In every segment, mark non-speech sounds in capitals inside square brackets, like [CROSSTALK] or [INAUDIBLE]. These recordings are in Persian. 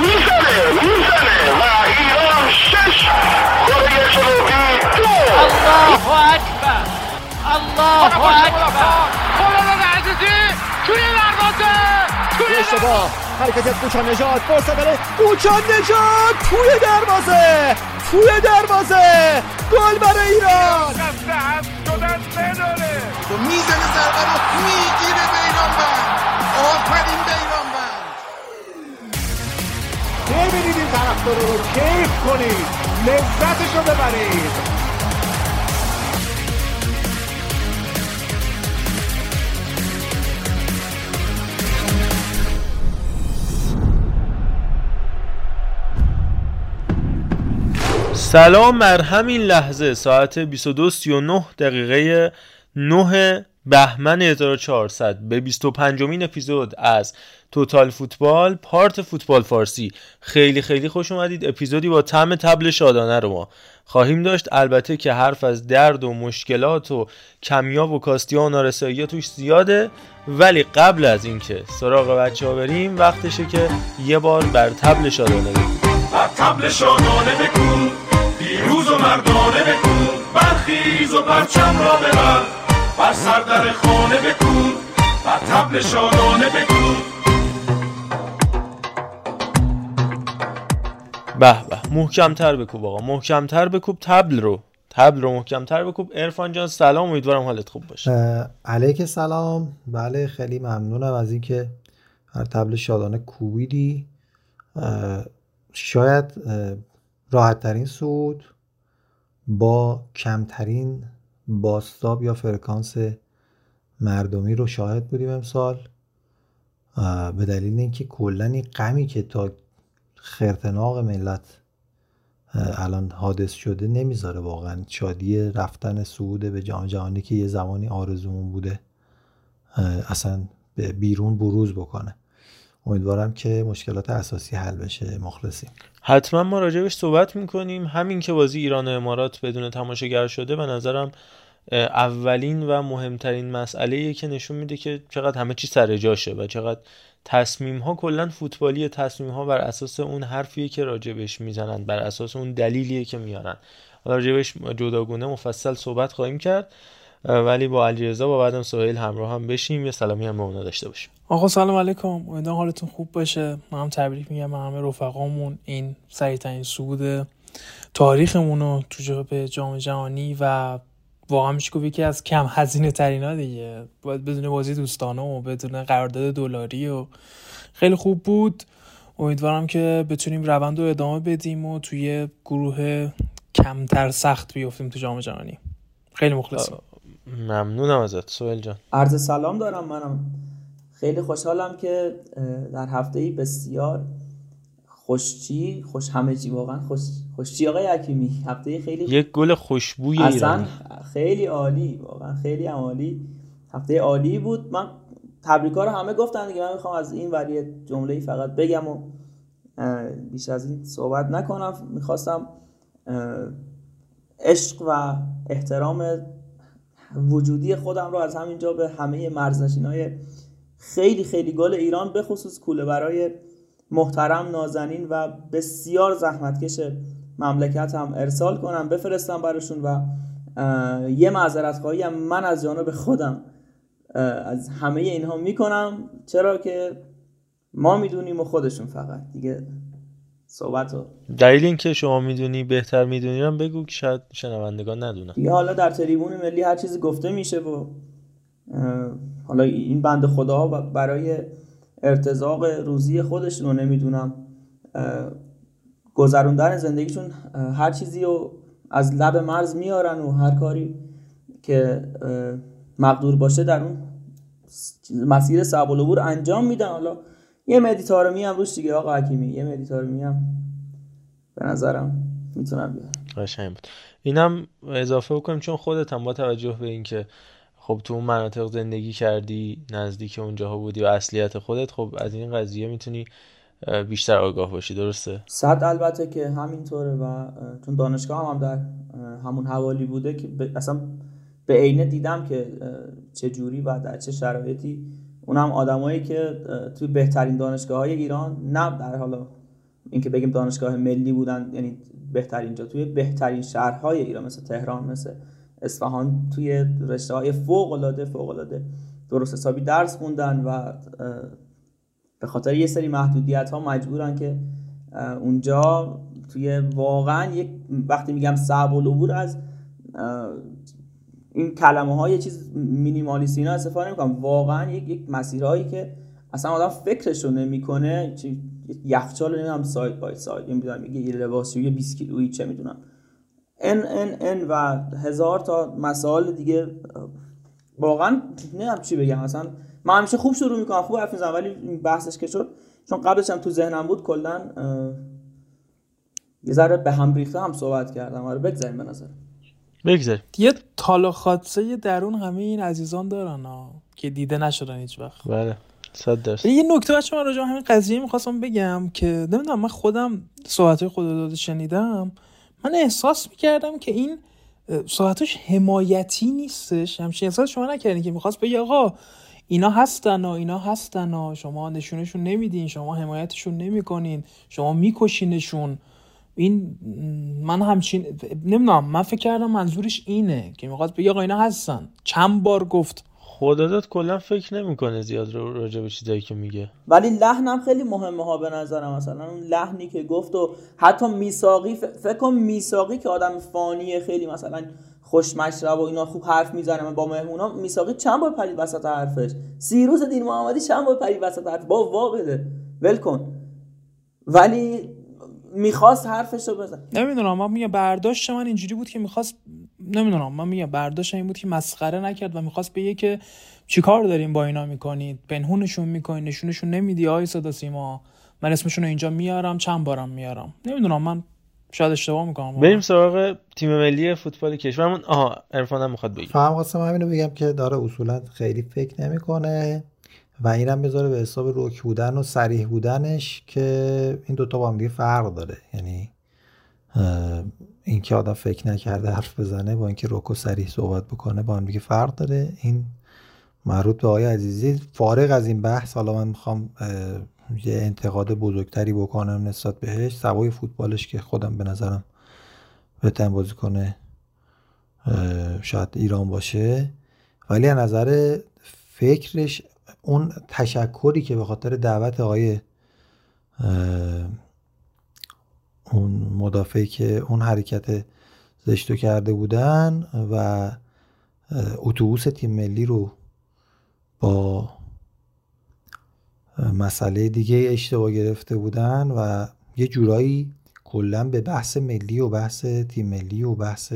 می‌زنه می‌زنه و ایران شش کره جنوبی دو الله اکبر الله اکبر خالد عزیزی توی دروازه حرکت نجات فرصت برای کوچان نجات توی دروازه توی دروازه گل برای ایران و می‌زنه ضربه رو می‌گیره بیرانوند آفرین بیرانوند ببینید این طرفدارا رو؟ کیف کنید. لذتش رو ببرید. سلام بر همین لحظه. ساعت 22:39 دقیقه 9 بهمن 1400 به 25 مین اپیزود از توتال فوتبال پارت فوتبال فارسی. خیلی خیلی خوش اومدید. اپیزودی با طعم تبل شادانه رو ما خواهیم داشت. البته که حرف از درد و مشکلات و کمیاب و کاستی و نارسایی توش زیاده. ولی قبل از اینکه سراغ بچه ها بریم وقتشه که یه بار بر تبل شادانه بگیم بر تبل شادانه بکن پیروز و مردانه بکن برخیز و پرچم را ببر. بر سردر خانه بکن بر تبل شادانه بکن به به. محکمتر بکوب آقا محکمتر بکوب تبل رو. تبل رو محکمتر بکوب. ارفان جان سلام. امیدوارم حالت خوب باشه. علیک سلام. بله خیلی ممنونم از اینکه هر تبل شادانه کوبیدی. شاید راحت ترین صعود با کمترین باستاب یا فرکانس مردمی رو شاهد بودیم امسال. به دلیل اینکه کلا این غمی که تا خرتناق ملت الان حادث شده نمی‌ذاره واقعا شادی رفتن صعود به جام جهانی که یه زمانی آرزومون بوده اصلا به بیرون بروز بکنه. امیدوارم که مشکلات اساسی حل بشه مخلصیم. حتما ما راجبش صحبت می‌کنیم. همین که بازی ایران و امارات بدون تماشاگر شده به نظرم اولین و مهمترین مسئله که نشون میده که چقدر همه چی سر جاشه و چقدر تصمیم ها کلا فوتبالی تصمیم ها بر اساس اون حرفیه که راجبش می‌زنن بر اساس اون دلیلیه که میارن. راجبش جداگونه مفصل صحبت خواهیم کرد. ولی با علیرضا و بعدم سهیل همراه هم بشیم. یه سلامی هم به اونا داشته باشیم. آقا سلام علیکم. امیدوارم حالتون خوب باشه. من هم تبریک میگم به همه رفقامون. این سریعترین صعود تاریخمون رو تو به جام جهانی و واقعا میشه گفت یکی از کم هزینه ترین ها دیگه. باید بدون بازی دوستانه و بدون قرارداد دلاری و خیلی خوب بود. امیدوارم که بتونیم روند رو ادامه بدیم و توی گروه کمتر سخت بیفتیم تو جام جهانی. خیلی مخلصیم. ممنونم ازت سهیل جان. عرض سلام دارم منم. خیلی خوشحالم که در هفته ای بسیار خوشچی خوش همه چی واقعا خوش خوشچی آقای حکیمی. هفته خیلی یک گل خوشبوی اصلا ایرانی خیلی عالی واقعا خیلی عالی. هفته عالی بود. من تبریکا رو همه گفتن دیگه. من می‌خوام از این وری جمله فقط بگم و بیش از این صحبت نکنم. می‌خواستم عشق و احترام وجودی خودم رو از همینجا به همه مرزنشین های خیلی خیلی گل ایران به خصوص کوله برای محترم نازنین و بسیار زحمتکش مملکت هم ارسال کنم بفرستم براشون و یه معذرت خواهی هم من از جانب خودم از همه اینها می‌کنم. چرا که ما می‌دونیم و خودشون فقط. دیگه صحبت رو دلیل اینکه شما می‌دونی بهتر می‌دونی رو هم بگو که شاید شنوندگان ندونن. دیگه حالا در تریبون ملی هر چیزی گفته میشه و حالا این بند خداها ب- برای ارتزاق روزی خودشون رو نمی‌دونم گذروندن زندگیشون هر چیزی رو از لب مرز میارن و هر کاری که مقدور باشه در اون مسیر صعب العبور انجام میدن. حالا یه مدیتارمی هم روش دیگه آقا حکیمی. یه مدیتارمی هم به نظرم می‌تونم بیارم. قشنگ بود. اینم اضافه بکنیم چون خودت هم با توجه به اینکه خب تو اون مناطق زندگی کردی نزدیک اونجاها بودی و اصلیت خودت خب از این قضیه می‌تونی بیشتر آگاه باشی. درسته؟ صد البته که همینطوره و چون دانشگاه هم, هم در همون حوالی بوده که ب- اصلا به عینه دیدم که چه جوری و در چه شرایطی اونم آدمایی که توی بهترین دانشگاه های ایران نه در حالا اینکه بگیم دانشگاه ملی بودن یعنی بهترین جا توی بهترین شهرهای ایران مثل تهران مثل اصفهان توی رشته های فوق العاده فوق العاده درست حسابی درس خوندن و به خاطر یه سری محدودیت ها مجبورن که اونجا توی واقعا یک وقتی میگم صعب العبور از این کلمه های چیز مینیمالیستی اینا استفاده نمی‌کنم. واقعا یک یک مسیرهایی که اصلا آدم فکرش رو نمی‌کنه یخچال نمی‌دونم ساید بای ساید نمی‌دونم یه لباسی یه 20 کیلویی چه می‌دونم. ان ان ان و هزار تا مسائل دیگه واقعا نمی‌دونم چی بگم. اصلا من همیشه خوب شروع می‌کنم خوب حرف می‌زنم ولی بحثش که شد چون قبلش هم تو ذهنم بود کلا یه ذره به هم ریخته هم صحبت کردم. آره بگذاریم به نظر. بگذاریم. یه تالا خاطسه درون همه این عزیزان دارن ها که دیده نشدن هیچ وقت. بله صد درصد. یه نکته بچه من راجع همین قضیه می‌خواستم بگم که نمی‌دونم من خودم صحبت داده شنیدم. من احساس می‌کردم که این صحبتش حمایتی نیستش. همچین احساس شما نکردین که می‌خواست بگه آقا اینا هستن و اینا هستن و شما نشونشون نمیدین شما حمایتشون نمی‌کنین شما میکشینشون. این من همچین نمی‌دونم من فکر کردم منظورش اینه که می‌خواد بگه آقا اینا هستن. چند بار گفت. خداداد کلا فکر نمی‌کنه زیاد راجع به چیزایی که میگه. ولی لحنم خیلی مهمه ها به نظرم. مثلا اون لحنی که گفت و حتی میساقی فکر کنم میساقی که آدم فانیه خیلی مثلا خوش مشرب و اینا خوب حرف می‌زنه با مهمونا میساقی چند بار پرید وسط حرفش؟ سیروس دین محمدی چند بار پرید وسط حرف؟ با وا بده ول کن. ولی می‌خواست حرفش رو بزن. نمی‌دونم من میگم برداشت من اینجوری بود که می‌خواست نمی‌دونم من میگم برداشت این بود که مسخره نکرد و می‌خواست بگه که چیکار داریم با اینا می‌کنید؟ پنهونشون می‌کنید نشونشون نمیدی آی صدا سیما. من اسمشون رو اینجا میارم چند بارم میارم. نمی‌دونم من شاید اشتباه می‌کنم. بریم سراغ تیم ملی فوتبال کشورمون. آها عرفان هم می‌خواد بگه. فهم خواستم همینو بگم که داره اصولا خیلی فکر نمی‌کنه. و اینم بذاره به حساب روک بودن و سریح بودنش که این دوتا با هم دیگه فرق داره. یعنی اینکه آدم فکر نکرده حرف بزنه با اینکه روک و سریح صحبت بکنه با هم دیگه فرق داره. این مربوط به آقای عزیزی. فارغ از این بحث حالا من می‌خوام یه انتقاد بزرگتری بکنم نسبت بهش. سوای فوتبالش که خودم به نظرم بهترین بازی کنه شاید ایران باشه. ولی از نظر فکرش اون تشکری که به خاطر دعوت آقای اون مدافعی که اون حرکت زشتو کرده بودن و اتوبوس تیم ملی رو با مسئله دیگه اشتباه گرفته بودن و یه جورایی کلا به بحث ملی و بحث تیم ملی و بحث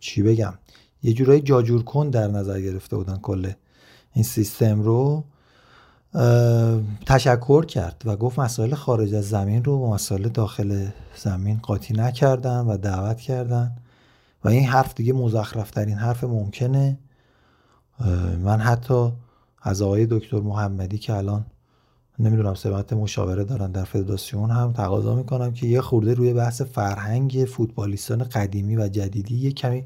چی بگم یه جورایی جاجور کن در نظر گرفته بودن کل این سیستم رو تشکر کرد و گفت مسائل خارج از زمین رو با مسائل داخل زمین قاطی نکردن و دعوت کردن. و این حرف دیگه مزخرفترین حرف ممکنه. من حتی از آقای دکتر محمدی که الان نمی‌دونم سمت مشاوره دارن در فدراسیون هم تقاضا می‌کنم که یه خورده روی بحث فرهنگ فوتبالیستان قدیمی و جدیدی یه کمی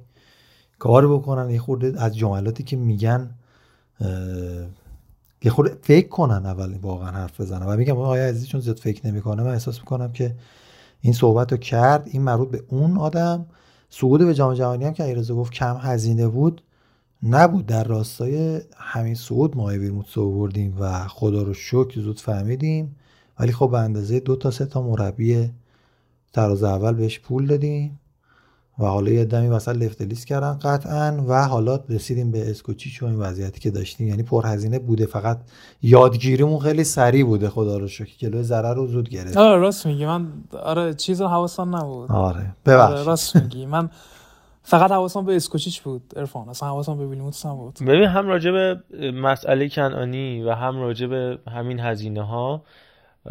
کار بکنن. یه خورده از جملاتی که میگن یه خورده فکر کنن اول واقعا حرف بزنن. و میگم آقای عزیزی چون زیاد فکر نمی‌کنه من احساس می‌کنم که این صحبت رو کرد این مربوط به اون آدم. صعود به جام جهانی هم که ایرزا گفت کم هزینه بود نبود. در راستای همین صعود ما ویرموت آوردیم و خدا رو شکر زود فهمیدیم. ولی خب به اندازه دو تا سه تا مربی تراز اول بهش پول دادیم. و حالا یه دمی مثلا لفتلیس کردن قطعا و حالا رسیدیم به اسکوچی چون این وضعیتی که داشتیم. یعنی پرهزینه بوده فقط یادگیریمون خیلی سریع بوده خدا رو شکر. کلو ضرر رو زود گرفت آره راست میگی. من آره چیز حواسم نبود. آره ببخش آره راست میگی. من فقط حواسم به اسکوچیچ بود ارفان اصلا حواسم به ویلیموتس نبود. ببین هم راجع به مسئله کنعانی و هم راجع به همین هزینه ها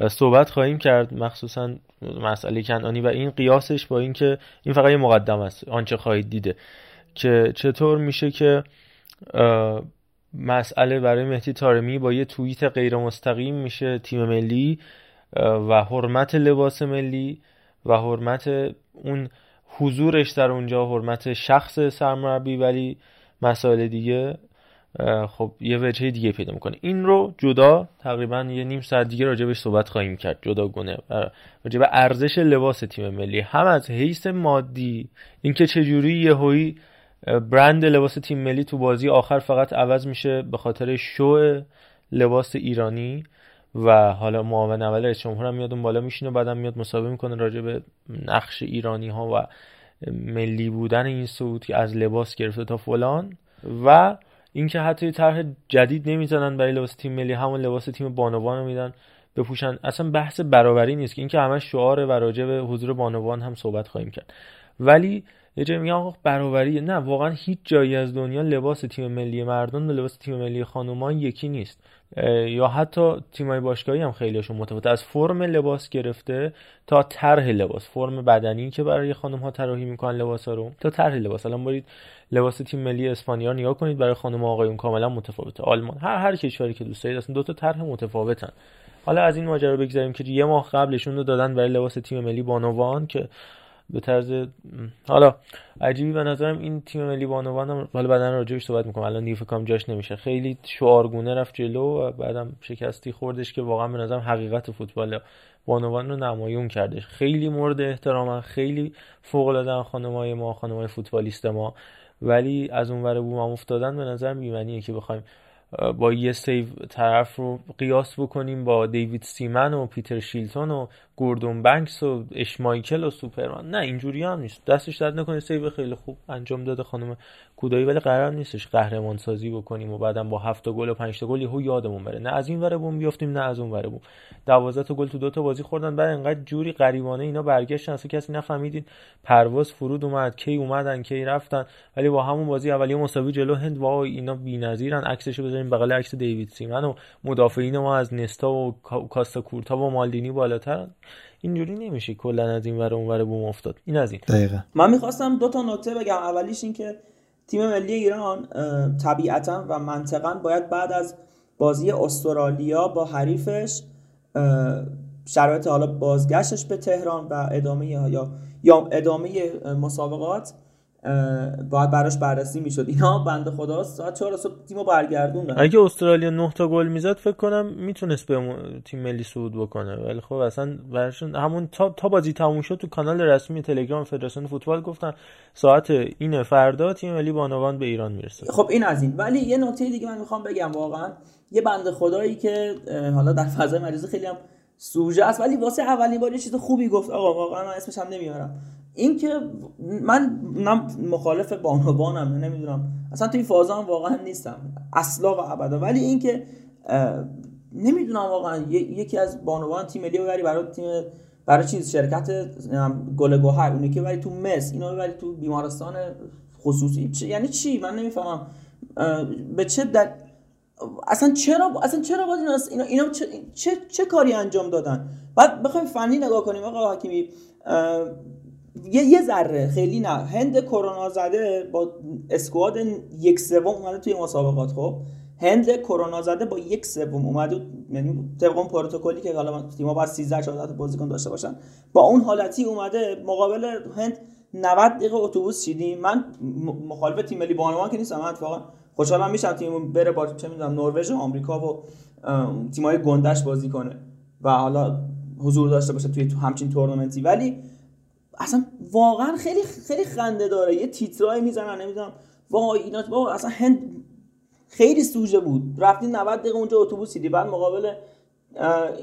صحبت خواهیم کرد مخصوصا مسئله کنعانی و این قیاسش با اینکه این فقط یه مقدم است آنچه خواهید دیده. که چطور میشه که مسئله برای مهدی تارمی با یه توییت غیر مستقیم میشه تیم ملی و حرمت لباس ملی و حرمت اون حضورش در اونجا حرمت شخص سرمربی ولی مسائل دیگه. خب یه وجه دیگه پیدا می‌کنه. این رو جدا تقریبا یه نیم ساعت دیگه راجبش صحبت خواهیم کرد. جدا گونه راجب ارزش لباس تیم ملی. هم از حیث مادی اینکه چجوری یهویی برند لباس تیم ملی تو بازی آخر فقط عوض میشه به خاطر شو لباس ایرانی و حالا معاون اول رئیس هم میاد اون بالا میشینه بعدم میاد مسابقه می‌کنه راجع به نقش ایرانی ها و ملی بودن این سعود که از لباس گرفته تا فلان. و اینکه حتی طرح جدید نمی‌زنن برای لباس تیم ملی همون لباس تیم بانوان رو میدن بپوشن. اصلا بحث برابری نیست که اینکه همش شعاره و راجع به حضور بانوان هم صحبت خواهیم کرد. ولی یه جایی میگن آقا برابری نه واقعا هیچ جایی از دنیا لباس تیم ملی مردان و لباس تیم ملی خانومان یکی نیست. یا حتی تیمای باشگاهی هم خیلیشون متفاوته. از فرم لباس گرفته تا طرح لباس. فرم بدنی که برای خانم ها طراحی می‌کنن لباس ها رو تا طرح لباس. الان برید لباس تیم ملی اسپانیا نگاه کنید برای خانم آقایون کاملا متفاوته. آلمان هر هر کشوری که دوست دارید اصلا دو تا طرح متفاوتن. حالا از این ماجرا بگذاریم که یه ماه قبلشون رو دادن برای لباس تیم ملی بانوان که به طرز حالا عجیبی به نظرم این تیم ملی بانوان هم حالا بعدا راجعش صحبت می‌کنم. الان دیگه کام جاش نمیشه. خیلی شعارگونه رفت جلو و بعدم شکستی خوردش که واقعا به نظرم حقیقت فوتبال بانوان رو نمایون کردش. خیلی مورد احترام خیلی فوق العاده خانمای ما خانمای فوتبالیست ما. ولی از اون ور بوم افتادن به نظرم بی‌معنیه که بخوایم با یه save طرف رو قیاس بکنیم با دیوید سیمن و پیتر شیلتون و گوردون بنکس و اشمایکل و سوپرمن. نه اینجوری هم نیست. دستش درد نکنه save خیلی خوب انجام داده خانم کودایی ولی قرار نیستش قهرمان سازی بکنیم و بعدم با هفت گل و 5 تا گل یهو یادمون بره. نه از این ور بوم بیافتیم نه از اون ور بوم. 12 تا گل تو دو تا بازی خوردن. بعد انقدر جوری غریبانه اینا برگشتن. اصلا کسی نفهمیدین پرواز فرود اومد کی اومدن کی رفتن. ولی با همون بازی اولیه مساوی جلو هند. وای اینا بی‌نظیرن. عکسشو بذاریم بغل عکس دیوید سیمن و مدافعین ما از نستا و کاستا کورتا و مالدینی بالاترن اینجوری نمیشه کلا از این ور اونور بوم افتاد. این از این. دقیقا. من می‌خواستم دو تا نکته بگم. اولیش این که تیم ملی ایران طبیعتا و منطقا باید بعد از بازی استرالیا با حریفش شرایط حالا بازگشتش به تهران و ادامه یا یا ادامه مسابقات باید براش بررسی می‌شد. اینا بنده خدا ساعت 4 صبح تیمو برگردوندن. اگه استرالیا 9 تا گل می‌زد فکر کنم می‌تونست به تیم ملی صعود بکنه. ولی خب اصلا براشون همون تا, تا بازی تموم شد تو کانال رسمی تلگرام فدراسیون فوتبال گفتن ساعت این فردا تیم ملی بانوان به ایران می‌رسه. خب این از این. ولی یه نکته دیگه من می‌خوام بگم واقعا. یه بنده خدایی که حالا در فضای مریضی خیلی هم سوژه است ولی واسه اولین بار یه چیز خوبی گفت. آقا واقعا من اسمش هم نمیارم. این که من مخالف بانوانم نمی‌دونم. اصلا توی فازا هم واقعا نیستم. اصلا و ابدا. ولی این که نمی‌دونم واقعا. یکی از بانوان تیم ملی ببری برای تیم برای چیز شرکت گل گوهر. اونی که ولی تو مس اینو ببری تو بیمارستان خصوصی. یعنی چی؟ من نمی‌فهمم. به چه در اصلا چرا اصلا چرا باید اینا اینا, چه, چه, چه کاری انجام دادن؟ بعد بخوایم فنی نگاه کنیم آقا حکیمی. یه یه ذره خیلی نه. هند کرونا زده با اسکواد یک سوم اومده توی مسابقات. خب هند کرونا زده با یک سوم اومده یعنی طبق پروتکلی که حالا تیم‌ها باید 13 14 بازیکن داشته باشن با اون حالتی اومده مقابل هند 90 دقیقه اتوبوس چیدیم من مخالف تیم ملی بانوان که نیستم من اتفاقا خوشحالم میشم تیم بره با چه می‌دونم نروژ و آمریکا و تیم‌های گندش بازی کنه و حالا حضور داشته باشه توی همچین تورنمنتی. ولی اصلا واقعا خیلی خیلی خنده داره. یه تیترای می‌زنن نمی‌دونم. وای اینا بابا اصلا هند خیلی سوژه بود. رفتین 90 دقیقه اونجا اتوبوس دیدی. بعد مقابل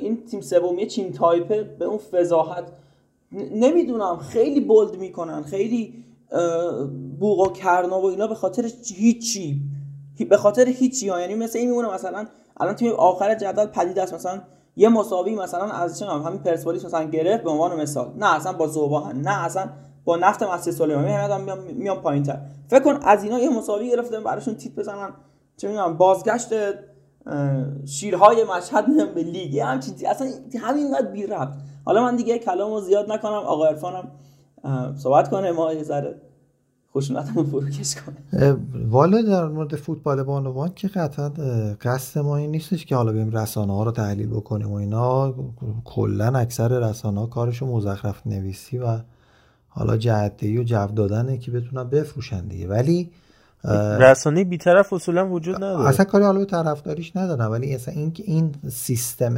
این تیم سومی چین تایپه به اون فضاحت. نمی‌دونم. خیلی بولد می‌کنن. خیلی بوق و کرنا و اینا به خاطر هیچی. به خاطر هیچی ها. یعنی مثل این میمونه مثلا الان تیم آخر جدول پدید است. مثلا یه مساوی مثلا از چه همین پرسپولیس مثلا گرفت به عنوان مثال. نه اصلا با زوباهن نه اصلا با نفت مسجد سلیمانی همه میام میام پایینتر. فکر کن از اینا یه مساوی گرفتن براشون تیپ بزنن. چه می‌دونم بازگشت شیرهای مشهد به لیگ. همچین اصلا همینقدر بی ربط حالا من دیگه کلامو زیاد نکنم. آقا عرفانم صحبت کنه. ما یه ذره خشونتمون فروکش کنه والا در مورد فوتبال بانوان که قطعا قصد ما این نیستش که حالا بریم رسانه ها رو تحلیل بکنیم و اینا. کلا اکثر رسانه ها کارشون مزخرف نویسی و حالا جهدهی و جو دادنه که بتونن بفروشن دیگه. ولی رسانه بیطرف اصولا وجود نداره. اصلا کاری حالا به طرفداریش ندارم ولی اصلا این این سیستم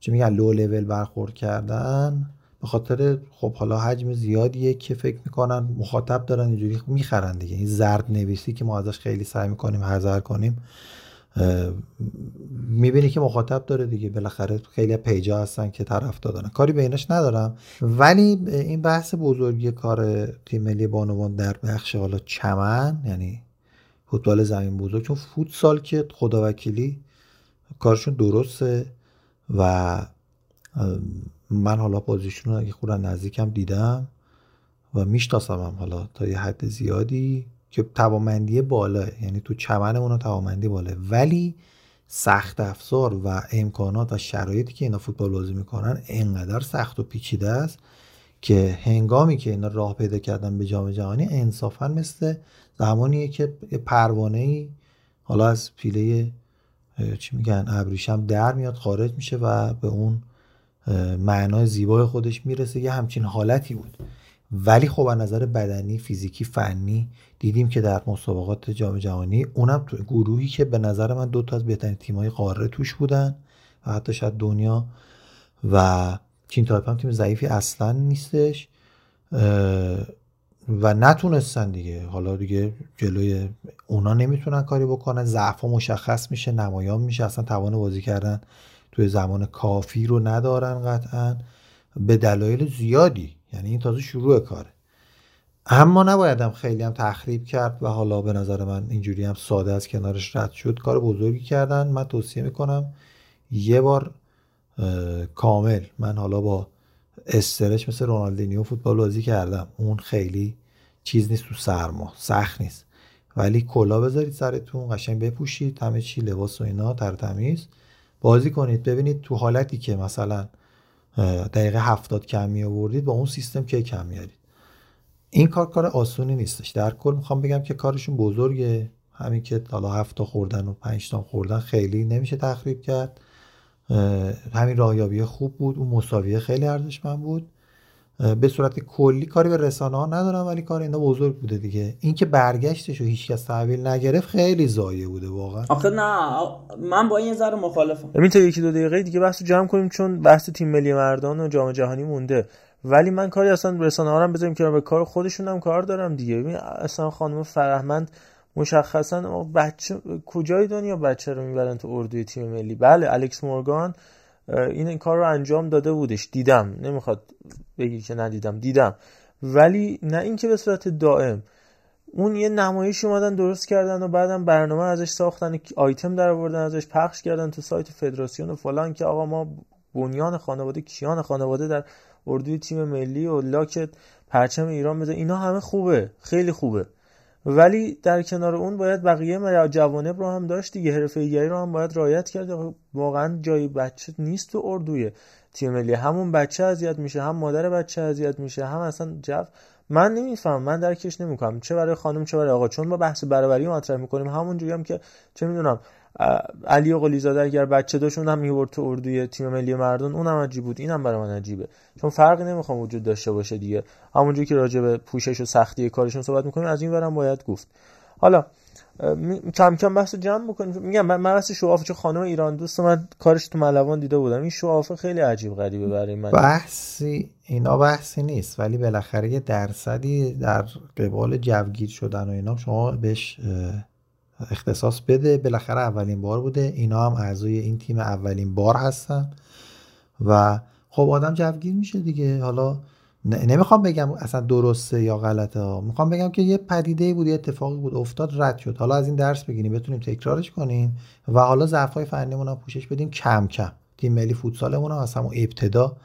چه میگن لو لول برخورد کردن به خاطر خب حالا حجم زیادیه که فکر می‌کنن مخاطب دارن اینجوری می‌خرن دیگه. این زرد نویسی که ما ازش خیلی سعی می‌کنیم حذر کنیم می‌بینی که مخاطب داره دیگه. بالاخره خیلی پیجا هستن که طرف دادن. کاری به اینش ندارم. ولی این بحث بزرگی کار تیم ملی بانوان در بخش حالا چمن یعنی فوتبال زمین بزرگ. چون فوتسال که خداوکیلی کارشون درسته و من حالا بازیشون رو اگه خودم نزدیکم دیدم و می‌شناسم هم حالا تا یه حد زیادی که توامندی بالا یعنی تو چمنمون رو توامندی بالا. ولی سخت افزار و امکانات و شرایطی که اینا فوتبال بازی می‌کنن انقدر سخت و پیچیده است که هنگامی که اینا راه پیدا کردن به جام جهانی انصافا مثل زمانیه که پروانه ای حالا از پیله چی میگن ابریشم در میاد خارج میشه و به اون معنای زیبای خودش می‌رسه یه همچین حالتی بود. ولی خب از نظر بدنی فیزیکی فنی دیدیم که در مسابقات جام جهانی اونم تو گروهی که به نظر من دو تا از بهترین تیم‌های قاره توش بودن و حتی شاید دنیا و چین تایپه هم تیم ضعیفی اصلا نیستش و نتونستن دیگه. حالا دیگه جلوی اونا نمی‌تونن کاری بکنن. ضعف مشخص میشه نمایان میشه اصلا توان بازی کردن توی زمان کافی رو ندارن قطعا. به دلایل زیادی. یعنی این تازه شروع کاره. اما نبایدم خیلی هم تخریب کرد و حالا به نظر من اینجوری هم ساده از کنارش رد شد. کار بزرگی کردن. من توصیه می‌کنم یه بار کامل. من حالا با استرش مثل رونالدینیو فوتبال بازی کردم. اون خیلی چیز نیست تو سرما. سخت نیست. ولی کلا بذارید سرتون. قشنگ بپوشید. همه چی لباس و اینا تر تمیز. بازی کنید. ببینید تو حالتی که مثلا دقیقه هفتاد کم می آوردید با اون سیستم که کم میارید این کار کار آسونی نیستش. در کل می‌خوام بگم که کارشون بزرگه. همین که حالا هفت خوردن و پنج تا خوردن خیلی نمیشه تخریب کرد. همین راهیابی خوب بود. اون مساویه خیلی ارزشمند بود. به صورت کلی کاری به رسانه ها ندارم ولی کار اینا بزرگ بوده دیگه. اینکه برگشتش و هیچ کس تحویل نگرفت خیلی زایه بوده واقعا. آخه نه من با این ذره مخالفم. ببین تا یکی دو دقیقه دیگه بحث جمع کنیم چون بحث تیم ملی مردان و جام جهانی مونده. ولی من کاری اصلا رسانه ها رو بذاریم که به کار خودشون هم کار دارم دیگه. ببین اصلا خانم فرهمند مشخصا بچه کجای دنیا بچه رو می‌برن تو اردوی تیم ملی؟ بله الکس مورگان این این کار رو انجام داده بودش. دیدم. نمی‌خواد بگی که ندیدم. دیدم. ولی نه اینکه به صورت دائم. اون یه نمایش اومدن درست کردن و بعدم برنامه ازش ساختن آیتم در آوردن ازش پخش کردن تو سایت فدراسیون و فلان که آقا ما بنیان خانواده کیان خانواده در اردوی تیم ملی و لاک پرچم ایران بده اینا همه خوبه. خیلی خوبه. ولی در کنار اون باید بقیه جوانب رو هم داشت دیگه. حرفه رو هم باید رعایت کرد. واقعا جای بچه نیست تو اردوی تیم ملی همون بچه اذیت میشه هم مادر بچه اذیت میشه هم اصلا جو من نمیفهم. من درکش نمی‌کنم. چه برای خانم چه برای آقا. چون ما بحث برابری مطرح می‌کنیم همون جوری هم که چه می‌دونم علی و قلیزاده اگر بچه داشت هم میورد تو اردوی تیم ملی مردان اونم عجیب بود. اینم برای من عجیبه. چون فرقی نمی‌خوام وجود داشته باشه دیگه. همونجوری که راجع به پوشش و سختی کارشون صحبت می‌کنیم از این ورم باید گفت. حالا کم کم بحث جمع بکنیم. میگم من بحث شوافه چون خانم ایران دوست من کارش تو ملوان دیده بودم. این شوافه خیلی عجیب غریبه برای من. بحثی اینا بحثی نیست. ولی بالاخره یه درصدی در قبال جوگیر شدن و اینا شما بهش اختصاص بده. بالاخره اولین بار بوده. اینا هم اعضای این تیم اولین بار هستن. و خب آدم جوگیر میشه دیگه. حالا نمی‌خوام بگم اصلا درسته یا غلطه می‌خوام بگم که یه پدیده بود یه اتفاقی بود افتاد رد شد. حالا از این درس بگیریم. بتونیم تکرارش کنیم. و حالا ضعف های فنیمون هم پوشش بدیم کم کم. تیم ملی فوتسالمون هم از همون ابتدا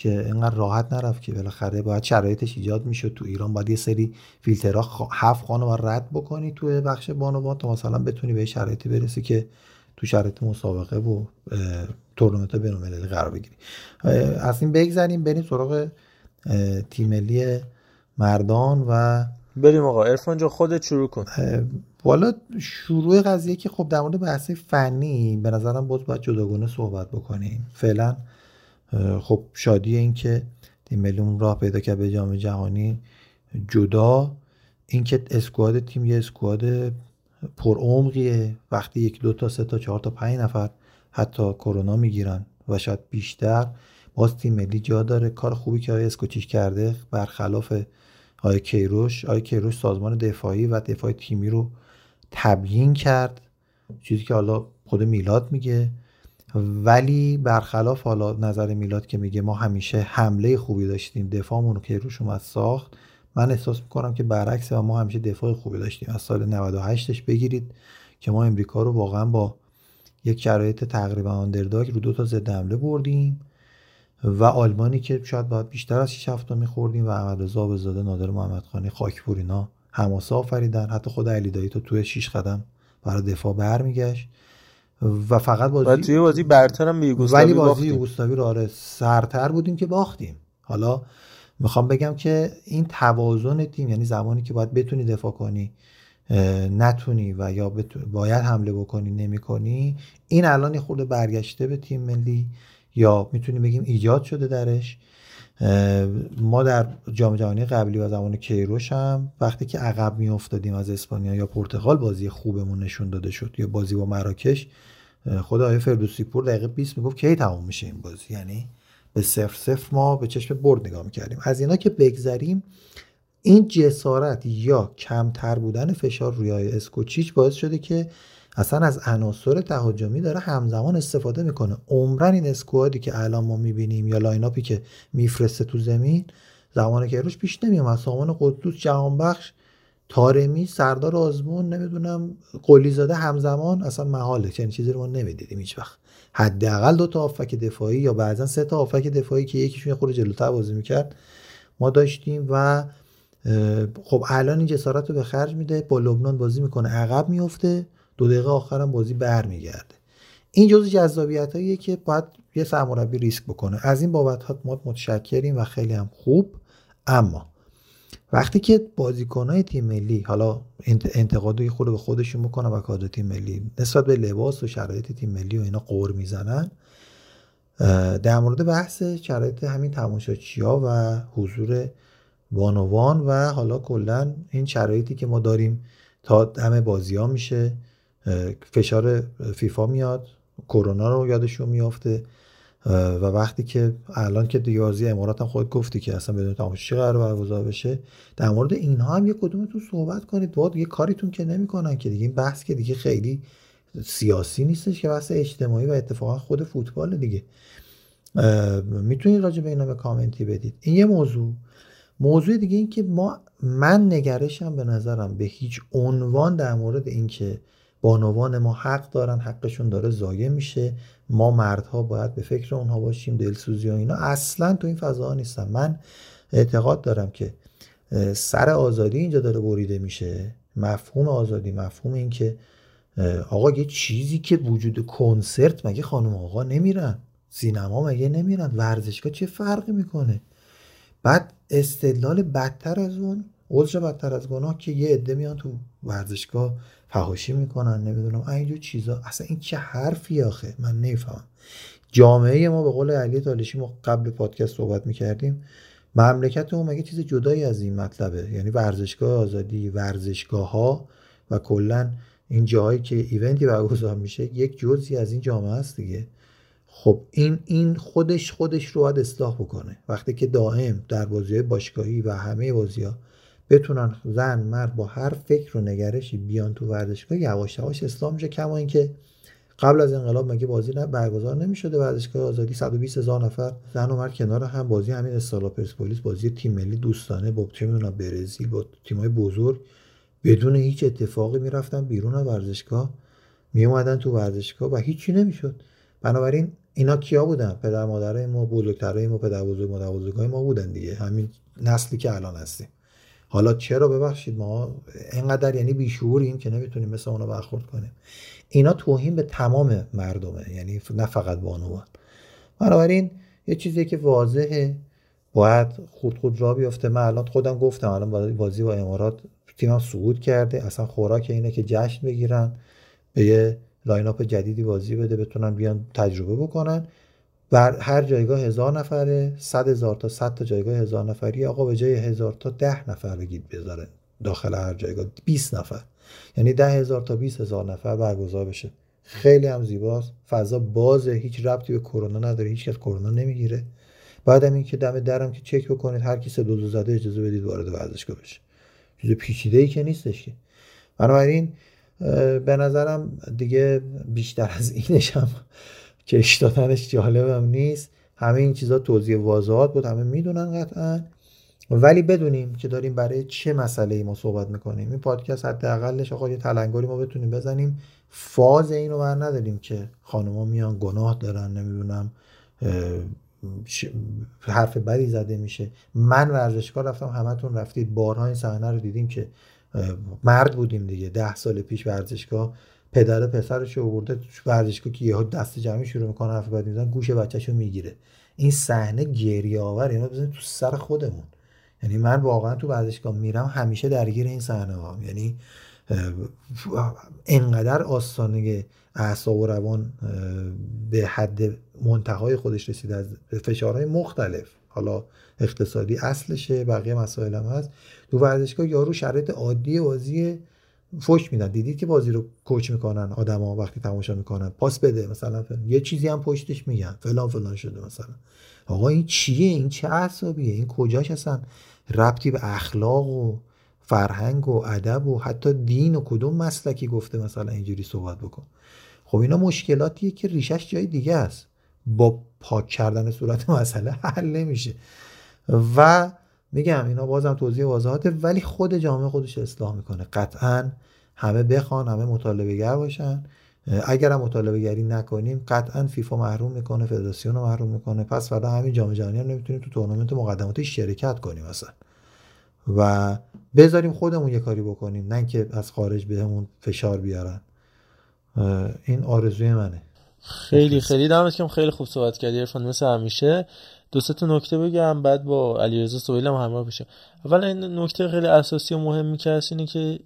که اینقدر راحت نرفت که بالاخره باید شرایطش ایجاد می‌شد. تو ایران باید یه سری فیلترها خ... هفت خانه رد بکنی تو بخش بانوان تا مثلا بتونی به شرایطی برسی که تو شرایط مسابقه و تورنمنت بین‌المللی قرار بگیری. از این بگذریم بریم سراغ تیم ملی مردان و بریم آقا ارفان جا خودت شروع کن. والا شروع قضیه که خب در مورد بحث فنی به نظرم باز باید جداگانه صحبت بکنیم. فعلا خب شادی این که تیم ملی اون راه پیدا کرد به جام جهانی جدا اینکه اسکواد تیم یه اسکواد پرعمقیه وقتی یک دو تا سه تا چهار تا پنج نفر حتی کرونا می‌گیرن و شاید بیشتر باز تیم ملی جا داره. کار خوبی که آقای اسکوچیش کرده برخلاف آقای کیروش. آقای کیروش سازمان دفاعی و دفاع تیمی رو تبیین کرد. چیزی که حالا خود میلاد میگه. ولی برخلاف حالا نظر میلاد که میگه ما همیشه حمله خوبی داشتیم دفاعمون رو کیروش اومد ساخت من احساس می‌کنم که برعکس ما همیشه دفاع خوبی داشتیم. از سال 98ش بگیرید که ما امریکا رو واقعا با یک شرایط تقریبا آندرداگ رو دو تا ضد حمله بردیم و آلمانی که شاید باید بیشتر از 6 هفته میخوردیم و احمد رضا بزاده نادر محمدخانی خاکپور اینا حماسه آفریدن. حتی خود علی دایی تو توی 6 قدم برای دفاع برمیگشت. و فقط بازی و توی بازی برترم به یوگسلاوی ولی بازی. یوگسلاوی رو آره سرتر بودیم که باختیم حالا می‌خوام بگم که این توازن تیم یعنی زمانی که باید بتونی دفاع کنی نتونی و یا باید حمله بکنی نمی کنی این الان یه خورده برگشته به تیم ملی یا می‌تونیم بگیم ایجاد شده درش ما در جام جهانی قبلی و زمان کیروش هم وقتی که عقب می افتادیم از اسپانیا یا پرتغال بازی خوبمون نشون داده شد. یا بازی با مراکش خود آقای فردوسی پور دقیقه 20 می‌گفت کی تمام میشه این بازی. یعنی به صفر صفر ما به چشم برد نگاه می‌کردیم. از اینا که بگذریم این جسارت یا کمتر بودن فشار روی اسکوچیچ باعث شده که اصلا از عناصر تهاجمی داره همزمان استفاده می‌کنه. عمراً این squad ی که الان ما می‌بینیم یا lineup ی که میفرسته تو زمین زمان کی‌روش پیش نمیومد سامان قدوس جهانبخش طارمی سردار آزمون نمی‌دونم قلی زاده همزمان اصلا محاله. چنین چیزی رو ما نمی‌دیدیم هیچ وقت. حداقل دو تا آفک دفاعی یا بعضا سه تا آفک دفاعی که یکیشون خورده جلوتر بازی می‌کرد ما داشتیم و خب الان این جسارت رو به خرج میده. با لبنان بازی می‌کنه. عقب میفته دقیقه آخرم بازی برمیگرده. این جزء جذابیت که باید یه سرمربی ریسک بکنه. از این بابت ها ما متشکریم و خیلی هم خوب. اما وقتی که بازیکنهای تیم ملی حالا انت- انتقادی خود به خودشون می‌کنن و کادر تیم ملی نسبت به لباس و شرایط تیم ملی و اینا قور می‌زنن در مورد بحث شرایط همین تماشاچی و حضور بانوان و حالا کلا این شرایطی که ما داریم تا دم بازی ها میشه فشار فیفا میاد کرونا رو یادشون میافته و وقتی که الان که دیگه بازی امارات هم خود گفتی که اصلا بدون تماشاچی قرار برگزار بشه در مورد اینها هم یه کدومتون صحبت کنید. با دیگه کاریتون که نمی‌کنن که دیگه این بحث که دیگه خیلی سیاسی نیستش که بحث اجتماعی و اتفاقا خود فوتبال دیگه. می‌تونید راجع به اینا به کامنتی بدید. این یه موضوع. موضوع دیگه این که ما من نگرشم به نظرم به هیچ عنوان در مورد اینکه بانوان ما حق دارن حقشون داره ضایع میشه. ما مردها باید به فکر اونها باشیم دلسوزی و اینا. اصلا تو این فضاها نیستم من اعتقاد دارم که سر آزادی اینجا داره بریده میشه. مفهوم آزادی مفهوم این که آقا یه چیزی که وجود کنسرت مگه خانم آقا نمیرن؟ سینما مگه نمیرن؟ ورزشگاه چه فرقی می‌کنه؟ بعد استدلال بدتر از اون عذر بدتر از گناه که یه عده میان تو ورزشگاه فحاشی می‌کنن نمی‌دونم. اینجور چیزا. اصلا این چه حرفی آخه؟ من نمی‌فهمم. جامعه ما به قول علی تالشی ما قبل پادکست صحبت می‌کردیم مملکت ما مگه چیز جدایی از این مطلبه؟ یعنی ورزشگاه آزادی ورزشگاه ها و کلا این جاهایی که ایونتی برگزار میشه یک جزئی از این جامعه است دیگه. خب این این خودش خودش رو باید اصلاح بکنه. وقتی که دائم در بازی باشگاهی و همه بازی ها بتونن زن مرد با هر فکر و نگرشی بیان تو ورزشگاه یواش یواش اصلاح میشه. کما اینکه قبل از انقلاب مگه بازی نه برگزار نمی‌شده ورزشگاه آزادی؟ 120 هزار نفر زن و مرد کنار هم. بازی همین استقلال پرسپولیس بازی تیم ملی دوستانه با چه می‌دونم برزیل با تیمای بزرگ. بدون هیچ اتفاقی می‌رفتن بیرون از ورزشگاه. می اومدن تو ورزشگاه و هیچی نمی‌شد. بنابراین اینا کیا بودن؟ پدر مادرای ما بزرگترای ما پدر بزرگ مادر بزرگای ما بودن دیگه. همین نسلی که الان هستیم. حالا چرا ببخشید ما اینقدر یعنی بیشعوریم که نمی‌تونیم مثل اونا برخورد کنیم. اینا توهین به تمام مردمه یعنی نه فقط بانوان بنابراین یه چیزی که واضحه باید خود خود را بیفته. من الان خودم گفتم الان بازی با امارات تیمم صعود کرده. اصلا خوراک اینه که جشن بگیرن به یه lineup جدیدی بازی بده بتونن بیان تجربه بکنن. بر هر جایگاه هزار نفره صد هزار تا صد تا جایگاه هزار نفری آقا به جای هزار تا ده نفر بگید بذاره داخل هر جایگاه 20 نفر. یعنی ده هزار تا 20 هزار نفر برگزار بشه. خیلی هم زیباست. فضا بازه. هیچ ربطی به کرونا نداره. هیچ کس کرونا نمی‌گیره. بعدم این که دم درم که چک بکنید هر کی دو زده اجازه بدید وارد ورزشگاه بشه. چیز پیچیده ای که نیستش که. بنابراین به نظرم دیگه بیشتر از اینش هم کش دادنش جالبم نیست. همه این چیزها توضیح واضحات بود همه می‌دونن قطعا. ولی بدونیم که داریم برای چه مسئله ای ما صحبت می‌کنیم. این پادکست حداقلش آقا یه تلنگری ما بتونیم بزنیم. فاز اینو بر نداریم که خانما میان گناه دارن نمی‌دونم حرف بدی زده میشه. من ورزشکار رفتم همتون رفتید. بارها این صحنه رو دیدیم که مرد بودیم دیگه. ده سال پیش ورزشگاه پدر پسرش رو آورده تو ورزشگاه که یهو دست جمعی شروع می‌کنه حرف بد می‌زنه گوش بچهش رو می‌گیره. این صحنه گریه آور اینو بزنید تو سر خودمون. یعنی من واقعا تو ورزشگاه میرم همیشه درگیر این صحنه ها یعنی انقدر آستانه اعصاب و روان به حد منتهای خودش رسیده از فشارهای مختلف. حالا اقتصادی اصلشه بقیه مسائل هم هست. تو ورزشگاه یارو شرایط عادی بازی فوش میدن. دیدید که بازی رو کوچ می‌کنن آدما وقتی تماشا می‌کنن. پاس بده مثلا. یه چیزی هم پشتش میگن. فلان فلان شده مثلا. آقا این چیه؟ این چه اعصابیه؟ این کجاش اصلا؟ ربطی به اخلاق و فرهنگ و ادب و حتی دین و کدوم مسلکی گفته مثلا اینجوری صحبت بکن. خب اینا مشکلاتیه که ریشش جای دیگه است. با پاک کردن صورت مسئله حل نمیشه. و میگم اینا بازم توضیح واضحاته ولی خود جامعه خودش اصلاح می‌کنه. قطعا همه بخوان همه مطالبه گر باشن. اگر هم مطالبه گری نکنیم قطعا فیفا محروم می‌کنه فدراسیون رو محروم می‌کنه. پس فردا همین جام جهانی هم نمی‌تونیم تو تورنمنت مقدماتی شرکت کنیم مثلا و بذاریم خودمون یه کاری بکنیم نه که از خارج بهمون فشار بیارن. این آرزوی منه. خیلی خیلی. دمت که خیلی خوب صحبت کردی عرفان. مثل همیشه. دو تا نکته بگم بعد با علیرضا سهیل هم همراه بشه اول این نکته خیلی اساسی و مهمی که اینه که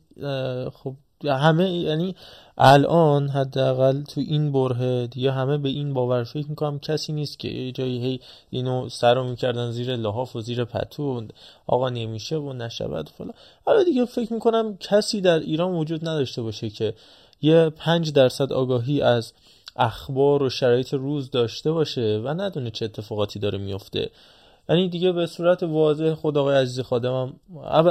خب همه یعنی الان حداقل تو این بره دیگه همه به این باور فکر می‌کنم کسی نیست که جایی هی اینو سرو می‌کردن زیر لحاف و زیر پتو آقا نمیشه و نشود فلان. حالا دیگه فکر می‌کنم کسی در ایران وجود نداشته باشه که یه پنج درصد آگاهی از اخبار و شرایط روز داشته باشه و ندونه چه اتفاقاتی داره میفته. یعنی دیگه به صورت واضح خود آقای عزیزی خادمم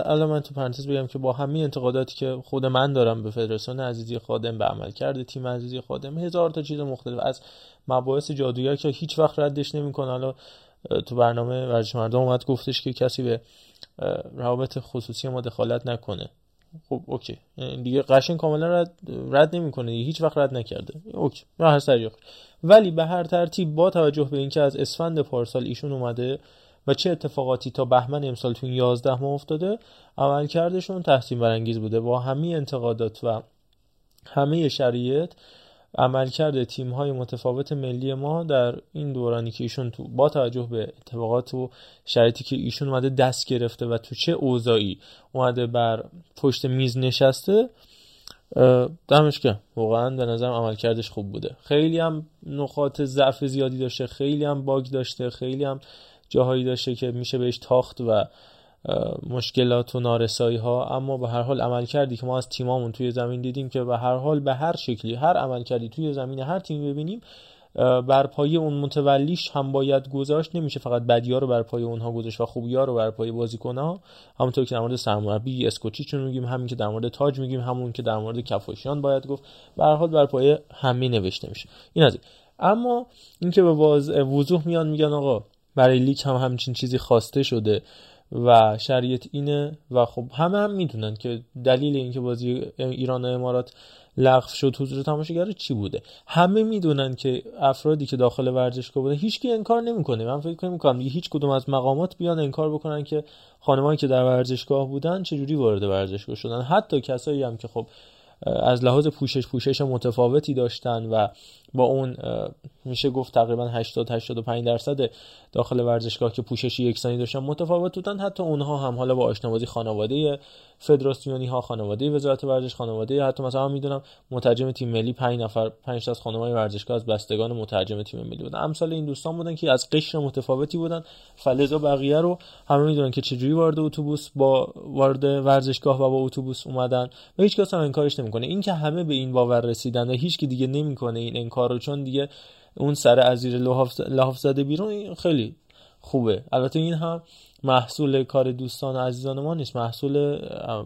الان من تو پرانتز بگم که با همه انتقاداتی که خود من دارم به فدراسیون عزیزی خادم به عمل کرده تیم عزیزی خادم هزار تا چیز مختلف از مباحث جادویی که هیچ وقت ردش نمی‌کنه. حالا تو برنامه ورزش مردم اومد گفتش که کسی به روابط خصوصی ما دخالت نکنه. خب اوکی. یعنی دیگه قشنگ کاملا رد, رد نمی‌کنه هیچ وقت رد نکرده. اوکی. هر ولی به هر ترتیب با توجه به اینکه از اسفند پارسال ایشون اومده و چه اتفاقاتی تا بهمن امسال تو این 11 ماه افتاده عملکردشون تحسین برانگیز بوده. با همه انتقادات و همه شرایط عملکرد تیم های متفاوت ملی ما در این دورانی که ایشون تو با توجه به اتفاقات و شرایطی که ایشون اومده دست گرفته و تو چه اوضاعی اومده بر پشت میز نشسته دمش که واقعا به نظرم عملکردش خوب بوده. خیلی هم نقاط ضعف زیادی داشته خیلی هم باگ داشته خیلی هم جاهایی داشته که میشه بهش تاخت و مشکلات و نارسایی ها اما به هر حال عمل کردی که ما از تیمامون توی زمین دیدیم که به هر حال به هر شکلی هر عمل کردی توی زمین هر تیم ببینیم بر پایه اون متولیش هم باید گذاشت. نمیشه فقط بدیا رو بر پایه اونها گذاشت و خوبیا رو بر پایه بازیکن‌ها. همونطور که در مورد سرمربی چون میگیم همین که در مورد تاج میگیم همون که در مورد کفاشیان باید گفت. به هر حال بر پایه همه نوشته میشه. این از. اما اینکه به وضوح میان میگن آقا برای لیگ هم همچین چیزی خواسته شده. و شریعت اینه و خب همه هم می‌دونن که دلیل اینکه بازی ایران و امارات لغو شد حضور تماشاگر چی بوده. همه می‌دونن که افرادی که داخل ورزشگاه بوده هیچکی انکار نمی‌کنه. من فکر نمی‌کنم هیچ کدوم از مقامات بیان انکار بکنن که خانمانی که در ورزشگاه بودن چجوری وارد ورزشگاه شدن. حتی کسایی هم که خب از لحاظ پوشش پوشش متفاوتی داشتن و با اون میشه گفت تقریبا 80 85 درصد داخل ورزشگاه که پوششی یکسانی داشتن متفاوت بودن حتی اونها هم حالا با آشنابازی خانواده فدراسیونی ها خانواده وزارت ورزش خانواده حتی مثلا می‌دونم مترجم تیم ملی 5 نفر 5 تا از خانمای ورزشگاه از بستگان مترجم تیم ملی بودن. امثال این دوستان بودن که از قشر متفاوتی بودن. فلزا بقیه رو همه می‌دونن که چجوری وارد اتوبوس با وارد ورزشگاه و با اتوبوس اومدن. و هیچ کس هم انکارش نمی‌کنه. این که همه به این باور رسیدن و هیچ دیگه نمی‌کنه این انکار رو چون دیگه اون سر از زیر لحاف زده بیرون خیلی خوبه. البته این هم محصول کار دوستان و عزیزان ما نیست. محصول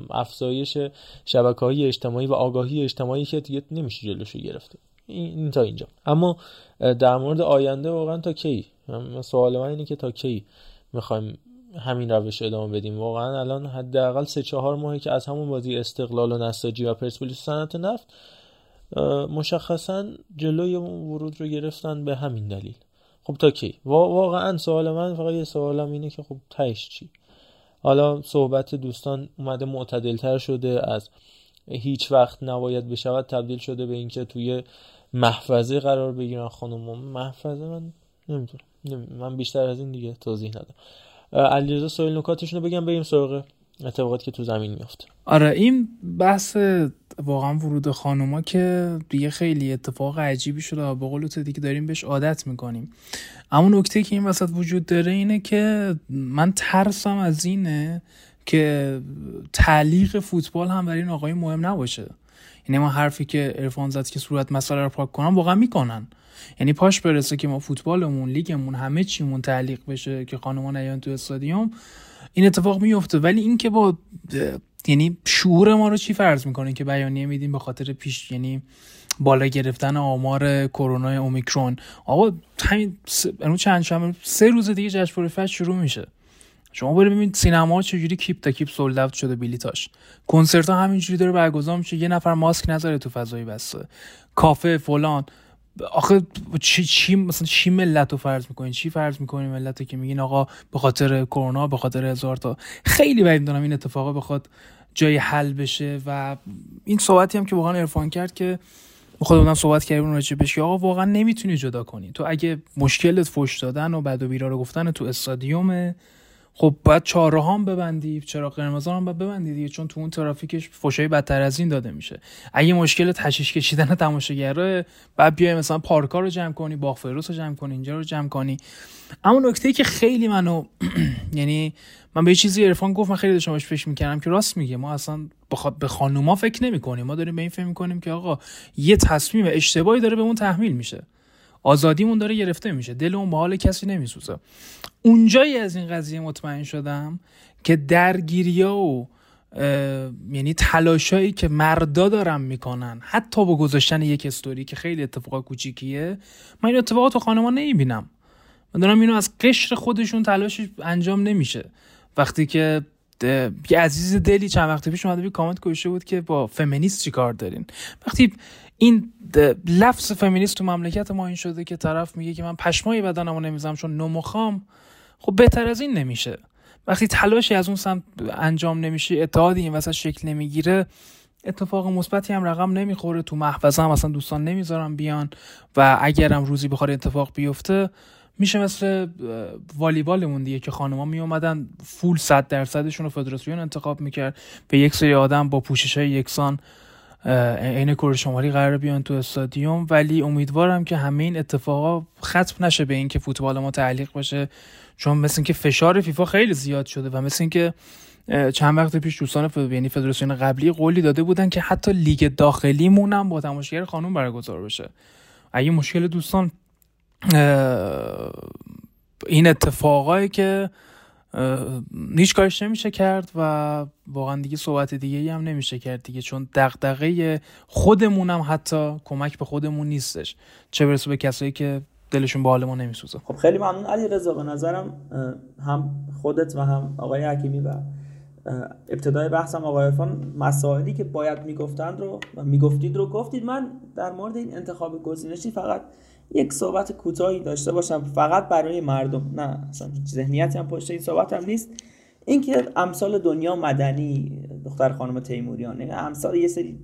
افزایش شبکه های اجتماعی و آگاهی اجتماعی که دیگه نمیشه جلوشو گرفته. این تا اینجا. اما در مورد آینده واقعا تا کی؟ سوال من اینه که تا کی می‌خوایم همین روش ادامه بدیم؟ واقعا الان حداقل سه چهار ماهی که از همون بازی استقلال و نساجی و پرسپولیس صنعت نفت مشخصا جلوی ورود رو گرفتن به همین دلیل. خب تا کی؟ واقعا سوال من فقط یه سوالم اینه که خب تهش چی؟ حالا صحبت دوستان اومده معتدلتر شده از هیچ وقت نباید بشود تبدیل شده به اینکه توی محفظه قرار بگیرن خانم. محفظه من نمی‌دونم. من بیشتر از این دیگه توضیح ندم. علیرضا سوال نکاتشون رو بگم بریم سراغ اتفاقاتی که تو زمین میفته آره این بحث واقعا ورود خانوما که دیگه خیلی اتفاق عجیبی شده و به تو دیگه داریم بهش عادت می‌کنیم. اما نکته که این وسط وجود داره اینه که من ترسم از اینه که تعلیق فوتبال هم برای این آقای مهم نباشه. یعنی ما حرفی که ارفان زد که صورت مسئله رو پاک کنن واقعا می‌کنن. یعنی پاش برسه که ما فوتبالمون لیگمون همه چیمون تعلیق بشه که خانوما نیان تو استادیوم. این اتفاق میفته ولی اینکه با یعنی شعور ما رو چی فرض می‌کنه که بیانیه میدیم به خاطر پیش یعنی بالا گرفتن آمار کرونا اومیکرون؟ آقا همین چند شنبه سه روز دیگه جشنواره فجر شروع میشه. شما برید ببینید سینما چجوری کیپ تا کیپ سولد شده بلیتاش. کنسرت ها همینجوری داره برگزار میشه. یه نفر ماسک نذاره تو فضای بسته. کافه فلان. آخه چی چی مثلا چی ملت رو فرض می‌کنین چی فرض می‌کنین ملت که میگین آقا به خاطر کرونا به خاطر هزار تا خیلی بعید می‌دونم این اتفاقا بخواد جای حل بشه و این صحبتی هم که واقعا عرفان کرد که خودمون صحبت کردیم راجع بهش که آقا واقعا نمی‌تونی جدا کنی. تو اگه مشکلت فوش دادن و بد و بیرا رو گفتن تو استادیومه خب باید چهارراه هم ببندی چرا قرمز هم باید ببندی دیگه چون تو اون ترافیکش فوشای بدتر از این داده میشه. اگه مشکل تشیش کشیدن تماشاگره بعد بیای مثلا پارکا رو جمع کنی باغ فیروس رو جمع کنی اینجا رو جمع کنی. اما نکته که خیلی منو [CLEARS THROAT] یعنی من به چیزی عرفان گفت من خیلی داشتم بهش فکر می‌کردم که راست میگه. ما اصلا به خانوما فکر نمی‌کنیم. ما داریم به این فکر می‌کنیم که آقا یه تصمیم اشتباهی داره به اون تحمیل میشه. آزادیمون داره گرفته میشه. دل اون به حال کسی نمیسوزه. اونجایی از این قضیه مطمئن شدم که درگیریا و یعنی تلاشایی که مردا دارن می‌کنن حتی با گذاشتن یک استوری که خیلی اتفاق کوچیکیه من این اتفاقات تو خانمان نمی‌بینم. من دارم اینو از قشر خودشون تلاش انجام نمیشه. وقتی که یه عزیز دلی چند وقت پیش اومده بی کامنت کشه بود که با فمینیست چی کار دارین؟ وقتی این لفظ فمینیست تو مملکت ما این شده که طرف میگه که من پشمای بدنمو نمیزم چون نمخام خب بهتر از این نمیشه. وقتی تلاشی از اون سمت انجام نمیشه اتحادی این وسط شکل نمی‌گیره اتفاق مثبتی هم رقم نمی‌خوره. تو محفظه هم اصلا دوستان نمی‌ذارم بیان و اگرم روزی بخواد اتفاق بیفته میشه مثل والیبالمون دیگه که خانوما می اومدن فول صد درصدشون رو فدراسیون انتخاب می‌کرد. به یک سری آدم با پوشش های یکسان عین کره شمالی قرار بیان تو استادیوم. ولی امیدوارم که همه این اتفاقا ختم نشه به اینکه فوتبال ما تعلیق بشه چون مثل اینکه فشار فیفا خیلی زیاد شده و مثل اینکه چند وقت پیش دوستان یعنی فدراسیون قبلی قولی داده بودن که حتی لیگ داخلیمون هم با تماشاگر خانم برگزار بشه. اگه مشکل دوستان این اتفاقایی که هیچ کارش نمیشه کرد و واقعا دیگه صحبت دیگه هم نمیشه کرد دیگه چون دغدغه خودمونم حتی کمک به خودمون نیستش. چه برسه به کسایی که دلشون به حال ما نمیسوزه. خب خیلی ممنون. علی رضا به نظرم هم خودت و هم آقای حکیمی و ابتدای بحثم آقای عرفان مسائلی که باید می‌گفتند رو و می‌گفتید رو گفتید. من در مورد این انتخاب گزینشی فقط یک صحبت کوتاهی داشته باشم فقط برای مردم. نه اصلا ذهنیتی هم پشت این صحبت هم نیست. اینکه امثال دنیا مدنی دختر خانم تیموریان امثال یه سری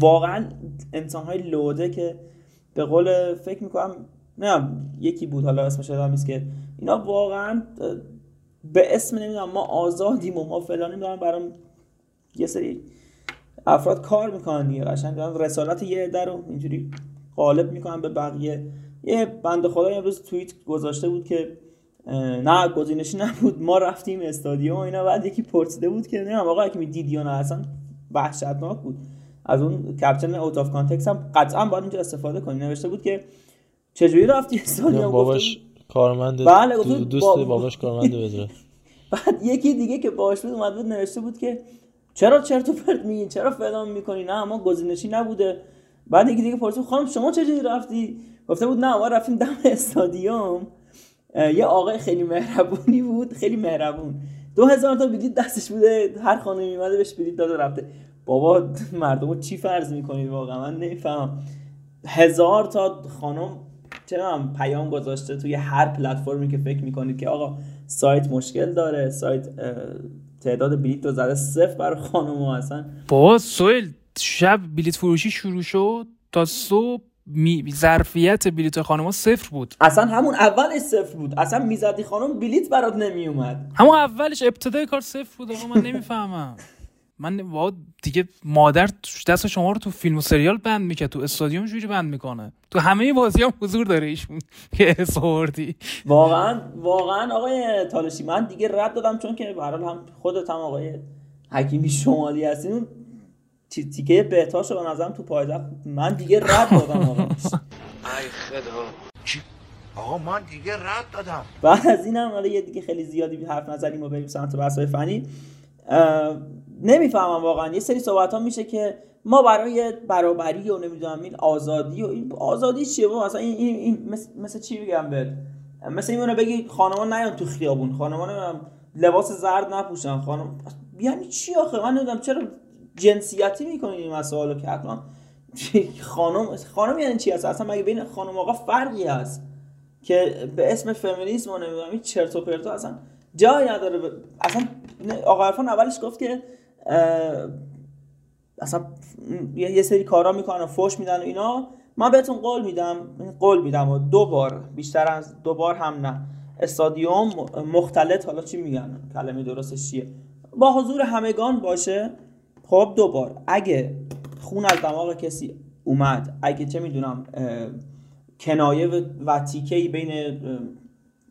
واقعا انسان های لوده که به قول فکر می‌کنم نه یکی بود حالا اسمش یادم نیست که اینا واقعا به اسم نمی‌دونم ما آزادیم و ما فلانی دارن برام یه سری افراد کار می‌کنن دیگه قشنگ دارن رسالت یه عده رو اینجوری غالب می‌کنن به بقیه. یه بنده خدا امروز توییت گذاشته بود که نه گزینشی نبود. ما رفتیم استادیوم و اینا بعد یکی پرسیده بود که نه آقا که دیدی یا نه اصلا وحشتناک بود. از اون caption out of context هم قطعا باید اینجا استفاده کنی. نوشته بود که چجوری رفتی استادیوم؟ باباش کارمند بله دوست بابا- باباش کارمند بعد یکی دیگه که باش بود اومد بود نوشته بود که چرا چرت و پرت میگین چرا فلان می‌کنی؟ نه ما گزینشی نبوده. بعد یکی دیگه پرسید خانم شما چجوری رفتی؟ گفته بود نه ما رفتیم دم استادیوم. یه آقای خیلی مهربونی بود خیلی مهربون. دو هزار تا بلیط دستش بوده هر خانمی میمده بهش بلیط داده رفته. بابا مردم رو چی فرض می‌کنید واقعا؟ من نمی‌فهمم. هزار تا خانم چرا پیام گذاشته توی هر پلتفرمی که فکر می‌کنید که آقا سایت مشکل داره سایت تعداد بلیط رو زده صفر برای خانم ها اصلا. بابا سویل شب بلیت فروشی شروع شد تا صبح می... ظرفیت بلیت خانما صفر بود. اصلا همون اولش صفر بود. اصلا می‌زدی خانم بلیط برات نمیومد. همون اولش ابتدای کار صفر بود آقا من نمی‌فهمم. من با دیگه مادر دست شما رو تو فیلم و سریال بند می‌کرد تو استادیوم جوری بند می‌کنه. تو همه بازی هم حضور داره ایشون. [LAUGHS] که اسوردی واقعا واقعا آقای تالشی من دیگه رد دادم چون که به هم خودت هم آقای حکیمی شمالی هستین تی- تیکه بهتاشو به نظرم تو پایتخت من دیگه رد دادم آقا. ای خدا؟ آقا من دیگه رد دادم. بعد از این هم حالا یه دیگه خیلی زیادی حرف نزنیم و بریم سمت بحث‌های فنی. نمی‌فهمم واقعا. یه سری صحبت ها میشه که ما برای برابری و نمی‌دونم این آزادی و این آزادی چیه؟ بابا مثلا این, این, این مثل, مثل چی بگم بهت؟ مثل این بگی خانما نیان تو خیابون. خانما نمی‌دونم لباس زرد نپوشن. خانم یعنی چی آخه؟ من نمی‌دونم چرا جنسیتی می‌کنین این مسائل که حتما [LAUGHS] خانم خانم یعنی چی هست؟ اصلا مگه بین خانم آقا فرقی هست که به اسم فمینیسم و نمی‌دونم این چرت و پرتا اصلا جایی نداره اصلا آقا عرفان اولش گفت که اصلا یه سری کارا می‌کنن فوش میدن و اینا. من بهتون قول میدم قول میدم و دو بار بیشتر از دو بار هم نه. استادیوم مختلط حالا چی میگن؟ کلمه درستش چیه؟ با حضور همگان باشه. خب دو بار اگه خون از دماغ کسی اومد اگه چه می‌دونم کنایه و, تیکه بین اه،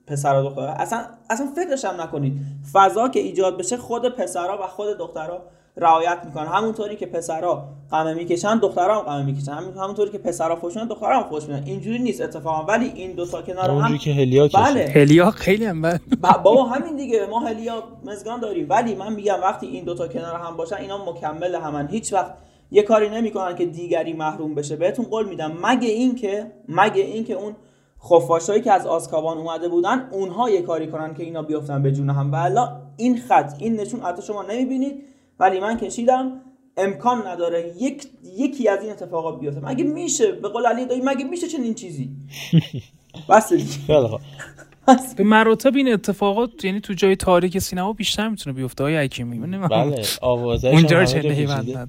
پسر و دختر اصلا اصلا فکرش هم نکنید. فضا که ایجاد بشه خود پسرها و خود دخترها رعایت می‌کنن. همونطوری که پسرها قمه می‌کشن دخترها هم قمه می‌کشن. همین همونطوری که پسرها فوش میدن دخترها هم فوش میدن. اینجوری نیست اتفاقا. ولی این دو تا کنار هم اونجوری که هلیا کشید. بله. هلیا خیلی هم بد. ب- بابا همین دیگه. ما هلیا مزگان داریم. ولی من میگم وقتی این دوتا کنار هم باشن اینا مکمل همن. هیچ وقت یه کاری نمی‌کنن که دیگری محروم بشه. بهتون قول میدم. مگه اینکه مگه اینکه اون خفاشایی که از آسکابان اومده بودن اونها یه کاری کنن که اینا بیفتن به جون هم. و الا این خط این نشون حتی شما نمی‌بینید. ولی من کشیدم امکان نداره یک یکی از این اتفاقات بیفته. مگه میشه؟ به قول علی دایی مگه میشه چنین چیزی؟ [LAUGHS] بس دیگه. خیلی خوب. به مراتب این اتفاقات یعنی تو جای تاریک سینما بیشتر می‌تونه بیفته. های حکیمی. بله آوازش اونجا چه.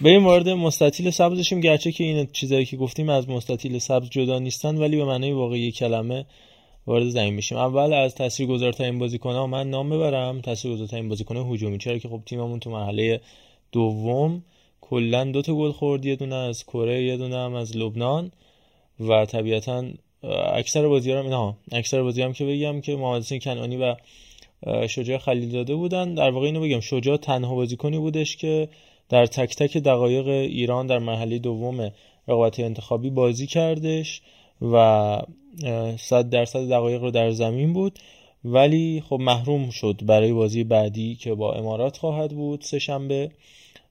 بریم وارد مستطیل سبزشیم گرچه که این چیزایی که گفتیم از مستطیل سبز جدا نیستن ولی به معنای واقعی کلمه وارد زمین میشیم اول از تاثیرگذارترین بازیکن‌ها من نام ببرم. تاثیرگذارترین بازیکن هجومی. چرا که خب تیممون تو مرحله دوم کلا دو تا گل خورد. یه دونه از کره یه دونه هم از لبنان. و طبیعتا اکثر بازی‌ها رو اینا اکثر بازی هم که بگم که محمد حسین کنعانی و شجاع خلیل داده بودن. در واقع اینو بگم شجاع تنها بازیکنی بودش که در تک تک دقایق ایران در مرحله دوم رقابت انتخابی بازی کردش. و اه، صد درصد دقایق رو در زمین بود. ولی خب محروم شد برای بازی بعدی که با امارات خواهد بود سه شنبه.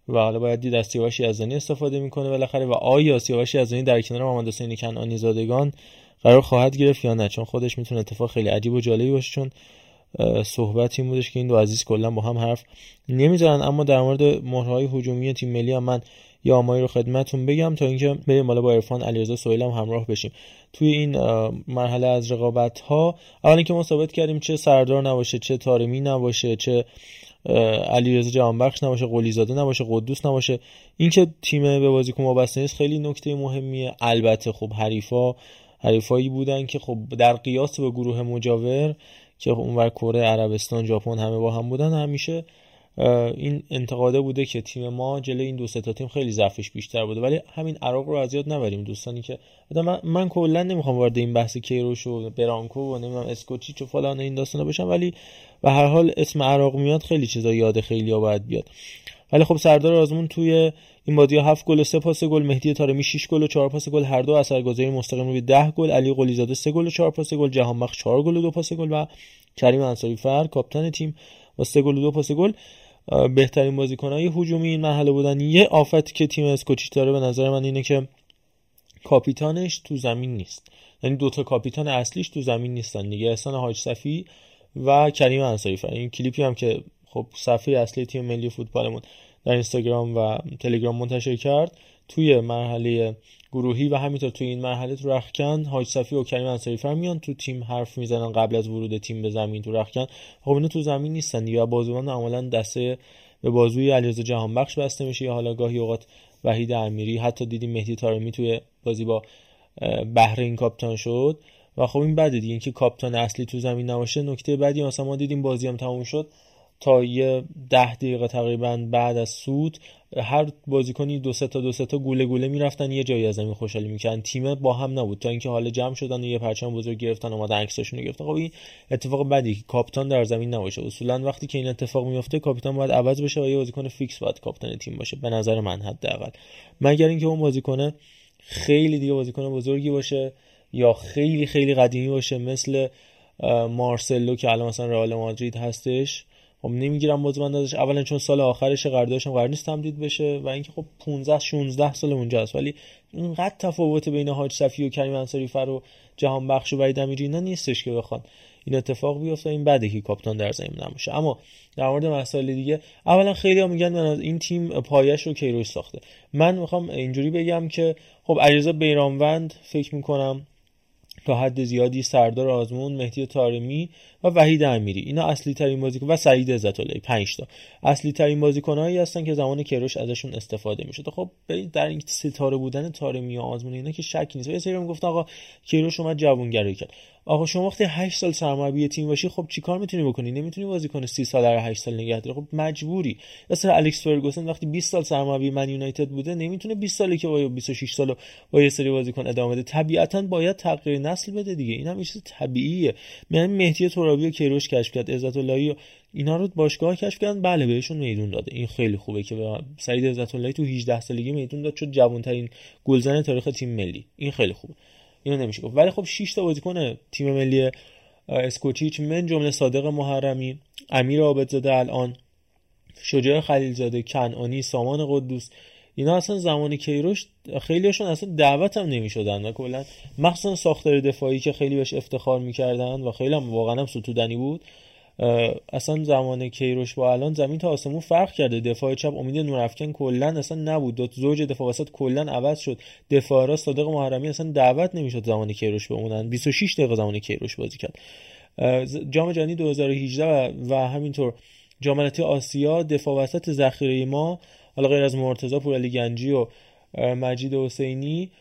و حالا باید دید از سیاوش یزدانی استفاده می‌کنه بالاخره و آیا سیاوش یزدانی در کنار محمد حسین کنعانی زادگان قرار خواهد گرفت یا نه؟ چون خودش می‌تونه اتفاق خیلی عجیب و جالبی باشه چون صحبت این بودش که این دو عزیز کلا با هم حرف نمی‌زنن. اما در مورد مهرهای هجومی تیم ملی هم من یا آمایی رو خدمتتون بگم تا اینکه بریم بالا با عرفان علیرضا سهیل هم همراه بشیم. توی این مرحله از رقابت ها اول اینکه ما ثابت کردیم چه سردار نباشه چه تارمی نباشه چه علیرضا جهانبخش نباشه قلیزاده نباشه قدوس نباشه. اینکه تیم به بازیکن وابسته نیست خیلی نکته مهمیه. البته خب حریفا حریفایی بودن که خب در قیاس به گروه مجاور که اونور کره عربستان ژاپن همه با هم بودن همیشه این انتقاده بوده که تیم ما جلوی این دو تا تیم خیلی ضعفش بیشتر بوده. ولی همین عراق رو از یاد نبریم دوستانی که من, من کلا نمی‌خوام وارد این بحث کیروش و برانکو و نمی‌دونم اسکوچیچ و فلان این داستانا بشم ولی به هر حال اسم عراق میاد خیلی چیزا یاد خیلی ها باید بیاد. ولی خب سردار آزمون توی این بازی 7 گل و 3 پاس گل مهدی طارمی 6 گل و 4 پاس گل هر دو اثرگذاری مستقیم روی 10 گل علی قلیزاده 3 گل و 4 پاس گل جهانبخش 4 گل و 2 پاس گل و کریم انصاری فر کاپیتان تیم با 3 گل و 2 پاس گل. بهترین بازیکنهای هجومی این مرحله بودن. یه آفت که تیم اسکوچیچ داره به نظر من اینه که کاپیتانش تو زمین نیست. یعنی دوتا کاپیتان اصلیش تو زمین نیستن دیگه. احسان حاج صفی و کریم انصاری. این کلیپی هم که خب صفحه اصلی تیم ملی فوتبالمون در اینستاگرام و تلگرام منتشر کرد توی مرحله گروهی و همینطور توی این مرحله تو رخکن حاج صفی و کریم انصاری میان تو تیم حرف می‌زنن قبل از ورود تیم به زمین تو رخکن. خب اینا تو زمین نیستن یا بازوان عملا دسته به بازوی علیرضا جهانبخش بسته میشه یا حالا گاهی اوقات وحید امیری حتی دیدیم مهدی طارمی توی بازی با بحرین کاپتان شد. و خب این بده دیگه اینکه کاپتان اصلی تو زمین نباشه نکته بعدی مثلا ما دیدیم بازی هم تموم شد. تا یه ده دقیقه تقریبا بعد از سود هر بازیکنی دو سه تا دو سه تا گوله گوله می‌رفتن یه جایی از زمین خوشحالی می‌کردن. تیم با هم نبود. تا اینکه حالا جمع شدن و یه پرچم بزرگ گرفتن اومدن عکساشون رو گرفتن. خب این اتفاق بدی. کاپیتان در زمین نباشه. اصولا وقتی که این اتفاق میفته کاپیتان باید عوض بشه و یه بازیکن فیکس باید کاپیتان تیم باشه. به نظر من حداقل. مگر اینکه اون بازیکن خیلی دیگه بازیکن بزرگی باشه یا خیلی خیلی قدیمی باشه مثل مارسلو که الان مثلا رئال مادرید هستش. خب نمی‌گیرم بازیکن ازش. اولا چون سال آخرش قراردادش قرار نیست تمدید بشه و اینکه خب 15 16 سال اونجا است. ولی اینقدر تفاوت بین حاج صفی و کریم انصاری فر و جهان بخش و وحید امیری اینا نیستش که بخوان این اتفاق بیفته. این بده که کاپیتان در زمین نماشه اما در مورد مسائل دیگه اولا خیلی ها میگن من از این تیم پایش رو کیروش ساخته. من می‌خوام اینجوری بگم که خب علیرضا بیرانوند فکر می‌کنم تا حد زیادی سردار آزمون مهدی تارمی و وحید امیری. اینا اصلی ترین بازیکن و سعید عزت الله 5 تا. اصلی ترین بازیکنایی هستن که زمان کروش ازشون استفاده میشه خب در این ستاره بودن تارمی و آزمون اینا که شکی نیست. یه سری گفت آقا کروش اومد جوونگرایی کرد. آقا شما وقتی 8 سال سرمربی تیم باشی خب چیکار می‌تونی بکنی؟ نمی‌تونی بازیکن 30 ساله رو 8 سال نگه داری. خب مجبوری. مثلا الکس فرگوسن وقتی 20 سال سرمربی من یونایتد بوده نمی‌تونه 20 سالی که با 26 سال با یه سری بازیکن ادامه بده. طبیعتا باید تغییر نسل بده دیگه. هم چیز طبیعیه. یعنی مهدی ترابی و کیروش کشف کرد عزت اللهی اینا رو باشگاه کشف کردن بله بهشون میدون داده. این خیلی خوبه که سعید عزت اللهی تو 18 سالگی میدون داد شد جوانترین گلزن تاریخ تیم ملی. این خیلی خوبه. اینو نمیشه گفت. ولی خب 6 تا بازیکن تیم ملی اسکوچیچ من جمله صادق محرمی امیر عابدزاده الان شجاع خلیلزاده کنعانی سامان قدوس. اینا اصلا زمان کیروش خیلیشون اصلا دعوت هم نمی‌شدن. و کلا مخصوصا ساختار دفاعی که خیلی بهش افتخار می‌کردن و خیلی هم واقعا هم ستودنی بود. اصلا زمان کیروش با الان زمین تا آسمون فرق کرده. دفاع چپ امید نورافکن کلا اصلا نبود. دو زوج دفاع وسط کلا عوض شد. دفاع راست صادق محرمی اصلا دعوت نمی‌شد زمان کیروش بمونن. 26 دقیقه زمان کیروش بازی کرد. جام جهانی 2018 و, و همینطور جام آسیا دفاع وسط ذخیره ما حالا غیر از مرتضی پورعلی گنجی و مجید حسینی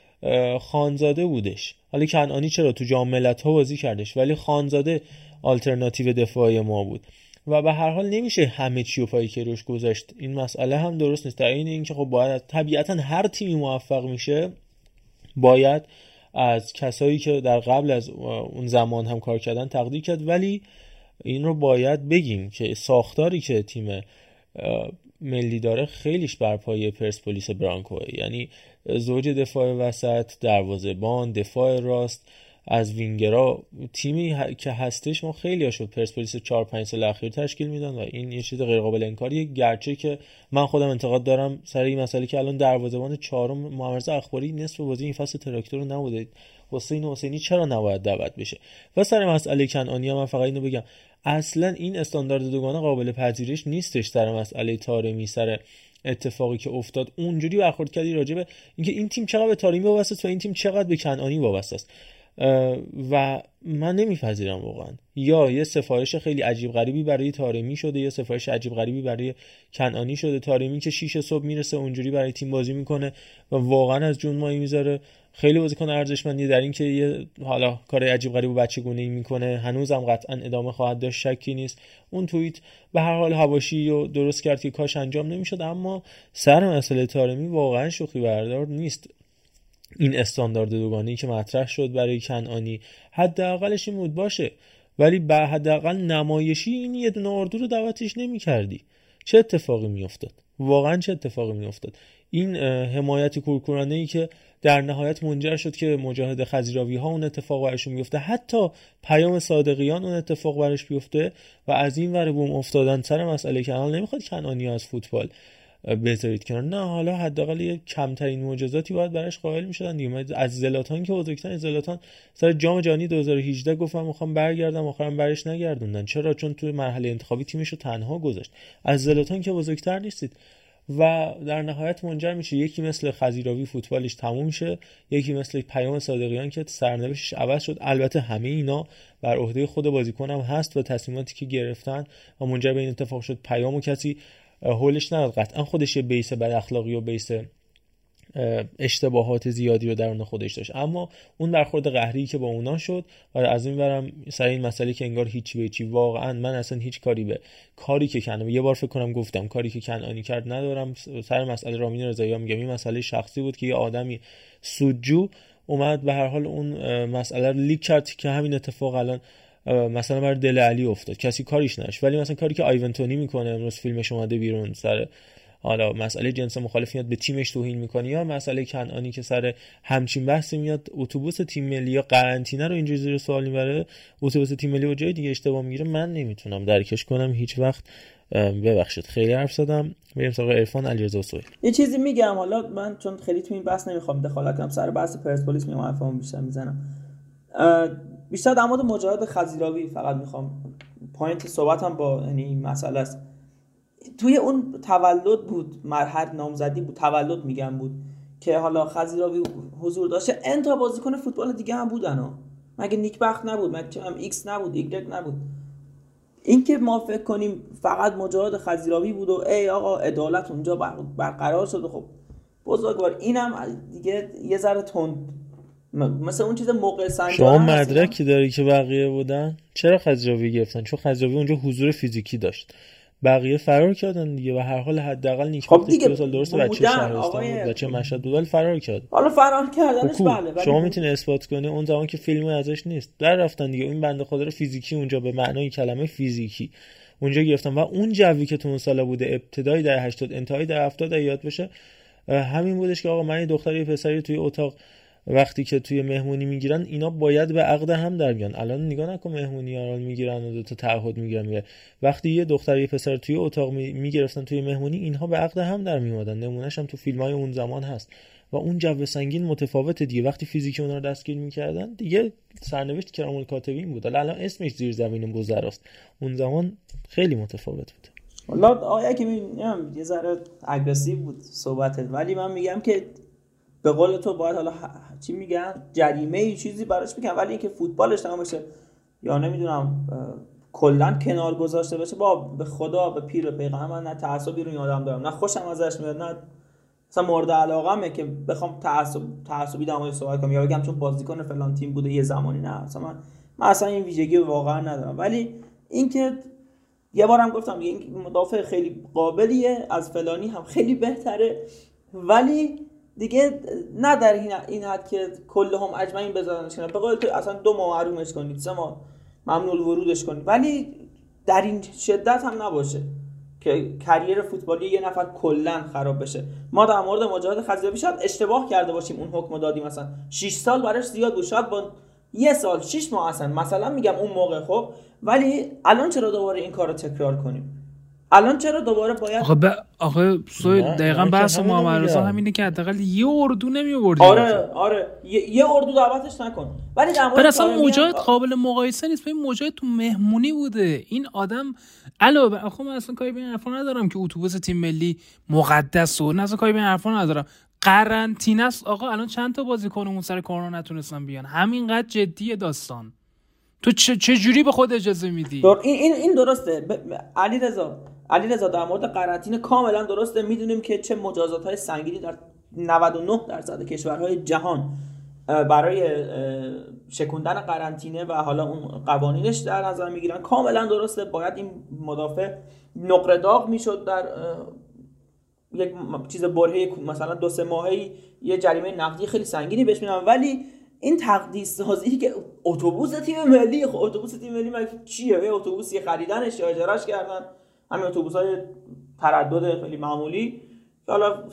خانزاده بودش. حالا کنعانی چرا تو جام ملت ها بازی کردش؟ ولی خانزاده آلترناتیو دفاعی ما بود. و به هر حال نمیشه همه چی و پای کروش گذاشت. این مسئله هم درست نیست. در این اینکه خب باید طبیعتا هر تیمی موفق میشه باید از کسایی که در قبل از اون زمان هم کار کردن تقدیر کرد. ولی این رو باید بگیم که ساختاری که تیم ملی داره خیلیش بر پایه پرسپولیس برانکوه. یعنی زوج دفاع وسط دروازه‌بان دفاع راست از وینگرا تیمی که هستش ما خیلی شد پرسپولیس 4 5 سال اخیر تشکیل میدن و این یه چیز غیر قابل انکاریه گرچه که من خودم انتقاد دارم سر این مسئله که الان دروازه‌بان چهارم محمد اخباری نصف بازی این فصل تراکتور نبوده. حسین حسینی چرا نباید دعوت بشه؟ و سر مسئله کنعانی من فقط اینو بگم. اصلا این استاندارد دوگانه قابل پذیرش نیستش سر مسئله تارمی سر اتفاقی که افتاد. اونجوری برخورد کردی راجبه اینکه این تیم چقدر به تارمی وابسته است و این تیم چقدر به کنعانی وابسته است. و من نمیپذیرم واقعا. یا یه سفارش خیلی عجیب غریبی برای تارمی شده یه سفارش عجیب غریبی برای کنعانی شده. تارمی که شیش صبح می‌رسه اونجوری برای تیم بازی می‌کنه و واقعا از جون مایی می‌ذاره. خیلی بازیکن ارزشمندی در اینکه یه حالا کار عجیب غریب و بچه ای می‌کنه. هنوزم قطعا ادامه خواهد داشت شکی نیست. اون توییت به هر حال هواشی و درست کرد که کاش انجام نمی‌شد اما سر مسئله تارمی واقعا شوخی بردار نیست. این استاندارد دوگانه که مطرح شد برای کنعانی حداقلش این بود باشه. ولی به حداقل نمایشی این یه دونه اردو رو دعوتش نمی‌کردی. چه اتفاقی میافتاد؟ واقعا چه اتفاقی میافتاد؟ این حمایت کورکورانه ای که در نهایت منجر شد که مجاهد خزیراوی ها اون اتفاق برشون بیفته حتی پیام صادقیان اون اتفاق برش بیفته و از این ور بوم افتادن سر مسئله که الان نمی‌خواد کنانی از فوتبال بذارید کنار نه حالا حداقل یه کمترین معجزاتی باید براش قائل می‌شدن دیگه. از زلاتان که بزرگترین زلاتان سر جام جهانی 2018 گفتم می‌خوام برگردم آخرم برش نگردوندن. چرا؟ چون توی مرحله انتخابی تیمش رو تنها گذاشت. از زلاتان که بزرگتر نیستید. و در نهایت منجر میشه یکی مثل خزیراوی فوتبالش تموم شه یکی مثل پیام صادقیان که سرنوشتش عوض شد. البته همه اینا بر عهده خود بازیکنم هست و تصمیماتی که گرفتن و منجر به این اتفاق شد پیام و کسی هولش نداد قطعا خودش بیس بد اخلاقی و بیس اشتباهات زیادی رو درون خودش داشت. اما اون در خورد قهری که با اونا شد و از این برم سر این مسئله که انگار هیچی به چی واقعا من اصلا هیچ کاری به کاری که کنم یه بار فکر کنم گفتم کاری که کنانی کرد ندارم. سر مسئله رامین رضایی میگم این مسئله شخصی بود که یه آدمی سودجو اومد به هر حال اون مسئله رو لیک کرد که همین اتفاق الان مثلا بر دل علی افتاد. کسی کاریش نش ولی مثلا کاری که آیونتونی می‌کنه امروز فیلمش اومده بیرون سر حالا مسئله جنس مخالف میاد به تیمش توهین می‌کنه. یا مسئله کنعانی که سر همچین بحثی میاد اتوبوس تیم ملی یا قرنطینه رو اینجوری زیر سوال می‌بره اتوبوس تیم ملی و جای دیگه اشتباه می‌گیره. من نمی‌تونم درکش کنم. هیچ وقت ببخشید. خیلی حرف زدم. بریم سراغ عرفان علیرضا سهیل یه چیزی میگم. حالا من چون خیلی تو این بحث نمی‌خوام دخالت کنم سر بحث پرسپولیس میام حرفامو بیشتر می‌زنم. بیشتر در مورد مجاهد خزیراوی فقط می‌خوام point صحبتم با یعنی مسئله است. توی اون تولد بود مرحله نامزدی بود تولد میگم بود که حالا خزیراوی حضور داشته n تا بازیکن فوتبال دیگه هم بودن ها. مگه نیک بخت نبود؟ مگه هم ایکس نبود ایگرگ نبود؟ اینکه ما فکر کنیم فقط مجاهد خزیراوی بود و ای آقا عدالت اونجا برقرار شد خب بزرگوار اینم دیگه یه ذره تند مثل اون چیز موقع سنجا شما مدرکی داری که بقیه بودن؟ چرا خزیراوی گرفتن؟ چون خزیراوی اونجا حضور فیزیکی داشت. بقیه فرار کردن دیگه و هر حال حداقل نیک خب دیگه سال درست بچه شهرستان بود بچه مشهد بود ولی فرار کرد. حالا فرار کردنش بله شما می‌تونی اثبات کنی اون زمان که فیلمی ازش نیست. در رفتن دیگه این بنده خدا رو فیزیکی اونجا به معنای کلمه فیزیکی اونجا گرفتن. و اون جوی که تو اون سالا بوده ابتدای در 80 انتهای در 70 یاد بشه همین بودش که آقا من یه دختری پسری توی اتاق وقتی که توی مهمونی می‌گیرن اینا باید به عقد هم در بیان الان نگاه نکن مهمونی ها می‌گیرن و دو تا تعهد می‌گیرن. میگه وقتی یه دختر یه پسر توی اتاق می‌گرفتن توی مهمونی اینها به عقد هم در میومدن نمونهش هم تو فیلم های اون زمان هست. و اون جو سنگین متفاوت دیگه. وقتی فیزیکی اونا رو دستگیر می‌کردن دیگه سرنوشت کرام الکاتبین بود. الان اسمش زیر زمین بوزراست اون زمان خیلی متفاوت بود. والله آیا که میگم یه ذره اگریسیو بود صحبتت. ولی من میگم که به قول تو باید حالا چی میگن؟ جریمه ای چیزی براش میگن ولی اینکه فوتبالش تمام بشه یا نمی‌دونم کلا کنار گذاشته بشه با به خدا به پیر پیغمبر نه تعصبی رو یادم دارم نه خوشم ازش میاد نه مثلا مورد علاقمه که بخوام تعصب تعصبی در صحبت کنم یا بگم چون بازیکن فلان تیم بوده یه زمانی نه. مثلا من, من اصلا این ویژگی واقعا ندارم. ولی اینکه یه بارم گفتم این مدافع خیلی قابلیه از فلانی هم خیلی بهتره. ولی دیگه نه در این حد که کل هم اجمعین بذارنش کنن به قول تو اصلا دو ماه حرومش کنید سه ماه ممنوع ورودش کنید. ولی در این شدت هم نباشه که کریر فوتبالی یه نفر کلا خراب بشه. ما در مورد مجاهد خزیابی شاید اشتباه کرده باشیم اون حکم دادیم. مثلا 6 سال براش زیاد بود. شاید با یه سال 6 ماه اصلا. مثلا میگم اون موقع خب. ولی الان چرا دوباره این کار رو تکرار کنیم؟ الان چرا دوباره باید آخه ب... آخه دقیقا بحث محمد رضا همینه که حداقل یه اردو نمی آره آره یه, یه اردو دعوتش نکن. ولی در مورد اصلا مجاهد قابل مقایسه نیست. ببین مجاهد تو مهمونی بوده. این آدم علاوه آخه من اصلا کاری به این حرفا ندارم که اتوبوس تیم ملی مقدس و نه اصلا کاری به این حرفا ندارم. قرنطینه است آقا الان چند تا بازیکنمون سر کرونا نتونستن بیان؟ همینقدر جدیه داستان. تو چه, چه جوری به خود اجازه میدی؟ در این این این درسته. علی رضا علی رضا در مورد قرنطینه کاملا درسته. می‌دونیم که چه مجازات های سنگینی در 99 درصد کشورهای جهان برای شکوندن قرنطینه و حالا اون قوانینش در نظر می‌گیرن. کاملا درسته. باید این مدافع نقره داغ می‌شد در یک چیز برهه مثلا دو سه ماهی یه جریمه نقدی خیلی سنگینی بهش میدن. ولی این تقدیس سازی که اتوبوس تیم ملی خب اتوبوس تیم ملی مگه چیه؟ یه اتوبوسی خریدنش یا اجارش کردن. همین اتوبوس های تردد خیلی معمولی که حالا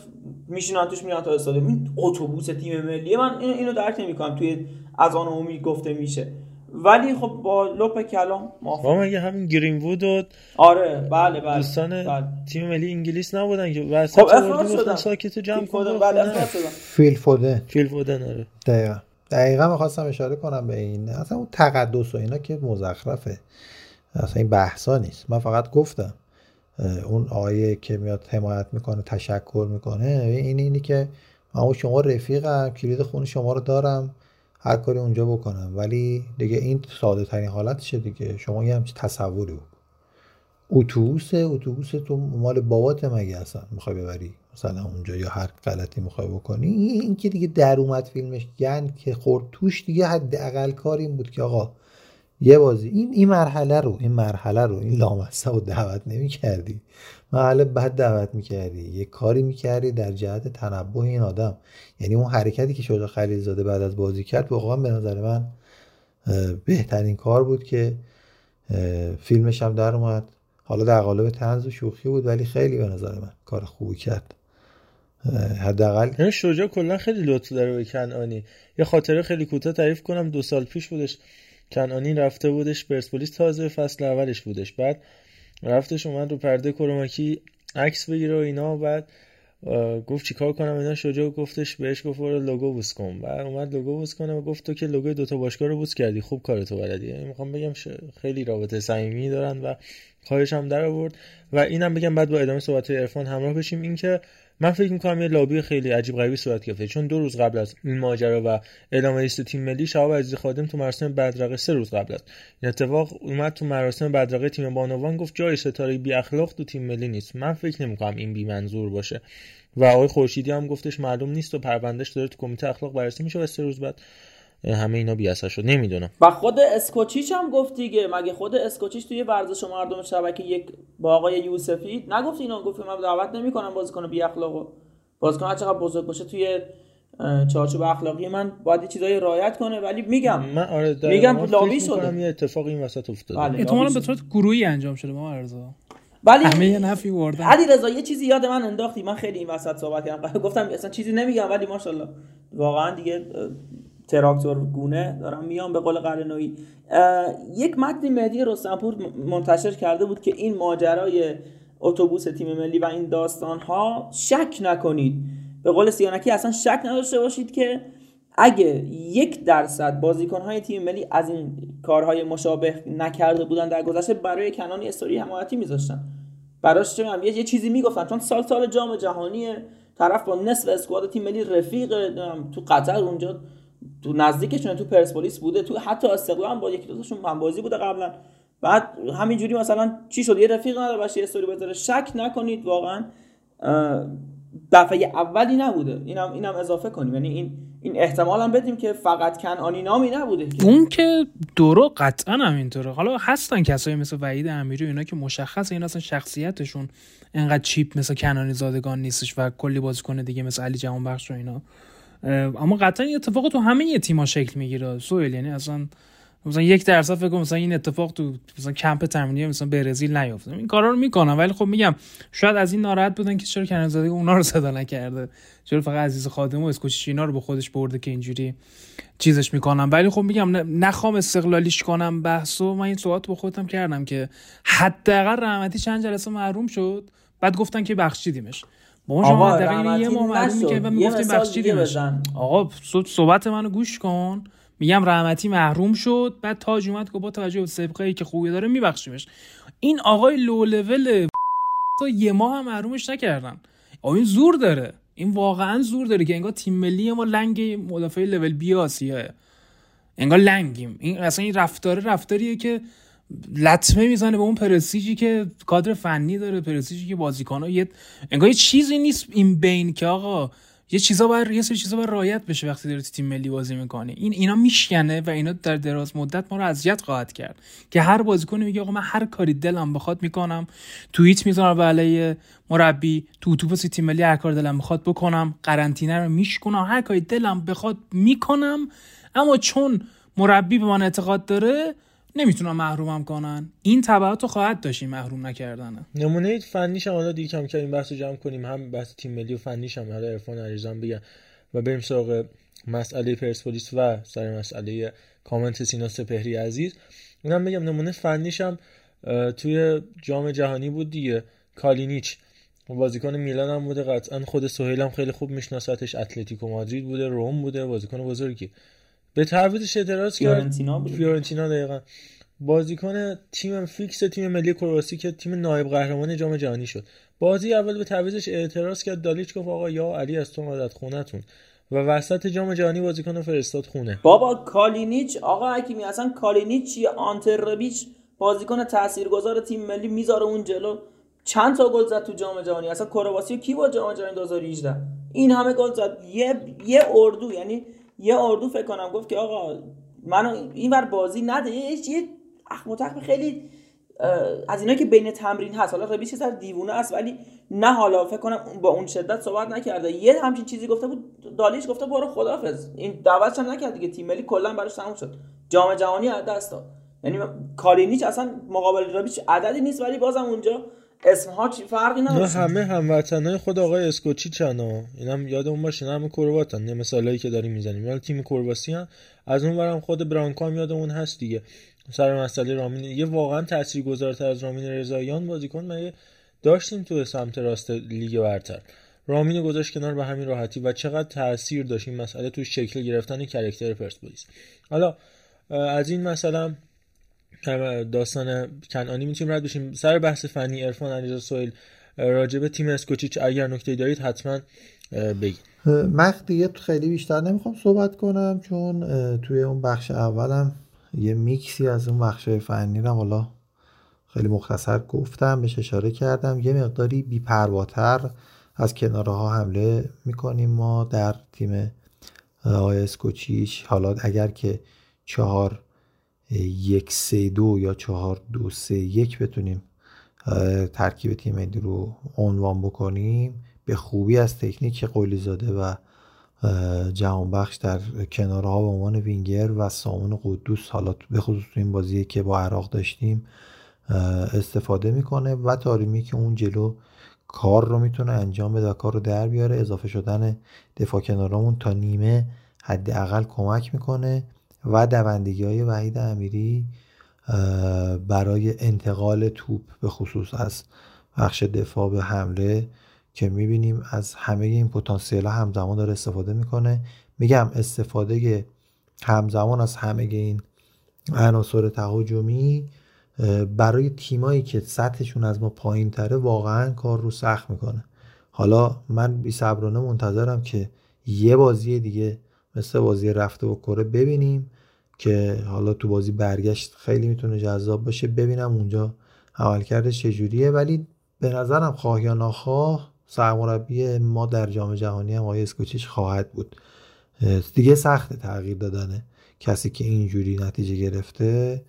میشینن توش میرن تا استادیوم. این اتوبوس تیم ملی من اینو درک نمی‌کنم. توی از آن عمومی گفته میشه. ولی خب با لپ کلام موافقم مگه همین گرین وود و آره بله بله دوستان بله. تیم ملی انگلیس نبودن که واسه خب افراز شدن. ساکت جمع بله شدن. فیل فودن. فیل فودن آره. دقیقا. دقیقا می‌خواستم اشاره کنم به این. اصلا اون تقدس و اینا که مزخرفه. اصلا این بحثا نیست. من فقط گفتم. اون آیه که میاد حمایت می‌کنه تشکر می‌کنه. این اینی که من شما رفیقم کلید خون شما رو دارم هر کاری اونجا بکنم. ولی دیگه این ساده ترین حالتشه دیگه. شما یه همچین تصوری بود اتوبوس اتوبوس تو مال بابات مگه اصلا می‌خوای ببری؟ مثلا اونجا یا هر غلطی می‌خوای بکنی. این که دیگه در اومد فیلمش گن که خورد توش دیگه حداقل کار این بود که آقا یه بازی. این این مرحله رو این مرحله رو این لامصب رو دعوت نمی کردی مرحله بعد دعوت می‌کردی. یه کاری می‌کردی در جهت تنبه این آدم. یعنی اون حرکتی که شجاع خلیلزاده بعد از بازی کرد واقعا به نظر من بهترین کار بود که فیلمش هم در اومد. حالا در قالب تنز و شوخی بود ولی خیلی به نظر من کار خوبی کرد. حداقل یعنی شجاع کلا خیلی لطف داره به کنعانی. یه خاطره خیلی کوتاه تعریف کنم دو سال پیش بودش. کنعانی رفته بودش پرسپولیس تازه فصل اولش بودش. بعد رفتش اومد رو پرده کروماکی عکس بگیره و اینا. بعد گفت چیکار کنم اینا. شجاع گفتش بهش گفت برو لوگو بوس کن. بعد اومد لوگو بوس کنه و گفت تو که لوگوی دوتا باشگاه رو بوس کردی. خوب کارتو بلدی. یعنی می‌خوام بگم خیلی رابطه صمیمی دارن و کارش هم در آورد. و اینم بگم بعد با ادامه صحبت های عرفان همراه بشیم. اینکه من فکر می‌کنم یه لابی خیلی عجیب غریبی صورت گرفته. چون دو روز قبل از این ماجرا و اعلام لیست تیم ملی شهاب عزیزی خادم تو مراسم بدرقه سه روز قبل است. این اتفاق اومد تو مراسم بدرقه تیم بانوان گفت جای ستاره بی اخلاق تو تیم ملی نیست. من فکر نمی‌کنم این بی منظور باشه. و آقای خورشیدی هم گفتش معلوم نیست و پروندهش داره تو کمیته اخلاق بررسی میشه و سه روز بعد همه اینا بی شد. نمی‌دونم. و خود اسکوچیچ هم گفت دیگه. مگه خود اسکوچیچ توی ورزش مردم شبکه یک با آقای یوسفی؟ نگفت اینا گفت من دعوت نمی‌کنم بازیکن بی اخلاقو بازیکن هر چقدر بزرگ باشه توی چارچوب اخلاقی من باید چیزای رعایت کنه. ولی میگم. من آره میگم لابی شده. یه اتفاق این وسط افتاده. بله احتمالاً به صورت گروهی انجام شده ما ارزا ولی همه یه نفی بردن علی رضا یه چیزی یاد من انداختی. من خیلی این وسط صحبت کردم. [LAUGHS] گفتم اصلا چیزی نمیگم ولی ماشاءالله. واقعا دیگه تراکتور گونه دارم میام به قول قرنوی یک متن مهدی رستمپور منتشر کرده بود که این ماجرای اتوبوس تیم ملی و این داستان ها شک نکنید. به قول سیانکی اصلا شک نداشته باشید که اگه یک درصد بازیکن های تیم ملی از این کارهای مشابه نکرده بودن در گذشته برای کنانی استوری حمایتی میذاشتن. براش چه یه چیزی می‌گفتن چون سال سال جام جهانی طرف با نصف اسکواد تیم ملی رفیق تو قطر اونجا تو نزدیکشون تو پرسپولیس بوده تو حتی استقلال با یکی دوتاشون من بازی بوده قبلا. بعد همینجوری مثلا چی شد؟ یه رفیق نداره باشه استوری بذاره. شک نکنید واقعا دفعه اولی نبوده. اینم اینم اضافه کنیم. یعنی این این احتمال هم بدیم که فقط کنعانی نامی نبوده اون که درو قطعا همینطوره حالا هستن کسایی مثل وحید امیری اینا که مشخص این اصلا شخصیتشون انقدر چیپ مثل کنانی زادگان نیستش و کلی بازیکن دیگه مثل علی جهانبخش و اینا. اما قطعا این اتفاق تو همه تیم‌ها شکل می‌گیره. سوئیل یعنی اصلا مثلا یک درصد فکر کنم مثلا این اتفاق تو مثلا کمپ تمرینی مثلا برزیل نیفته. این کارا رو می‌کنم ولی خب میگم شاید از این ناراحت بودن که چرا کنزادی اونا رو صدا نکرده. چرا فقط عزیز خادم و اسکوچیچ اینا رو به خودش برده که اینجوری چیزش می‌کنم ولی خب میگم نخوام استقلالیش کنم بحثو من این صحبت با خودم کردم که حداقل رحمتی چند جلسه محروم شد بعد گفتن که بخشیدیمش. با شما حداقل یه ما محروم که و می‌گفتیم بخشیدیمش آقا صحبت منو گوش کن. میگم رحمتی محروم شد بعد تاج اومد که با توجه به سابقه که خوبی داره میبخشیمش. این آقای لو لول تا یه ماه هم محرومش نکردن. آقا این زور داره. این واقعا زور داره که انگار تیم ملی ما لنگ مدافع لول بی آسیاه. انگار لنگیم. این اصلا این رفتار رفتاریه که لطمه می‌زنه به اون پرستیجی که کادر فنی داره پرستیجی که بازیکن‌ها یه انگار یه چیزی نیست این بین که آقا یه چیزا بر یه سری چیزا بر رایت بشه وقتی داره تیم ملی بازی می‌کنه این اینا میشکنه و اینا در دراز مدت ما رو اذیت خواهد کرد که هر بازیکنی میگه آقا من هر کاری دلم بخواد می‌کنم توییت می‌ذارم علیه مربی تو اتوبوس تیم ملی هر کار دلم بخواد بکنم قرنطینه رو میشکنم هر کاری دلم بخواد می‌کنم اما چون مربی به من اعتقاد داره نمی‌تونم محرومم کنن. این تبعات رو خواهد داشت محروم نکردنه نمونه فنیش هم حالا دیگه کم کم این بحث جمع کنیم. هم بحث تیم ملی و فنیش هم. حالا عرفان علیرضا بگم و بریم سراغ مسئله پرسپولیس و سر مسئله کامنت سینا سپهری عزیز. اونم بگم نمونه فنیش هم توی جام جهانی بود دیگه. کالینیچ. بازیکن میلان هم بوده. قطعا خود سهیل هم خیلی خوب میشناستش اتلتیکو مادرید بوده. رم بوده. بازیکن بزرگی. به تعویضش اعتراض کرد. فیورنتینا بود. فیورنتینا دقیقا. بازیکن تیم فیکس تیم ملی کرواسی که تیم نایب قهرمان جام جهانی شد. بازی اول به تعویضش اعتراض کرد. دالیچ گفت آقا یا علی از تو عادت خونتون و وسط جام جهانی بازیکن فرستاد خونه. بابا کالینیچ آقا حکیمی اصلا کالینیچ یا آنتربیچ بازیکن تاثیرگذار تیم ملی می‌ذاره اون جلو. چند تا گل زد تو جام جهانی؟ اصلا کرواسی کی با جام جهانی 2018 این همه گل زد. یه یه اردو یعنی یه اردو فکر کنم گفت که آقا منو اینور بازی نده. یه یه اخ خیلی از اینا که بین تمرین هست. حالا ربیش سر دیوونه است ولی نه حالا فکر کنم با اون شدت صحبت نکرده. یه همچین چیزی گفته بود دالیش گفته برو خدافظ. این دعوتش هم نکرد دیگه. تیم ملی کلا براش تموم شد. جام جهانی از دست داد. یعنی کالینیچ اصلا مقابل ربیش عددی نیست ولی بازم اونجا اسمها چی فرقی نداره. همه هموطنای خود آقای اسکوچی چنا اینم یادمون باشه همه کرواتن نه مثالایی که داریم می‌زنیم. ولی تیم کرواسی هم از اون برم خود برانکو هم یادمون هست دیگه. سر مسئله رامین یه واقعا تاثیرگذارتر از رامین رضاییان بازیکن ما داشتیم تو سمت راست لیگ برتر. رامین گذاشت کنار به همین راحتی و چقدر تاثیر داشت. این مسئله تو شکل گرفتن کرکتر پرسپولیس. حالا از این مسئله داستان کنانی می‌تونیم رد بشیم. سر بحث فنی ارفان علیرضا سویل راجب تیم اسکوچیچ اگر نکته دارید حتما بگید. من دیگه خیلی بیشتر نمی‌خوام صحبت کنم چون توی اون بخش اولم یه میکسی از اون بخش فنی رو حالا خیلی مختصر گفتم بهش اشاره کردم. یه مقداری بیپرواتر از کناره ها حمله می‌کنیم ما در تیم آقای اسکوچیچ. حالا اگر که چهار یک سه دو یا چهار دو سه یک بتونیم ترکیب تیم ملی رو عنوان بکنیم. به خوبی از تکنیک قولی زاده و جهانبخش در کنارها به عنوان وینگر و سامون قدوس حالا به خصوص این بازی که با عراق داشتیم استفاده می‌کنه و تاریمی که اون جلو کار رو می‌تونه انجام بده و کار رو در بیاره. اضافه شدن دفاع کنارمون تا نیمه حداقل کمک می‌کنه. و دوندگی های وحید امیری برای انتقال توپ به خصوص از بخش دفاع به حمله که می‌بینیم از همه این پتانسیل همزمان داره استفاده می‌کنه. میگم استفاده همزمان از همه این عناصر تهاجمی برای تیمایی که سطحشون از ما پایین تره واقعا کار رو سخت می‌کنه. حالا من بی منتظرم که یه بازی دیگه مثل بازی رفته و کره ببینیم که حالا تو بازی برگشت خیلی می‌تونه جذاب باشه. ببینم اونجا عملکردش چجوریه. ولی به نظرم خواه یا ناخواه سرمربی ما در جام جهانی هم آقای اسکوچیش خواهد بود. دیگه سخت تغییر دادنه کسی که اینجوری نتیجه گرفته.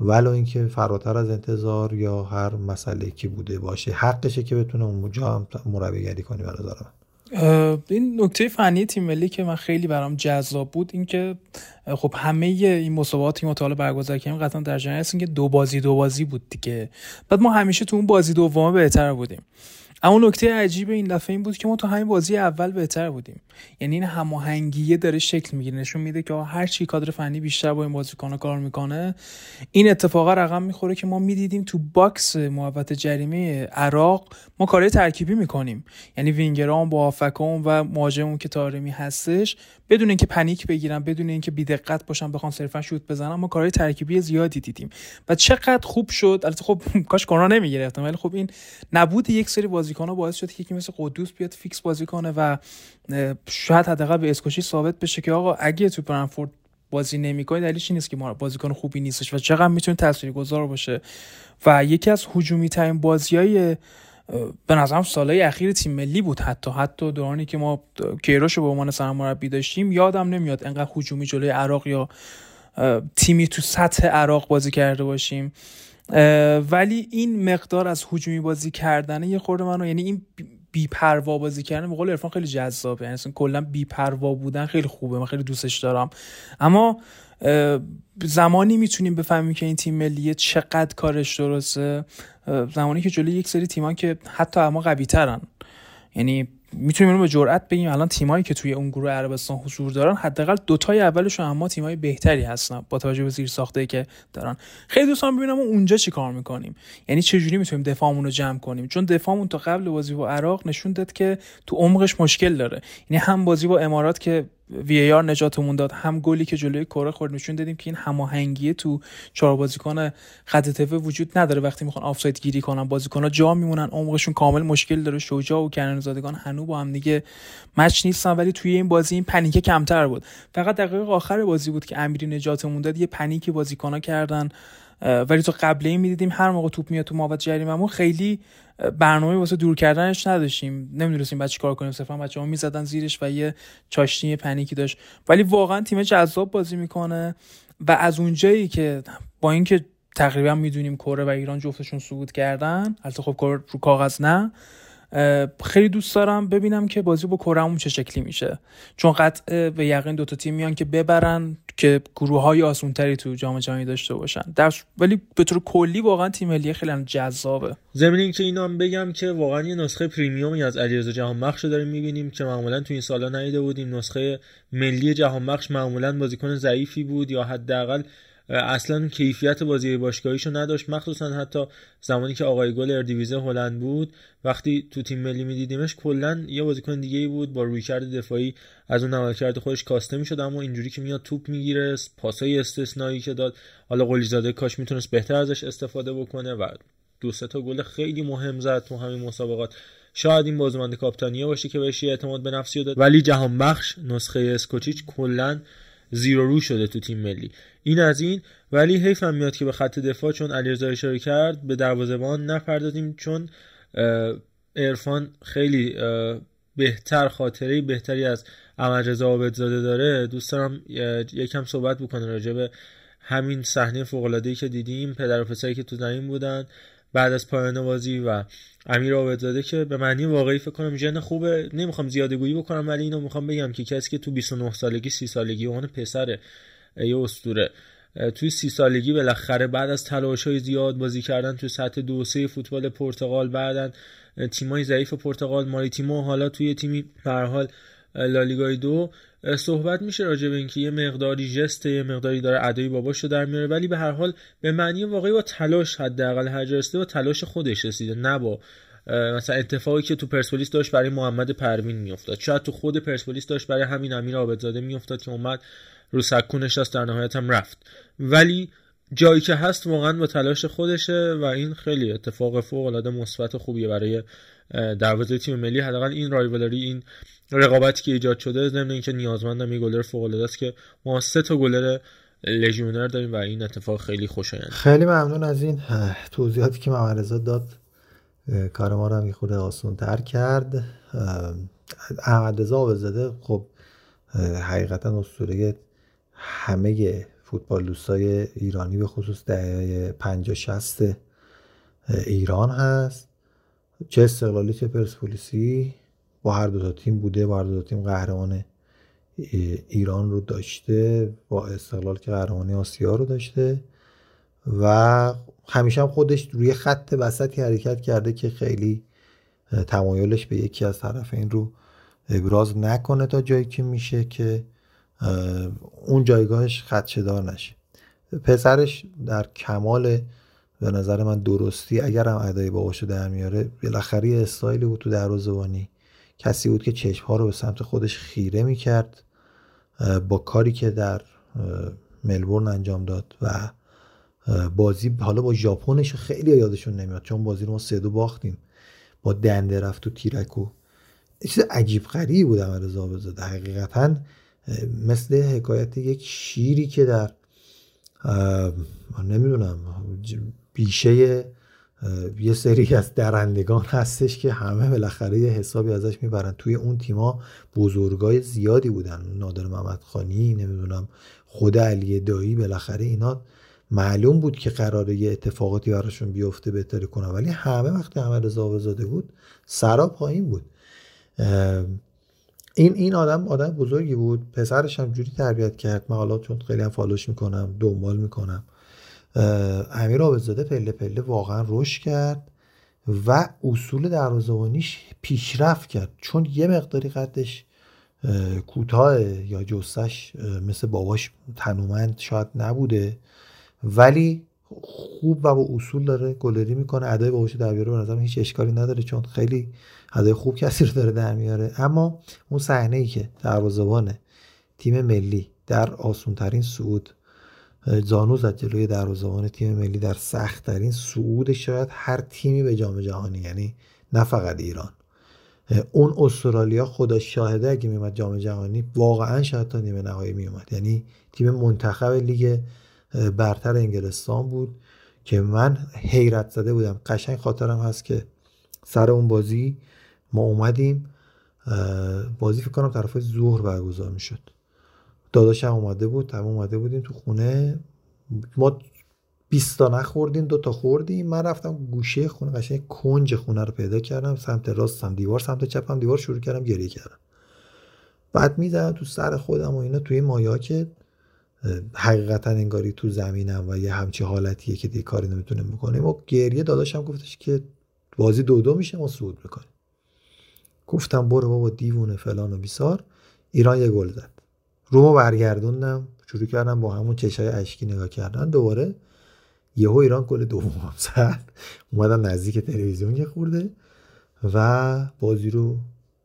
ولو اینکه فراتر از انتظار یا هر مسئله که بوده باشه. حقشه که بتونه اونجا هم مربیگری کنی به نظرم این نکته فنی تیم ملی که من خیلی برام جذاب بود این که خب همه این مسابقات که ما برگزار کردیم قطعا در جریان هستیم که دو بازی دو بازی بود دیگه. بعد ما همیشه تو اون بازی دومه بهتر بودیم. اما نکته عجیب این دفعه این بود که ما تو همین بازی اول بهتر بودیم. یعنی این هماهنگیه داره شکل می‌گیره. نشون میده که هر چی کادر فنی بیشتر با این بازیکن کار می‌کنه این اتفاقا رقم می‌خوره که ما می‌دیدیم تو box محوت جریمه عراق ما کارهای ترکیبی می‌کنیم. یعنی وینگرام با هافبکام و مهاجمون که طارمی هستش بدون اینکه panic بگیرن بدون اینکه بیدقت باشن بخوان صرفا شوت بزنن ما کارهای ترکیبی زیادی دیدیم. و چقدر خوب شد. البته خب کاش کرونا نمی‌گرفتم ولی خب این نبود یک سری بازیکن ها باعث شد که یکی مثل قدوس بیاد فیکس بازی کنه و شاید حداقل به اسکوچی ثابت بشه که آقا اگه تو برنفورد بازی نمی‌کنه دلیلش نیست که ما بازیکن خوبی نیستش و چقدر می‌تونه تاثیرگذار باشه. و یکی از هجومی ترین بازیای به نظرم سالهای اخیر تیم ملی بود حتی حتی دورانی که ما کیروش به عنوان سرمربی داشتیم یادم نمیاد انقدر هجومی جلوی عراق یا تیمی تو سطح عراق بازی کرده باشیم. ولی این مقدار از هجومی بازی کردن یه خورده منو یعنی این بیپروا بازی کردن به قول عرفان خیلی جذابه. یعنی کلا بیپروا بودن خیلی خوبه من خیلی دوستش دارم. اما زمانی می‌تونیم بفهمیم که این تیم ملیه چقدر کارش درسته. زمانی که جلوی یک سری تیمان که حتی اما قوی ترن یعنی می‌تونیم به جرئت بگیم الان تیمایی که توی اون گروه عربستان حضور دارن حداقل دوتای اولشون اما تیمای بهتری هستن با توجه به زیر ساخته که دارن. خیلی دوستان ببینم اونجا چی کار می‌کنیم؟ یعنی چه جوری می‌تونیم دفاعمون رو جمع کنیم؟ چون دفاعمون تا قبل بازی با عراق نشون داد که تو عمقش مشکل داره. یعنی هم بازی با امارات که وی آر نجاتمون داد. هم گلی که جلوی کره خورد نشون دادیم که این هماهنگی تو چهار بازیکن خط تفه وجود نداره. وقتی می‌خوان آفساید گیری کنن بازیکن‌ها جا میمونن عمقشون کامل مشکل داره. شجاع و کنن زادگان هنوز با هم دیگه مچ نیستن ولی توی این بازی این پنیکه کمتر بود. فقط دقیقه آخر بازی بود که امیری نجاتمون داد. یه پنیکی بازیکن‌ها کردن. ولی تو قبل این می‌دیدیم هر موقع توپ میاد تو محوط جریمه‌مون خیلی برنامه واسه دور کردنش نداشتیم. نمی‌دونستیم بعد چیکار کنیم. صرفا بچه‌ها می‌زدن زیرش و یه چاشنی پنیکی داشت. ولی واقعا تیم جذاب بازی می‌کنه و از اونجایی که با اینکه تقریبا می‌دونیم کره و ایران جفتشون صعود کردن البته خب کره رو کاغذ نه خیلی دوست دارم ببینم که بازی با کرهمون چه شکلی میشه. چون قطع به یقین دوتا تیم میان که ببرن که گروه های آسون تری تو جام جهانی داشته باشن. در ولی به طور کلی واقعا تیم ملی خیلی جذابه. ضمن اینکه اینا هم بگم که واقعا یه نسخه پریمیومی از علیرضا جهان بخش داریم می‌بینیم که معمولا تو این سالا ندیده بودیم. نسخه ملی جهان بخش معمولا بازیکن ضعیفی بود یا حداقل اصلا کیفیت بازی باشگاهیشو نداشت مخصوصا حتی زمانی که آقای گل اردیویزه هلند بود. وقتی تو تیم ملی میدیدیمش کلا یه بازیکن دیگه ای بود با رویکرد دفاعی. از اون عملکرد خودش کاسته می‌شد اما اینجوری که میاد توپ می‌گیره پاسای استثنایی که داد. حالا قلیزاده کاش می‌تونست بهتر ازش استفاده بکنه و دو سه تا گل خیلی مهم زد تو همین مسابقات. شاید این بازمانده کاپتانیه باشه که بهش اعتماد به نفسی داد. ولی جهان بخش نسخه اسکوچیچ کلا زیرو رو شده تو تیم ملی. این از این. ولی حیف هم میاد که به خط دفاع چون علیرضا اشاره کرد به دروازه‌بان نپردازیم چون عرفان خیلی بهتر خاطره بهتری از احمد عابدزاده داره. دوست دارم یکم صحبت بکنه راجع به همین صحنه فوق که دیدیم پدر و پسری که تو زمین بودن بعد از پایان بازی و امیر عابدزاده که به معنی واقعی فکر کنم ژن خوبه. نمی‌خوام زیاده گویی بکنم ولی اینو می‌خوام بگم که کسی که تو 29 سالگی 30 سالگی اون پسره یه اسطوره. توی سی سالگی بالاخره بعد از تلاش های زیاد بازی کردن توی سطح دو سه فوتبال پرتغال بعدن تیمای ضعیف پرتغال ماریتیمو حالا توی تیمی به حال لالیگای دو. صحبت میشه راجع به اینکه یه مقداری جست یه مقداری داره ادای باباشو در میاره ولی به هر حال به معنی واقعی با تلاش حداقل هر با تلاش خودش رسیده نه با مثلا اتفاقی که تو پرسپولیس داشت برای محمد پروین میافتاد. شاید تو خود پرسپولیس داشت برای همین امیر عابدزاده میافتاد که اومد رو سکو نشست در نهایت هم رفت. ولی جایی که هست واقعا با تلاش خودشه و این خیلی اتفاق فوق العاده مثبت خوبیه برای دروازه تیم ملی. حداقل این رایولری این رقابتی که ایجاد شده ضمن اینکه نیازمندم یه گلر فوق العاده است که ما سه تا گلر لژیونر داریم و این اتفاق خیلی خوشایند. خیلی ممنون از این توضیحاتی که محمد داد. کار ما رو هم خود آسان تر کرد. احمد رضا خب حقیقتا اسطوره همه فوتبال دوستای ایرانی به خصوص دهه 50 60 ایران هست. چه استقلالی چه پرسپولیسی با هر دو تا تیم بوده با هر دو تا تیم قهرمان ایران رو داشته با استقلال که قهرمانی آسیا رو داشته و همیشه هم خودش روی خط وسطی حرکت کرده که خیلی تمایلش به یکی از طرفین رو ابراز نکنه تا جایی که میشه که اون جایگاهش خدشه دار نشه. پسرش در کمال به نظر من درستی اگر هم ادای باهاشو در میاره بالاخره استایلی بود تو دروازه‌بانی. کسی بود که چشم ها رو به سمت خودش خیره می‌کرد با کاری که در ملبورن انجام داد و بازی حالا با ژاپنش خیلی یادشون نمیاد چون بازی رو ما سه دو باختیم. با دنده رفت تو تیرک و چیز عجیب غریبی بود عمل بزاده حقیقتا مثل حکایت یک شیری که در نمی‌دونم بیشه یه سری از درندگان هستش که همه بالاخره یه حسابی ازش می‌برن. توی اون تیما بزرگای زیادی بودن. نادر محمد خانی نمی‌دونم خود علی دایی بالاخره اینا معلوم بود که قراره یه اتفاقاتی براشون بیفته بهتری کنن. ولی همه وقتی احمد زاده بود سرا پایین بود. این این آدم آدم بزرگی بود. پسرش هم جوری تربیت کرد. من حالا چون خیلی هم فالوش می‌کنم دنبال می‌کنم. امیر آبدزاده پله پله واقعا رشد کرد و اصول دروازه‌بانیش پیشرفت کرد. چون یه مقداری قدش کوتاه یا جستش مثل باباش تنومند شاید نبوده. ولی خوب و با اصول داره گلری می‌کنه ادای باباش در بیاره به نظرم هیچ اشکالی نداره چون خیلی ادای خوب کسی رو داره در میاره. اما اون صحنه ای که دروازه‌بان تیم ملی در آسون ترین صعود زانو زد جلوی دروازه‌بان تیم ملی در سخت ترین صعود شاید هر تیمی به جام جهانی یعنی نه فقط ایران. اون استرالیا خدا شاهده اگه میومد جام جهانی واقعا شاید تا نیمه نهایی میومد یعنی تیم منتخب لیگ برتر انگلستان بود که من حیرت زده بودم. قشنگ خاطرم هست که سر اون بازی ما اومدیم بازی فکر کنم طرف ظهر برگزار می‌شد. داداش هم اومده بود تمام اومده بودیم تو خونه. ما 20 تا نخوردیم دو تا خوردیم. من رفتم گوشه خونه قشنگ کنج خونه رو پیدا کردم سمت راستم دیوار سمت چپم دیوار شروع کردم گریه کردم. بعد می‌زنم تو سر خودم و اینا توی مایا که حقیقتا انگاری تو زمینم و یه همچی حالتیه که دیگه کاری نمی‌تونیم بکنیم. و گریه داداشم گفتش که بازی دو دو میشه ما صعود می‌کنیم. گفتم برو بابا دیوونه فلان و بیسار. ایران یه گل زد. رومو برگردوندم شروع کردم با همون چشای اشکی نگاه کردن. دوباره یهو ایران گل دوم زد. اومدم نزدیک تلویزیون یه خورده و بازی رو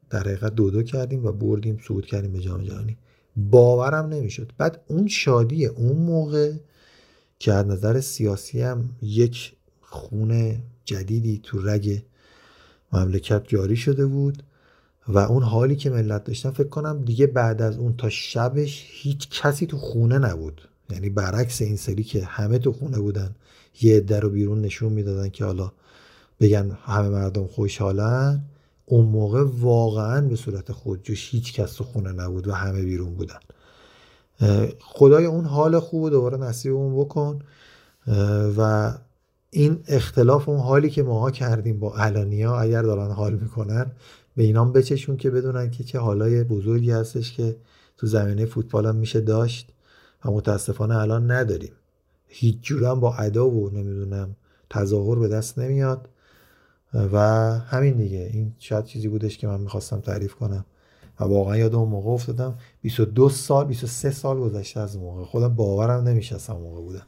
در حقیقت دو دو کردیم و بردیم صعود کردیم به جام جهانی. باورم نمی‌شد. بعد اون شادی اون موقع که از نظر سیاسی هم یک خونه جدیدی تو رگ مملکت جاری شده بود و اون حالی که ملت داشتن فکر کنم دیگه بعد از اون تا شبش هیچ کسی تو خونه نبود. یعنی برعکس این سری که همه تو خونه بودن یه عده رو بیرون نشون می‌دادن که حالا بگن همه مردم خوشحالن. اون موقع واقعا به صورت خودجوش هیچ کس تو خونه نبود و همه بیرون بودن. خدای اون حال خوب دوباره نصیب اون بکن و این اختلاف اون حالی که ماها کردیم با علانیا اگر دارن حال می‌کنن به اینام بچشون که بدونن که چه حالای بزرگی هستش که تو زمینه فوتبال هم میشه داشت و متاسفانه الان نداریم. هیچ جورم با ادا و نمی‌دونم تظاهر به دست نمیاد. و همین دیگه. این شاید چیزی بودش که من می‌خواستم تعریف کنم. و واقعا یاد اون موقع افتادم. 22 سال 23 سال گذشته از موقع. خودم باورم نمیشه از موقع بودم.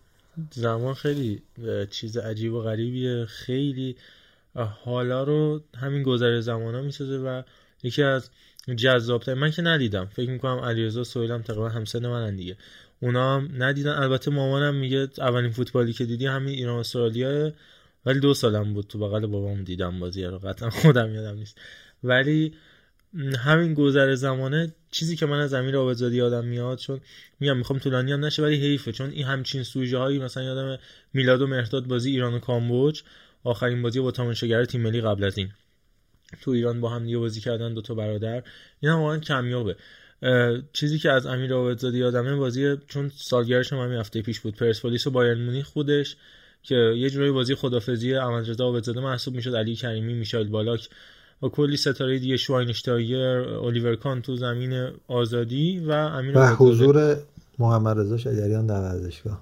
زمان خیلی چیز عجیب و غریبیه. خیلی حالا رو همین گذر زمان ها می‌سازه و یکی از جذابتر من که ندیدم. فکر می‌کنم علیرضا سویلم تقریبا همسن من دیگه. اونا هم ندیدن. البته مامانم میگه اولین فوتبالی که دیدی همین ایران استرالیا ولی دو سالم بود تو بغل بابام دیدم بازی رو. قطعا خودم یادم نیست. ولی همین گذر زمانه چیزی که من از امیر آبادزادی یادم میاد چون میگم می‌خوام طولانی هم نشه ولی حیفه. چون این همچین سوژه هایی مثلا یادم میلاد و مهرداد بازی ایران و کامبوج آخرین بازی با تماشاگر تیم ملی قبل از این. تو ایران با هم دیگه بازی کردن دو تا برادر. این هم واقعا کمیابه. چیزی که از امیر آبادزادی یادمه بازی چون سالگردش هم همین هفته پیش بود. پرسپولیس و بایرن مونیخ خودش که یه جورایی بازی خدافزی احمدرضا عابدزاده محسوب می‌شد علی کریمی میشایل بالاک و کلی ستاره دیگه شواینشتایر الیور کان تو زمین آزادی و امیر و حضور محمد رضا شجریان در ورزشگاه.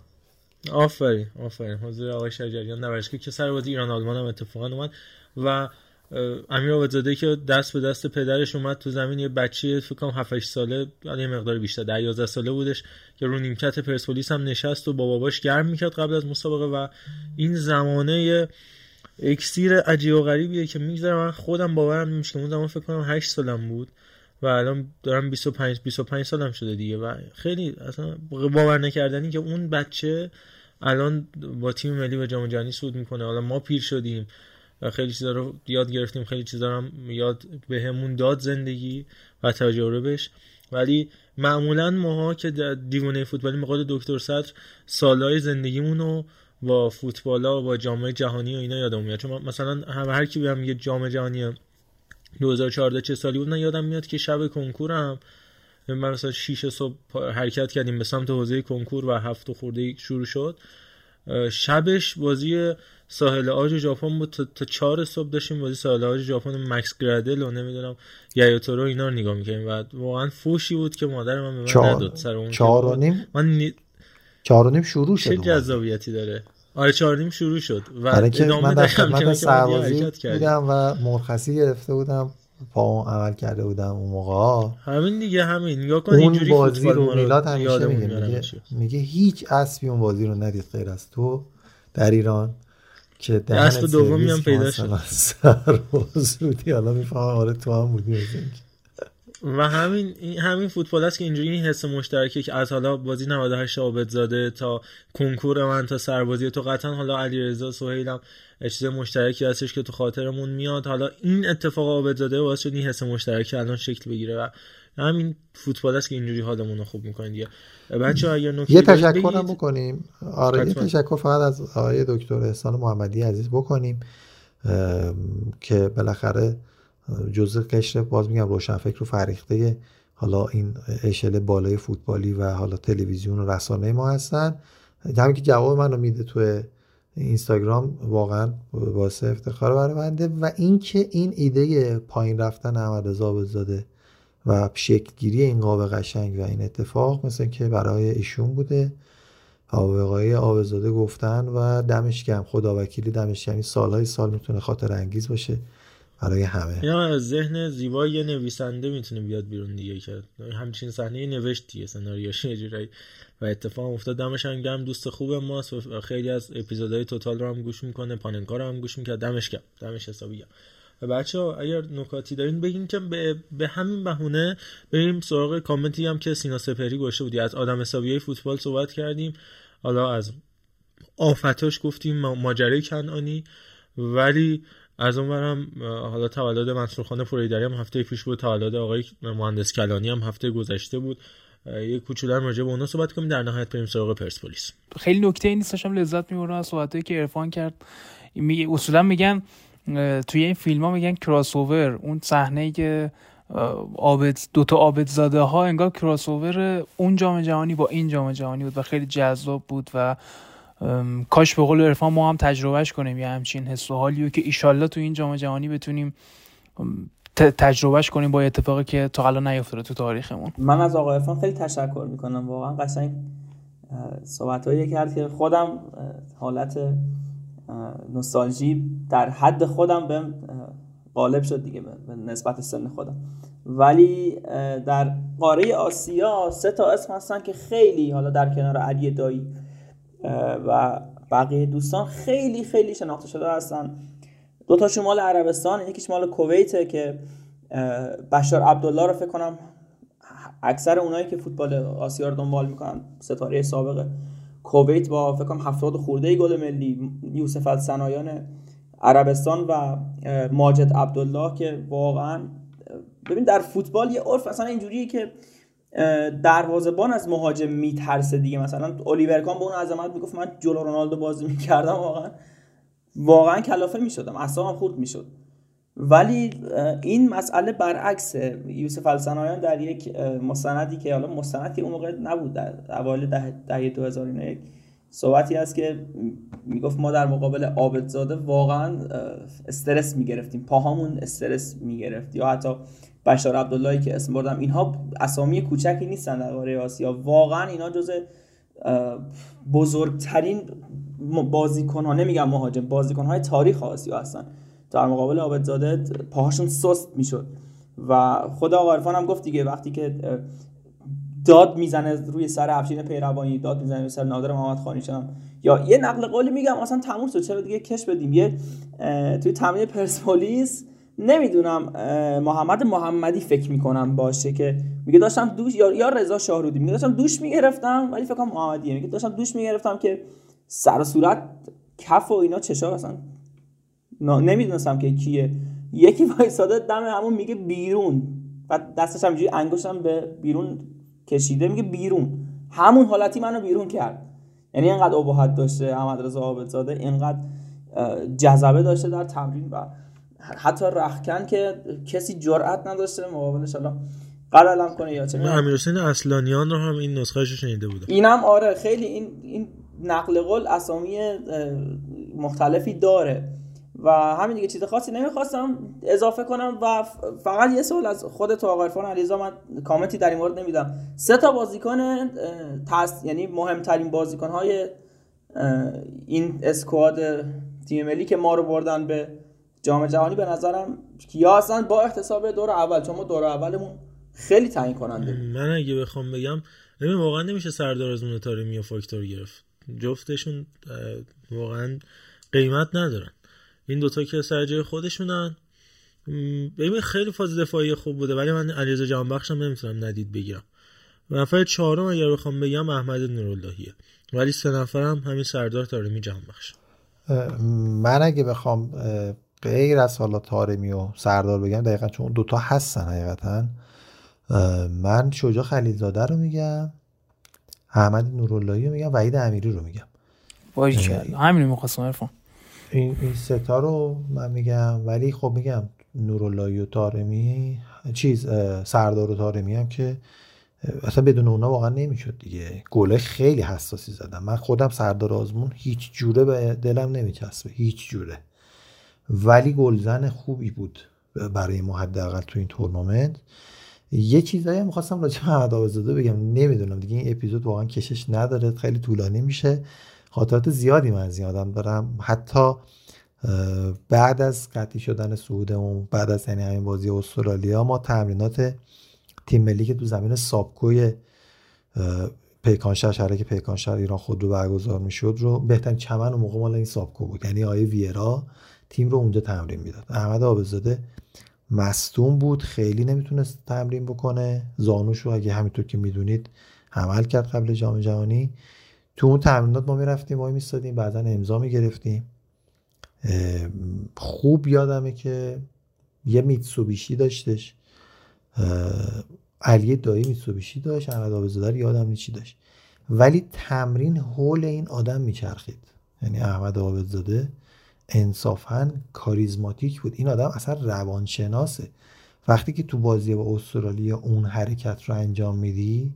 آفرین آفرین. حضور آقای شجریان در ورزشگاه. که سر بازی ایران آلمان هم اتفاقا اومد و امیر آبادزاده که دست به دست پدرش اومد تو زمین یه بچه فکر کنم 7 ساله یه مقدار بیشتر در 11 ساله بودش که رو نیمکت پرسپولیس هم نشست و با باباش گرم می‌کرد قبل از مسابقه و این زمانه اکسیر عجیب و غریبیه که میگذره. من خودم باورم نمیشه که اون زمان فکر کنم 8 سالم بود و الان دارم 25 25 سالم شده دیگه و خیلی اصلا باور نکردنی که اون بچه الان با تیم ملی به جام جهانی صعود می‌کنه. حالا ما پیر شدیم. خیلی چیزا رو یاد گرفتیم خیلی چیزا رو هم یاد بهمون داد زندگی و تجاربش. ولی معمولا ماها که دیوانه فوتبالی مقاد دکتر صدر سالهای زندگیمون رو با فوتبالا و با جامعه جهانی و اینا یادم میاد. چون مثلا هر هر کی بهم میگه جام جهانی 2014 چه سالی بود من یادم میاد که شب کنکورم من مثلا 6 صبح حرکت کردیم به سمت حوزه کنکور و هفت خورده شروع شد. شبش بازی ساحل آج ژاپن بود. تا, تا چهار صبح داشتیم بازی ساحل آج ژاپن مکس گرادل و نمی‌دونم یایوتورو اینا رو نگاه می‌کنیم و واقعا فوشی بود که مادر من به من چهار... نداد. سر اون چهار و نیم؟ من نی... چهار و نیم شروع شد چه جذابیتی داره. آره چهار نیم شروع شد و ادامه من در خدمت سربازی. بودم و مرخصی گرفته بودم. پا عمل کرده بودم اون موقع. همین دیگه همین. نگاه کن اون بازی رو میلاد همیشه میگه. میگه هیچ اسبی اون بازی رو ندید غیر از تو در ایران. که اسب دومی هم پیدا مثلا سرباز بودی حالا می‌فهمم آره تو هم بودی. و همین همین فوتبال است که اینجوری این حس مشترکه که از حالا بازی 98 عابدزاده تا کنکور من تا سربازی تو قطعا حالا علیرضا سهیلم چیز مشترکی هستش که تو خاطرمون میاد حالا این اتفاق عابدزاده باعث شد این حس مشترک الان شکل بگیره و همین فوتبال است که اینجوری حالمون رو خوب می‌کنه دیگه بچه اگر نکته یه تشکر. هم بکنیم آره یه. تشکر فقط از آقای دکتر احسان محمدی عزیز بکنیم که بالاخره جزء قشر باز میگم روشنفکر و فریخته حالا این اشل بالای فوتبالی و حالا تلویزیون و رسانه ما هستن همین که جواب منو میده تو اینستاگرام واقعا باعث افتخار برای بنده و اینکه این ایده پایین رفتن احمد رضا و شکلگیری این قاب قشنگ و این اتفاق مثل که برای ایشون بوده. آقای آبزاده گفتن و دمش گرم. خدا وکیلی دمش گرم. این سالهای سال می‌تونه خاطر انگیز باشه برای همه. هم از ذهن زیبای یه نویسنده می‌تونه بیاد بیرون دیگه که همچین صحنه نوشت دیگه سناریوش یه و اتفاق افتاد. دمش هم گرم. دوست خوب ماست. و خیلی از اپیزودهای توتال رو هم گوش می‌کنه. پاننکا رو هم گوش می‌کنه دمش گرم. دمش حسابی و بچه ها اگر نکاتی دارین بگین که به, همین بهونه بریم سراغ کامنتی هم که سینا سپهری گوشه بودی از آدم حسابی فوتبال صحبت کردیم. حالا از آفتاش گفتیم ما- ماجرای کنعانی. ولی از اون برم حالا تولد منصور خان فریدری هم هفته پیش بود. تولد آقای مهندس کلانی هم هفته گذشته بود. یه کوچولو هم راجع به اونا صحبت کنیم. در نهایت بریم سراغ پرسپولیس. خیلی نکته نیست داشتم لذت می‌برم از صحبتایی که عرفان کرد. می... اصولا میگن توی این فیلم ها میگن کراسوور اون صحنه که عابد دوتا عابد زاده ها انگار کراسوور اون جام جهانی با این جام جهانی بود و خیلی جذاب بود و کاش به قول عرفان ما هم تجربهش کنیم یه همچین حس و حالی رو که ایشالله تو این جام جهانی بتونیم تجربهش کنیم با اتفاقی که تا الان نیفتاده تو تاریخمون. من از آقای عرفان خیلی تشکر می‌کنم. واقعا قشنگ صحبت هایی کرد که خودم حالت نوستالژی در حد خودم به غالب شد دیگه به نسبت سن خودم. ولی در قاره آسیا سه تا اسم هستن که خیلی حالا در کنار علی دایی و بقیه دوستان خیلی خیلی شناخته شده هستن. دو تا شمال عربستان یکیش مال کویته که بشار عبدالله رو فکر کنم اکثر اونایی که فوتبال آسیا رو دنبال می‌کنن ستاره سابق کویت با فکر کنم 70 خورده گل ملی یوسف السنایان عربستان و ماجد عبدالله که واقعا ببین در فوتبال یه عرف اصلا اینجوریه که دروازه‌بان از مهاجم میترسه دیگه. مثلا الیور کان به اون عظمت می‌گفت من جلو رونالدو بازی می‌کردم واقعا واقعا کلافه می‌شدم اعصابم خورد می‌شد. ولی این مسئله برعکس یوسف السنایان در یک مستندی که حالا مستند که اون موقع نبود در اوایل ده دهه 2000 اینا یک صحبتی هست که می‌گفت ما در مقابل عابدزاده واقعا استرس می‌گرفتیم. پاهامون استرس می‌گرفت. یا حتی بشار عبداللهی که اسم بردم اینها اسامی کوچکی نیستن در قاره آسیا. واقعا اینا جز بزرگترین بازیکن ها نمیگم مهاجم بازیکن های تاریخ آسیا هستن. در مقابل عابدزاده پاهاشون سست می‌شد. و خود آقا عرفان هم گفت دیگه وقتی که داد می‌زنه روی سر افشین پیروانی داد می‌زنه روی سر نادر محمد خانیشم یا یه نقل قولی میگم اصلا تموم شد. چرا دیگه کش بدیم؟ یه توی تمرین پرسپولیس نمی‌دونم محمد محمدی فکر می‌کنم باشه که میگه داشتم دوش یا یا رضا شاهرودی میگه داشتم دوش می‌گرفتم ولی فکر کنم محمدیه. میگه داشتم دوش می‌گرفتم که سر و صورت کف و اینا چشا اصلا نمی‌دونستم که کیه. یکی وایساده دم همون میگه بیرون. و دستش همینجوری انگشتم به بیرون کشیده میگه بیرون. همون حالتی منو بیرون کرد. یعنی اینقدر ابهت داشته احمد رضا عابدزاده اینقدر جذبه داشته در تمرین و حتی رخکن که کسی جرئت نداشته. مقابلش حالا قلالم کنه یا چه امیر حسین اصلانیان رو هم این نسخه شنیده بودم. اینم آره خیلی این این نقل قول اسامی مختلفی داره. و همین دیگه چیز خاصی نمی‌خواستم اضافه کنم و فقط یه سوال از خود تو آقای عرفان علیزا من کامنتی در این مورد نمیدم. سه تا بازیکن تست یعنی مهمترین بازیکن های این اسکواد تیم ملی که ما رو بردن به جام جهانی به نظرم یا اصلا با احتساب دور اول چون ما دور اولمون خیلی تعیین کننده من اگه بخوام بگم ببین واقعا نمیشه سردار از تاریمی و فاکتور گرفت. جفتشون واقعا قیمت ندارن. این دوتا که سر جای خودشونن. ببین خیلی فاز دفاعی خوب بوده ولی من علیرضا جهانبخشم نمی‌تونم ندید بگیرم. نفر چهارم اگر بخوام بگم احمد نوراللهیه. ولی سه نفرم همین سردار تارمی جهانبخش من اگه بخوام غیر از حالا تارمی و سردار بگم دقیقا چون دوتا هستن حقیقتا من شجاع خلیلزاده رو میگم احمد نوراللهی رو میگم وحید امیری رو میگم. باشه همین می‌خواستم عرفان. این این ستا رو من میگم ولی خب میگم نوراللهی و تارمی چیز سردار و تارمی هم که اصلا بدون اونا واقعا نمی‌شد دیگه. گله خیلی حساسی زدم من خودم سردار آزمون هیچ جوره به دلم نمیچسبه. هیچ جوره. ولی گلزن خوبی بود برای ما حداقل تو این تورنمنت. یه چیزایی هم می‌خواستم راجع به آبزاده بگم. نمی‌دونم دیگه این اپیزود واقعا کشش نداره. خیلی طولانی میشه. خاطرات زیادی من از یادم دارم. حتی بعد از قطعی شدن سعودمون بعد از یعنی همین بازی استرالیا ما تمرینات تیم ملی که تو زمین سابکوی پیکانشهر شهر که پیکانشهر ایران خود رو برگزار می‌شد رو بهترین چمن و موقع مال این سابکو بود. یعنی آیه ویرا تیم رو اونجا تمرین می‌داد. احمد آبزاده مستون بود خیلی نمی‌تونست تمرین بکنه. زانوش رو اگه همینطور که می‌دونید عمل کرد قبل جام جهانی. تو اون تمرینات ما می‌رفتیم وای میستادیم بعدا امضا می‌گرفتیم. خوب یادمه که یه میتسوبیشی داشتش. علی دایی میتسوبیشی داشت احمد آبزاده یادم چی داشت. ولی تمرین حول این آدم میچرخید. یعنی احمد آبزاده انصافا کاریزماتیک بود. این آدم اصلا روانشناسه. وقتی که تو بازی با استرالیا اون حرکت رو انجام میدی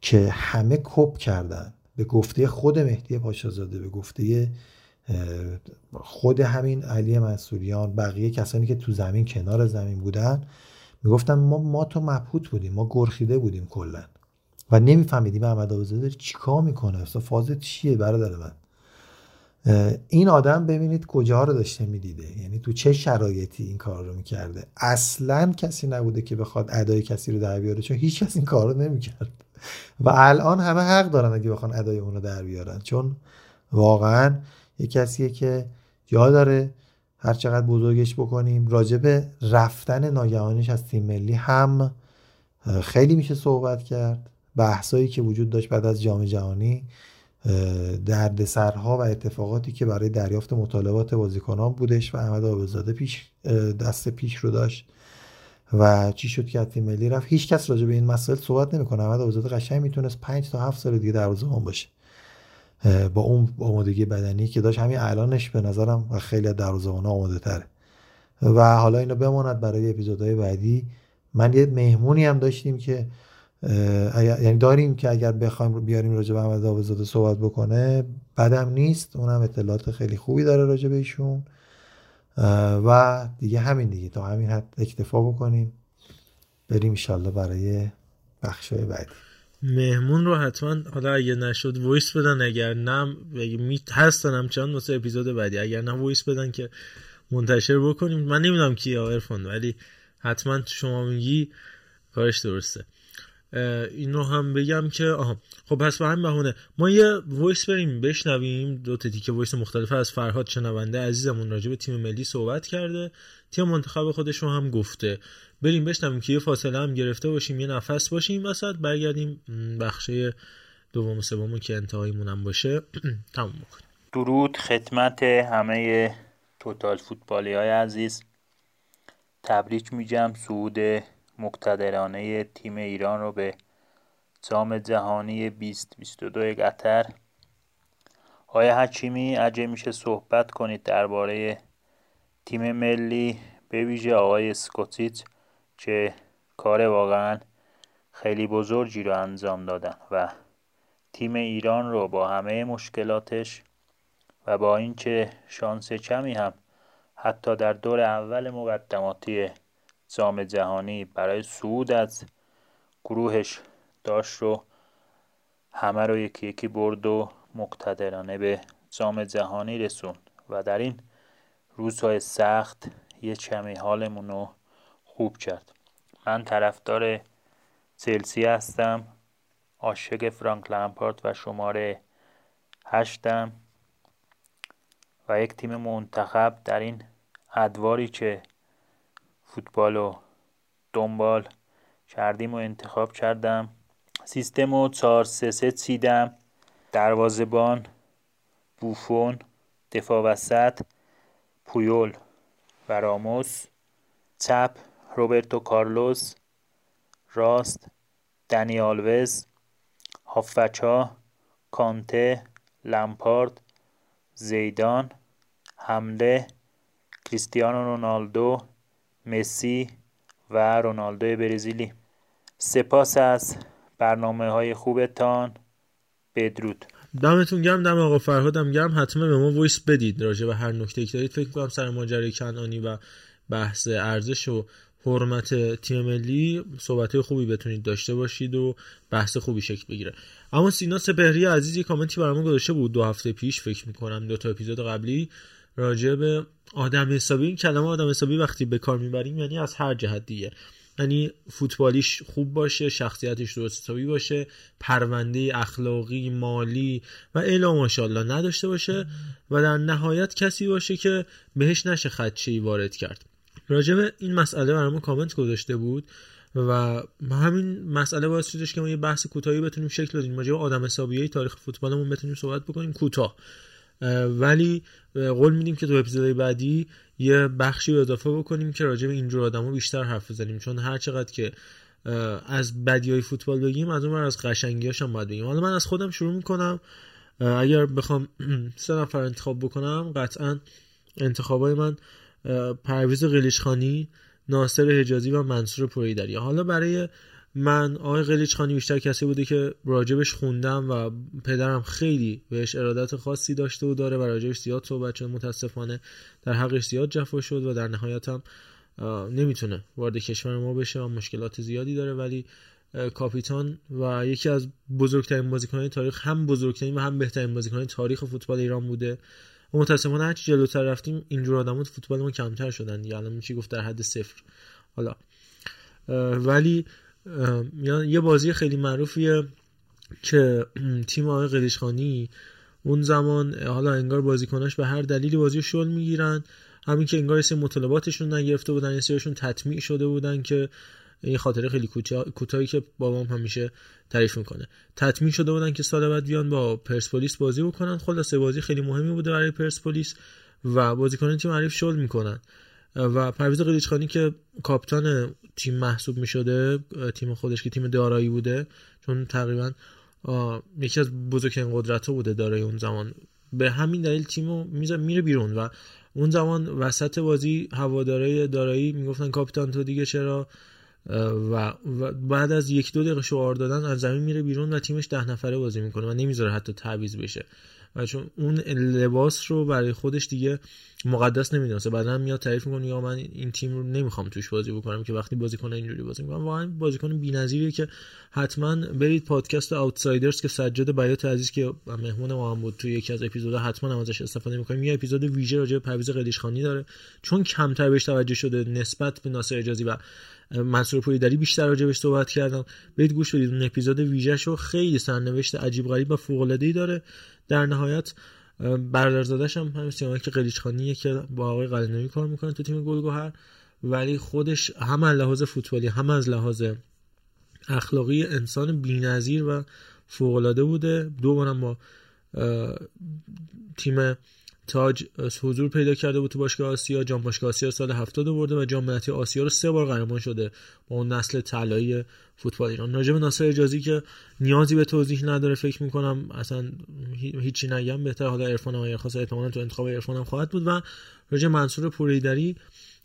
که همه کپ کردن. به گفته خود مهدی پاشازاده به گفته خود همین علی منصوریان بقیه کسانی که تو زمین کنار زمین بودن می‌گفتن ما ما تو مبهوت بودیم ما گرخیده بودیم کلا. و نمیفهمیدیم احمد آبادزاده چیکار می‌کنه؟ اصلا فاز چیه برادر من؟ این آدم ببینید کجا رو داشته می‌دیده. یعنی تو چه شرایطی این کار رو می‌کرده؟ اصلا کسی نبوده که بخواد ادای کسی رو در بیاره چون هیچ کس این کار رو نمی‌کرد. و الان همه حق دارن اگه بخوان ادای اون رو در بیارن. چون واقعا یه کسیه که جا داره هر چقدر بزرگش بکنیم راجب رفتن ناگهانیش از تیم ملی هم خیلی میشه صحبت کرد. بحثایی که وجود داشت بعد از جام جهانی دردسرها و اتفاقاتی که برای دریافت مطالبات بازیکنان بودش و احمد آبزاده پیش دست پیش رو داشت. و چی شد که تیم ملی رفت؟ هیچ کس راجع به این مسائل صحبت نمی‌کنه. احمد آبزاده قشنگ می‌تونست 5 تا 7 سال دیگه دروازه‌بان باشه. با اون آمادگی بدنی که داشت همین الانش به نظرم و خیلی از دروازه‌بان‌ها آماده تره و حالا اینو بماند برای اپیزودهای بعدی. من یه مهمونی هم داشتیم که یعنی داریم که اگر بخوایم بیاریم راجع به احمد آبزاده صحبت بکنه بدم نیست. اونم اطلاعات خیلی خوبی داره راجع به ایشون. و دیگه همین دیگه. تا همین حد اکتفا بکنیم. بریم ایشالله برای بخشای بعدی. مهمون رو حتما حالا اگه نشد voice بدن اگر نه می هستن هم چند واسه اپیزود بعدی. اگر نه voice بدن که منتشر بکنیم. من نمی‌دونم کی عرفان ولی حتما شما میگی کارش درسته. این رو هم بگم که آها خب پس به همین بهونه. ما یه voice بریم بشنویم. دو تا تیکه voice مختلف از فرهاد شنونده عزیزمون راجع به تیم ملی صحبت کرده. تیم منتخب خودش رو هم گفته. بریم بشنویم که یه فاصله هم گرفته باشیم یه نفس باشیم وسط برگردیم بخشه دوم سوم که انتهاییمون هم باشه. [CLEARS THROAT] تموم کنیم درود خدمت همه توتال فوتبالی های عزیز. تبریک میگم صعود مقتدرانه تیم ایران رو به جام جهانی 2022 قطر. آیا حکیمی اگه میشه صحبت کنید درباره تیم ملی به ویژه آقای اسکوتیچ که کار واقعا خیلی بزرگی رو انجام دادن و تیم ایران رو با همه مشکلاتش و با اینکه شانس کمی هم حتی در دور اول مقدماتی جام جهانی برای صعود از گروهش داشت رو همه رو یکی یکی برد و مقتدرانه به جام جهانی رسوند. و در این روزهای سخت یه کمی حالمون رو خوب کرد. من طرفدار چلسی هستم عاشق فرانک لمپارد و شماره هشتم. و یک تیم منتخب در این ادواری که فوتبال و دنبال کردیم و انتخاب کردم. سیستم و 4 3 3 چیدم. دروازبان بوفون دفاع وسط پویول و راموس چپ روبرتو کارلوس راست دنی آلوز هافچا کانته لمپارد زیدان حمله کریستیانو رونالدو مسی و رونالدو برزیلی. سپاس از برنامه های خوبتان. بدرود. دمتون گرم دم آقا فرهادم گرم. حتما به ما voice بدید راجع به هر نکته که دارید. فکر کنم سر ماجرای کنانی و بحث ارزش و حرمت تیم ملی صحبت خوبی بتونید داشته باشید و بحث خوبی شکل بگیره. اما سینا سپهری عزیز یه کامنتی برامون گذاشته بود دو هفته پیش فکر می‌کنم. دو تا اپیزود قبلی. راجع به آدم حسابی. این کلمه آدم حسابی وقتی به کار می‌بریم یعنی از هر جهت دیگه. یعنی فوتبالیش خوب باشه شخصیتش درست حسابی باشه پرونده اخلاقی مالی و الا ماشاءالله نداشته باشه و در نهایت کسی باشه که بهش نشه خدشه وارد کرد. راجب این مسئله برامون کامنت گذاشته بود و همین مسئله باعث شدش که ما یه بحث کوتاهی بتونیم شکل بدیم. راجع آدم حسابیه تاریخ فوتبالمون بتونیم صحبت بکنیم. کوتاه. ولی قول میدیم که تو اپیزودهای بعدی یه بخشی رو اضافه بکنیم که راجع به اینجور آدما بیشتر حرف بزنیم. چون هر چقدر که از بدی های فوتبال بگیم از اون از قشنگیاش هم باید بگیم. حالا من از خودم شروع می‌کنم. اگر بخوام [CLEARS THROAT] سه نفر انتخاب بکنم قطعا انتخابای من پرویز قلیچخانی ناصر حجازی و منصور پوریدری حالا برای من آقای قلیچخانی بیشتر کسی بوده که راجبش خوندم و پدرم خیلی بهش ارادت خاصی داشته و داره و راجبش زیاد صحبت شد متاسفانه در حقش زیاد جفا شد و در نهایت هم نمی‌تونه وارد کشور ما بشه و مشکلات زیادی داره. ولی کاپیتان و یکی از بزرگترین بازیکنان تاریخ هم بزرگترین و هم بهترین بازیکنان تاریخ فوتبال ایران بوده. و متاسفانه هرچی جلوتر رفتیم اینجور آدمات فوتبال ما کمتر شدن دیگه. الان میشه گفت در حد صفر. حالا ولی یه بازی خیلی معروفیه که تیم آقای قلیشخانی اون زمان حالا انگار بازیکناش به هر دلیلی بازی شل می‌گیرن. همین که انگار سه مطالباتشون نگرفته بودن یه سریشون تطمیع شده بودن که این خاطره خیلی کوتاهی که بابام همیشه تعریف می‌کنه. تطمیع شده بودن که سال بعد بیان با پرسپولیس بازی بکنن. خلاصه بازی خیلی مهمی بوده برای پرسپولیس و بازیکنان تیم حریف شل می‌کنن. و پرویز قلیچخانی که کاپیتان تیم محسوب می‌شده تیم خودش که تیم دارایی بوده چون تقریبا یکی از بزرگترین قدرت ها بوده دارایی اون زمان. به همین دلیل تیمو میره بیرون و اون زمان وسط بازی هواداره دارایی می‌گفتن کاپیتان تو دیگه چرا؟ و بعد از یک دو دقیقه شعار دادن از زمین میره بیرون و تیمش ده نفره بازی می‌کنه و نمی‌ذاره حتی تعویض بشه. و چون اون لباس رو برای خودش دیگه مقدس نمی‌دونسته. بعدا میاد تعریف می‌کنه یا من این تیم رو نمی‌خوام توش بازی بکنم که وقتی بازیکن اینجوری بازی می‌کنم واقعا بازیکن بی‌نظیریه که حتما برید پادکست آوتسایدرز که سجاد بیات عزیز که مهمون ما هم بود توی یکی از اپیزودها حتما هم ازش استفاده می‌کنیم. یه اپیزود ویژه راجع به پرویز قلیشخانی داره. چون کمتر بهش توجه شده نسبت به ناصر اجازی و منصور داری بیشتر راجبش صحبت کردم. برید گوش بدید اون اپیزود ویژه شو خیلی سرنوشت عجیب غریب و فوق العاده ای داره. در نهایت برادرزادش هم همین سیامک قلیچخانیه که با آقای قلنوی کار می‌کنه تو تیم گلگهر. ولی خودش هم از لحاظ فوتبالی هم از لحاظ اخلاقی انسان بی‌نظیر و فوق العاده بوده. دو بارم با تیم تاج حضور پیدا کرده بود تو باشگاه آسیا. جام باشگاه آسیا سال 70 برده و جام ملتی آسیا رو سه بار قهرمان شده با اون نسل طلایی فوتبال ایران. راجع به ناصر اجازی که نیازی به توضیح نداره فکر می‌کنم اصلا هیچی نگم. بهتر حالا عرفان اگر خاص احتمالاً تو انتخاب عرفان هم خواهد بود. و راجع منصور پوریدری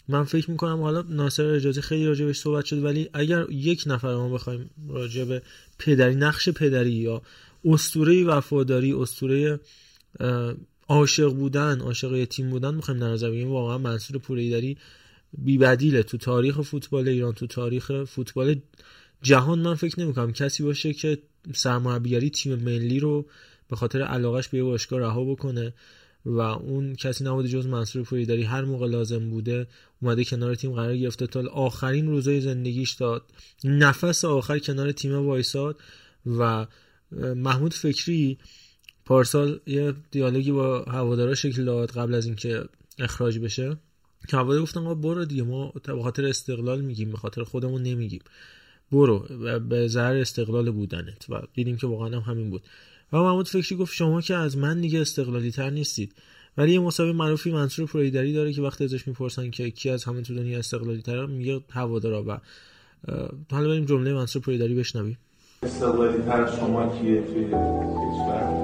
من فکر می‌کنم حالا ناصر اجازی خیلی راجع بهش صحبت شده ولی اگر یک نفر ما بخوایم راجع به پدری نقش پدری یا اسطوره وفاداری اسطوره عاشق بودن عاشق تیم بودن می‌خوایم نظر بگیم واقعا منصور پوریدری بی بدیله تو تاریخ فوتبال ایران تو تاریخ فوتبال جهان. من فکر نمی‌کنم کسی باشه که سرمربیگری تیم ملی رو به خاطر علاقش به باشگاه رها بکنه و اون کسی نبوده جز منصور پوریدری هر موقع لازم بوده اومده کنار تیم قرار گرفته تا آخرین روزای زندگیش داد نفس آخر کنار تیم وایساد و محمود فکری پارسال یه دیالوگی با هوادارا شکل داد قبل از اینکه اخراج بشه که هوادارا گفتن آقا برو دیگه ما به خاطر استقلال میگیم به خاطر خودمون نمیگیم. برو به ضرر استقلال بودنت. و دیدیم که واقعا هم همین بود. و محمود فکری گفت شما که از من دیگه استقلالی تر نیستید. ولی یه مسابقه معروفی منصور پرویدری داره که وقتی ازش می‌پرسن که کی از همه تو دنیا استقلالی تر میگه هوادارا. و حالا بریم جمله منصور پرویدری بشنویم. استقلالی تر شما کیه توی کشور؟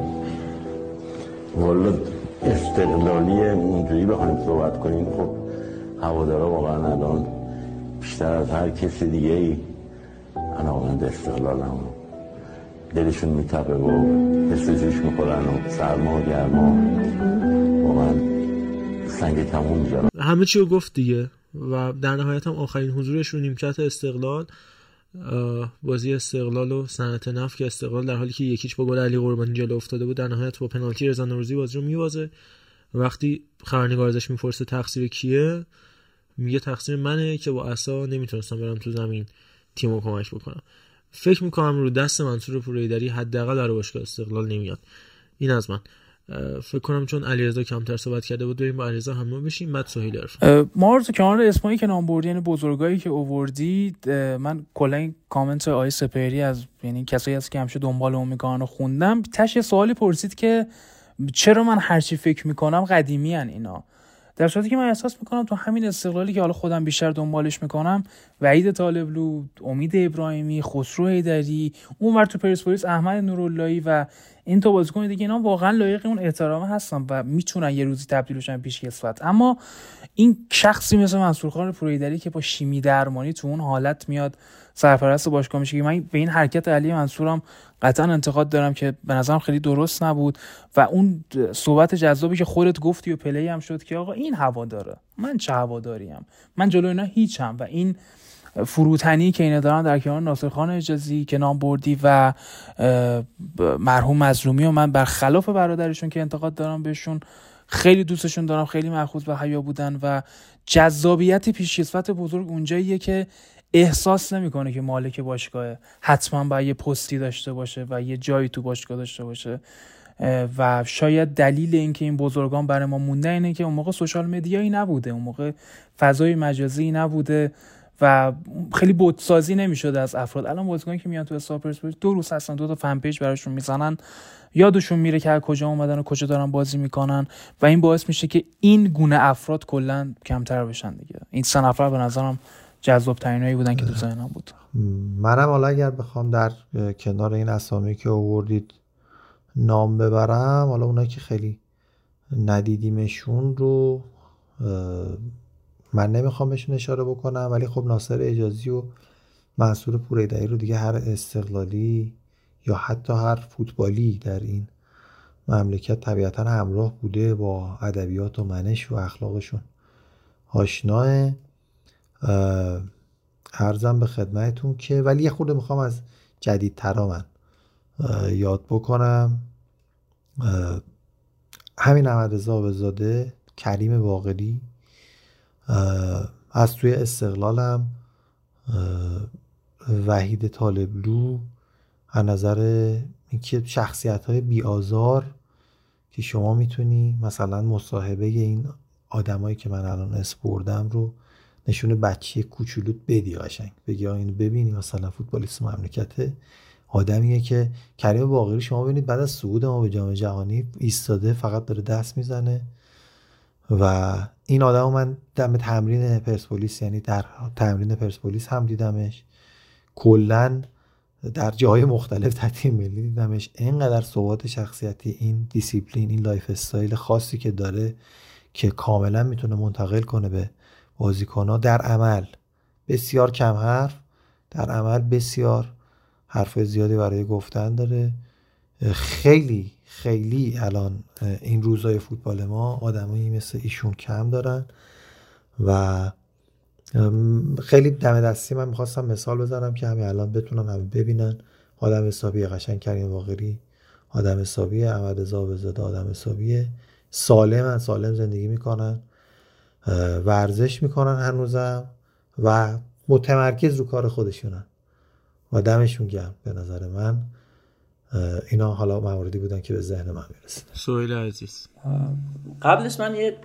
والا استقلالی اونجوری بخوایم صحبت کنیم. خب هوادارا واقعا الان بیشتر از هر کسی دیگه ای علاقمند استقلال هم. دلشون میتپه و حس جوش می‌خورن و سرما و گرما. واقعا سنگ تموم می‌ذارن همه چی رو گفت دیگه و در نهایت هم آخرین حضورش رو نیمکت استقلال. بازی استقلال و صنعت نفت که استقلال در حالی که یکیچ با گل علی قربانی جلو افتاده بود در نهایت با پنالتی رضا نوروزی بازی رو میوازه وقتی خبرنگار ازش می‌پرسه تقصیر کیه میگه تقصیر منه که با عصا نمی‌تونستم برم تو زمین تیمو کمک بکنم. فکر می‌کنم رو دست منصور پوریدری حداقل در باشگاه استقلال نمیاد. این از من. فکر کنم چون علیرضا کمتر صحبت کرده بود بریم با علیرضا همراه بشیم. بعد سهیل عرفان. ما تو کنار اسمایی که نام بردی یعنی بزرگایی که اووردی من کلا این کامنت آی سپری از یعنی کسایی هست که همیشه دنبال اون می‌کنن و خوندم. تش سوالی پرسید که چرا من هرچی فکر می‌کنم قدیمی اینا؟ در صورتی که من احساس می‌کنم تو همین استقلالی که حالا خودم بیشتر دنبالش می‌کنم وحید طالبلو امید ابراهیمی خسرو حیدری اونور تو پرسپولیس احمد نوراللهی و این تو بازیکن دیگه اینا واقعا لایق اون احترامه هستن و می‌تونن یه روزی تبدیل بشن پیش کسفت اما این شخصی مثل منصور خان پرویدری که با شیمی درمانی تو اون حالت میاد سرپرست باشگاه میشه من به این حرکت علی منصورم قطعا انتقاد دارم که به نظرم خیلی درست نبود. و اون صحبت جذابی که خودت گفتی و پلی هم شد که آقا این هوا داره. من چه هواداریم؟ من جلو اینا هیچم. و این فروتنی که اینا دارن در کنار ناصر خان اجازی که نام بردی و مرحوم مظلومی و من برخلاف برادرشون که انتقاد دارم بهشون خیلی دوستشون دارم خیلی مرخوض به حیا بودن و جذابیت پیشکسوت بزرگ اونجاییه که احساس نمی‌کنه که مالک باشگاه حتما باید یه پستی داشته باشه و یه جایی تو باشگاه داشته باشه. و شاید دلیل اینکه این بزرگان برای ما مونده اینه که اون موقع social media یی نبوده. اون موقع فضای مجازی نبوده و خیلی بت‌سازی نمی‌شده از افراد. الان بازیکنی که میان تو استار پرسپولیس دو روز هستن دو تا fan page براشون می‌زنن. یادشون میره که کجا اومدن و کجا دارن بازی می‌کنن و این باعث میشه که این گونه افراد کلا کمتر بشن دیگه. این سه نفر به نظرم جذاب ترینایی بودن که تو ذهنم بود. منم حالا اگر بخوام در کنار این اسامی که آوردید نام ببرم حالا اونایی که خیلی ندیدیمشون رو من نمی‌خوام بهشون اشاره بکنم ولی خب ناصر اجازی و منصور پوریدری رو دیگه هر استقلالی یا حتی هر فوتبالی در این مملکت طبیعتا همراه بوده با ادبیات و منش و اخلاقشون آشناه. ارزم به خدمتتون که ولی یه خورده می‌خوام از جدیدترا من یاد بکنم. همین احمد رضا زاده کریم باقری از توی استقلالم. وحید طالبلو. از نظر اینکه شخصیت های بیازار که شما می‌تونی مثلا مصاحبه این آدمایی که من الان اسپردم رو نشون بچه کوچولوت بدی قشنگ. بگی اینو ببینی مثلا فوتبالیست مملکته آدمیه که کریم باقری شما ببینید بعد از صعود ما به جام جهانی ایستاده فقط داره دست می‌زنه. و این آدم من دم تمرین پرسپولیس یعنی در تمرین پرسپولیس هم دیدمش. کلا در جای مختلف در تیم ملی دیدمش. اینقدر ثبات شخصیتی این دیسیپلین این lifestyle خاصی که داره که کاملا می‌تونه منتقل کنه به بازیکنها در عمل. بسیار کم حرف. در عمل بسیار حرف زیادی برای گفتن داره. خیلی خیلی الان این روزای فوتبال ما آدمایی مثل ایشون کم دارن و خیلی دم دستی من می‌خواستم مثال بزنم که همین الان بتونن همه ببینن. آدم حسابی قشنگ کریم واقعی آدم حسابی احمد زاده آدم حسابی سالم سالم زندگی می‌کنن. ورزش می‌کنن هنوزم و متمرکز رو کار خودشونن. و دمشون گرم به نظر من. اینا حالا مواردی بودن که به ذهن من می‌رسه. سویل عزیز. قبلش من یه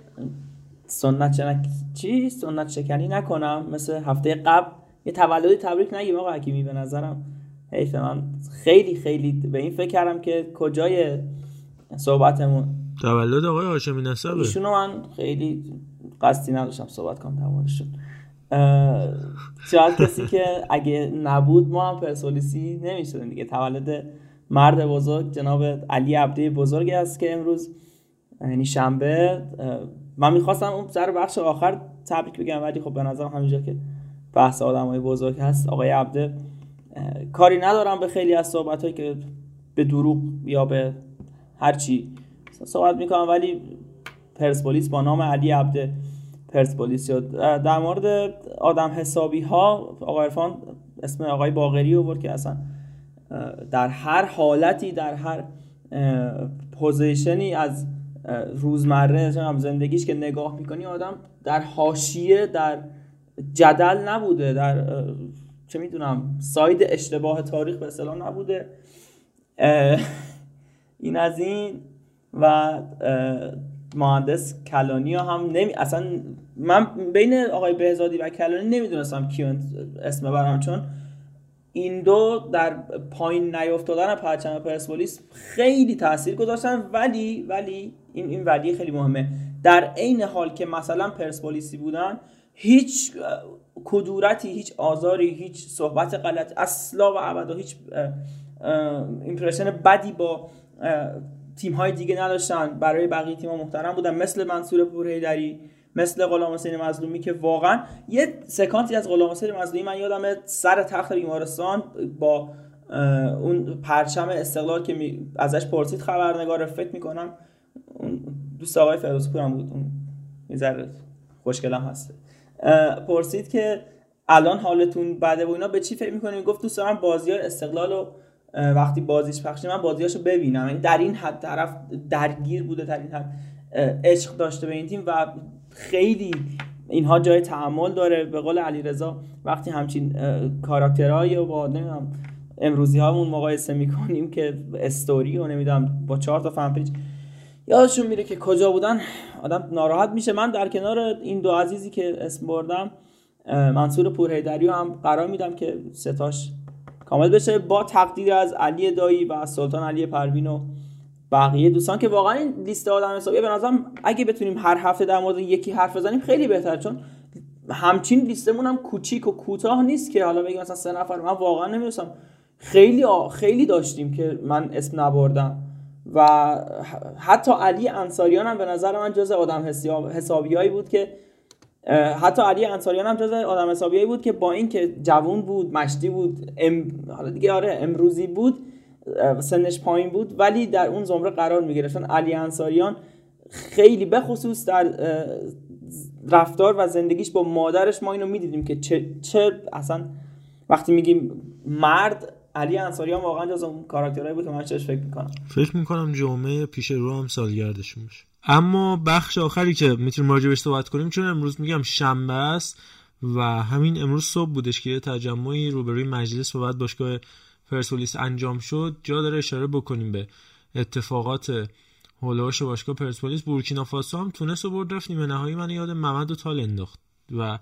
سنت چنک چی؟ سنت شکنی نکنم. مثل هفته قبل یه تولدی تبریک نگیم آقا حکیمی. به نظرم حیف من خیلی خیلی به این فکر کردم که کجای صحبتمون. تولد آقای هاشمی نسبه. ایشونو من خیلی قصدی نداشتم صحبت کنم تولدشون شاید کسی که اگه نبود ما هم پرسولیسی نمی‌شدیم دیگه. تولد مرد بزرگ جناب علی عبدی بزرگ است که امروز یعنی شنبه من می‌خواستم اون سر بخش آخر تبریک بگم ولی خب به نظرم همینجا که بحث آدم های بزرگ هست. آقای عبده کاری ندارم به خیلی از صحبت که به دروغ یا به هرچی صحبت می‌کنم ولی پرسپولیس با نام علی عبده پرسپولیس شد در مورد آدم حسابی ها آقای عرفان اسم آقای باقری آورد که اصلا در هر حالتی در هر position ی از روزمره زندگیش که نگاه می‌کنی آدم در حاشیه در جدل نبوده در چه می‌دونم side اشتباه تاریخ به اصطلاح نبوده. [LAUGHS] این از این و مهندس کلانی هم نمی اصلا من بین آقای بهزادی و کلانی نمی‌دونستم کیو اسم ببرم چون این دو در پایین نیافتادن پرچم پرسپولیس خیلی تاثیر گذاشتن ولی ولی این این ولی خیلی مهمه. در عین حال که مثلا پرسپولیسی بودن هیچ کدورتی هیچ آزاری هیچ صحبت غلط اصلا و ابدا هیچ impression بدی با تیم های دیگه نداشتن. برای بقیه تیم ها محترم بودن. مثل منصور پورحیدری مثل غلام حسین مظلومی که واقعا یه سکانسی از غلام حسین مظلومی من یادم سر تخت بیمارستان با اون پرچم استقلال که ازش پرسید خبرنگار. فکر می‌کنم دوست آقای فیروز هم بود. اون می‌ذاره خوشگلم هست. پرسید که الان حالتون بده و اینا. به چی فکر می‌کنیم گفت دوست دارم بازی های استقلال رو وقتی بازیش پخشه من بازیاشو ببینم. یعنی در این حد طرف درگیر بوده در این حد عشق داشته به این تیم و خیلی اینها جای تعمل داره. به قول علی رضا وقتی همچین کاراکترهایی و با نمی‌دونم امروزی هامون مقایسه می‌کنیم که استوری و نمی‌دونم با چهار تا فن پیج یادشون میره که کجا بودن آدم ناراحت میشه. من در کنار این دو عزیزی که اسم بردم منصور پورهیدری هم قرار میدم که ستاش کامل بشه با تقدیر از علی دایی و سلطان علی پروین و بقیه دوستان که واقعا این لیست آدم حسابیه به نظرم اگه بتونیم هر هفته در مورد یکی حرف بزنیم خیلی بهتر چون همچین لیستمون هم کوچیک و کوتاه نیست که حالا بگیم مثلا سه نفر من واقعا نمی‌دونم خیلی خیلی داشتیم که من اسم نبردم و حتی علی انصاریان هم به نظر من جز آدم حسابیایی بود که حتی علی انصاریان هم جز آدم حسابیایی بود که با اینکه جوون بود مشتی بود ام... حالا دیگه آره امروزی بود سنش پایین بود ولی در اون زمره قرار می‌گرفت علی انصاریان خیلی بخصوص در رفتار و زندگیش با مادرش ما اینو می‌دیدیم که چه, چه اصلا وقتی میگیم مرد علی انصاریان واقعا جز اون کاراکترهایی بود که من فکر می‌کنم. فکر می‌کنم جمعه پیش رو هم سالگردشون باشه. اما بخش آخری که می‌تونیم راجبش صحبت کنیم چون امروز میگم شنبه است و همین امروز صبح بودش که یه تجمعی روبروی مجلس و بعد باشگاه پرسپولیس انجام شد. جا داره اشاره بکنیم به اتفاقات هولوش و باشگاه پرسپولیس. بورکینافاسو هم تونست و برد رفت نیمه نهایی. من یاد محمد و تال انداخت و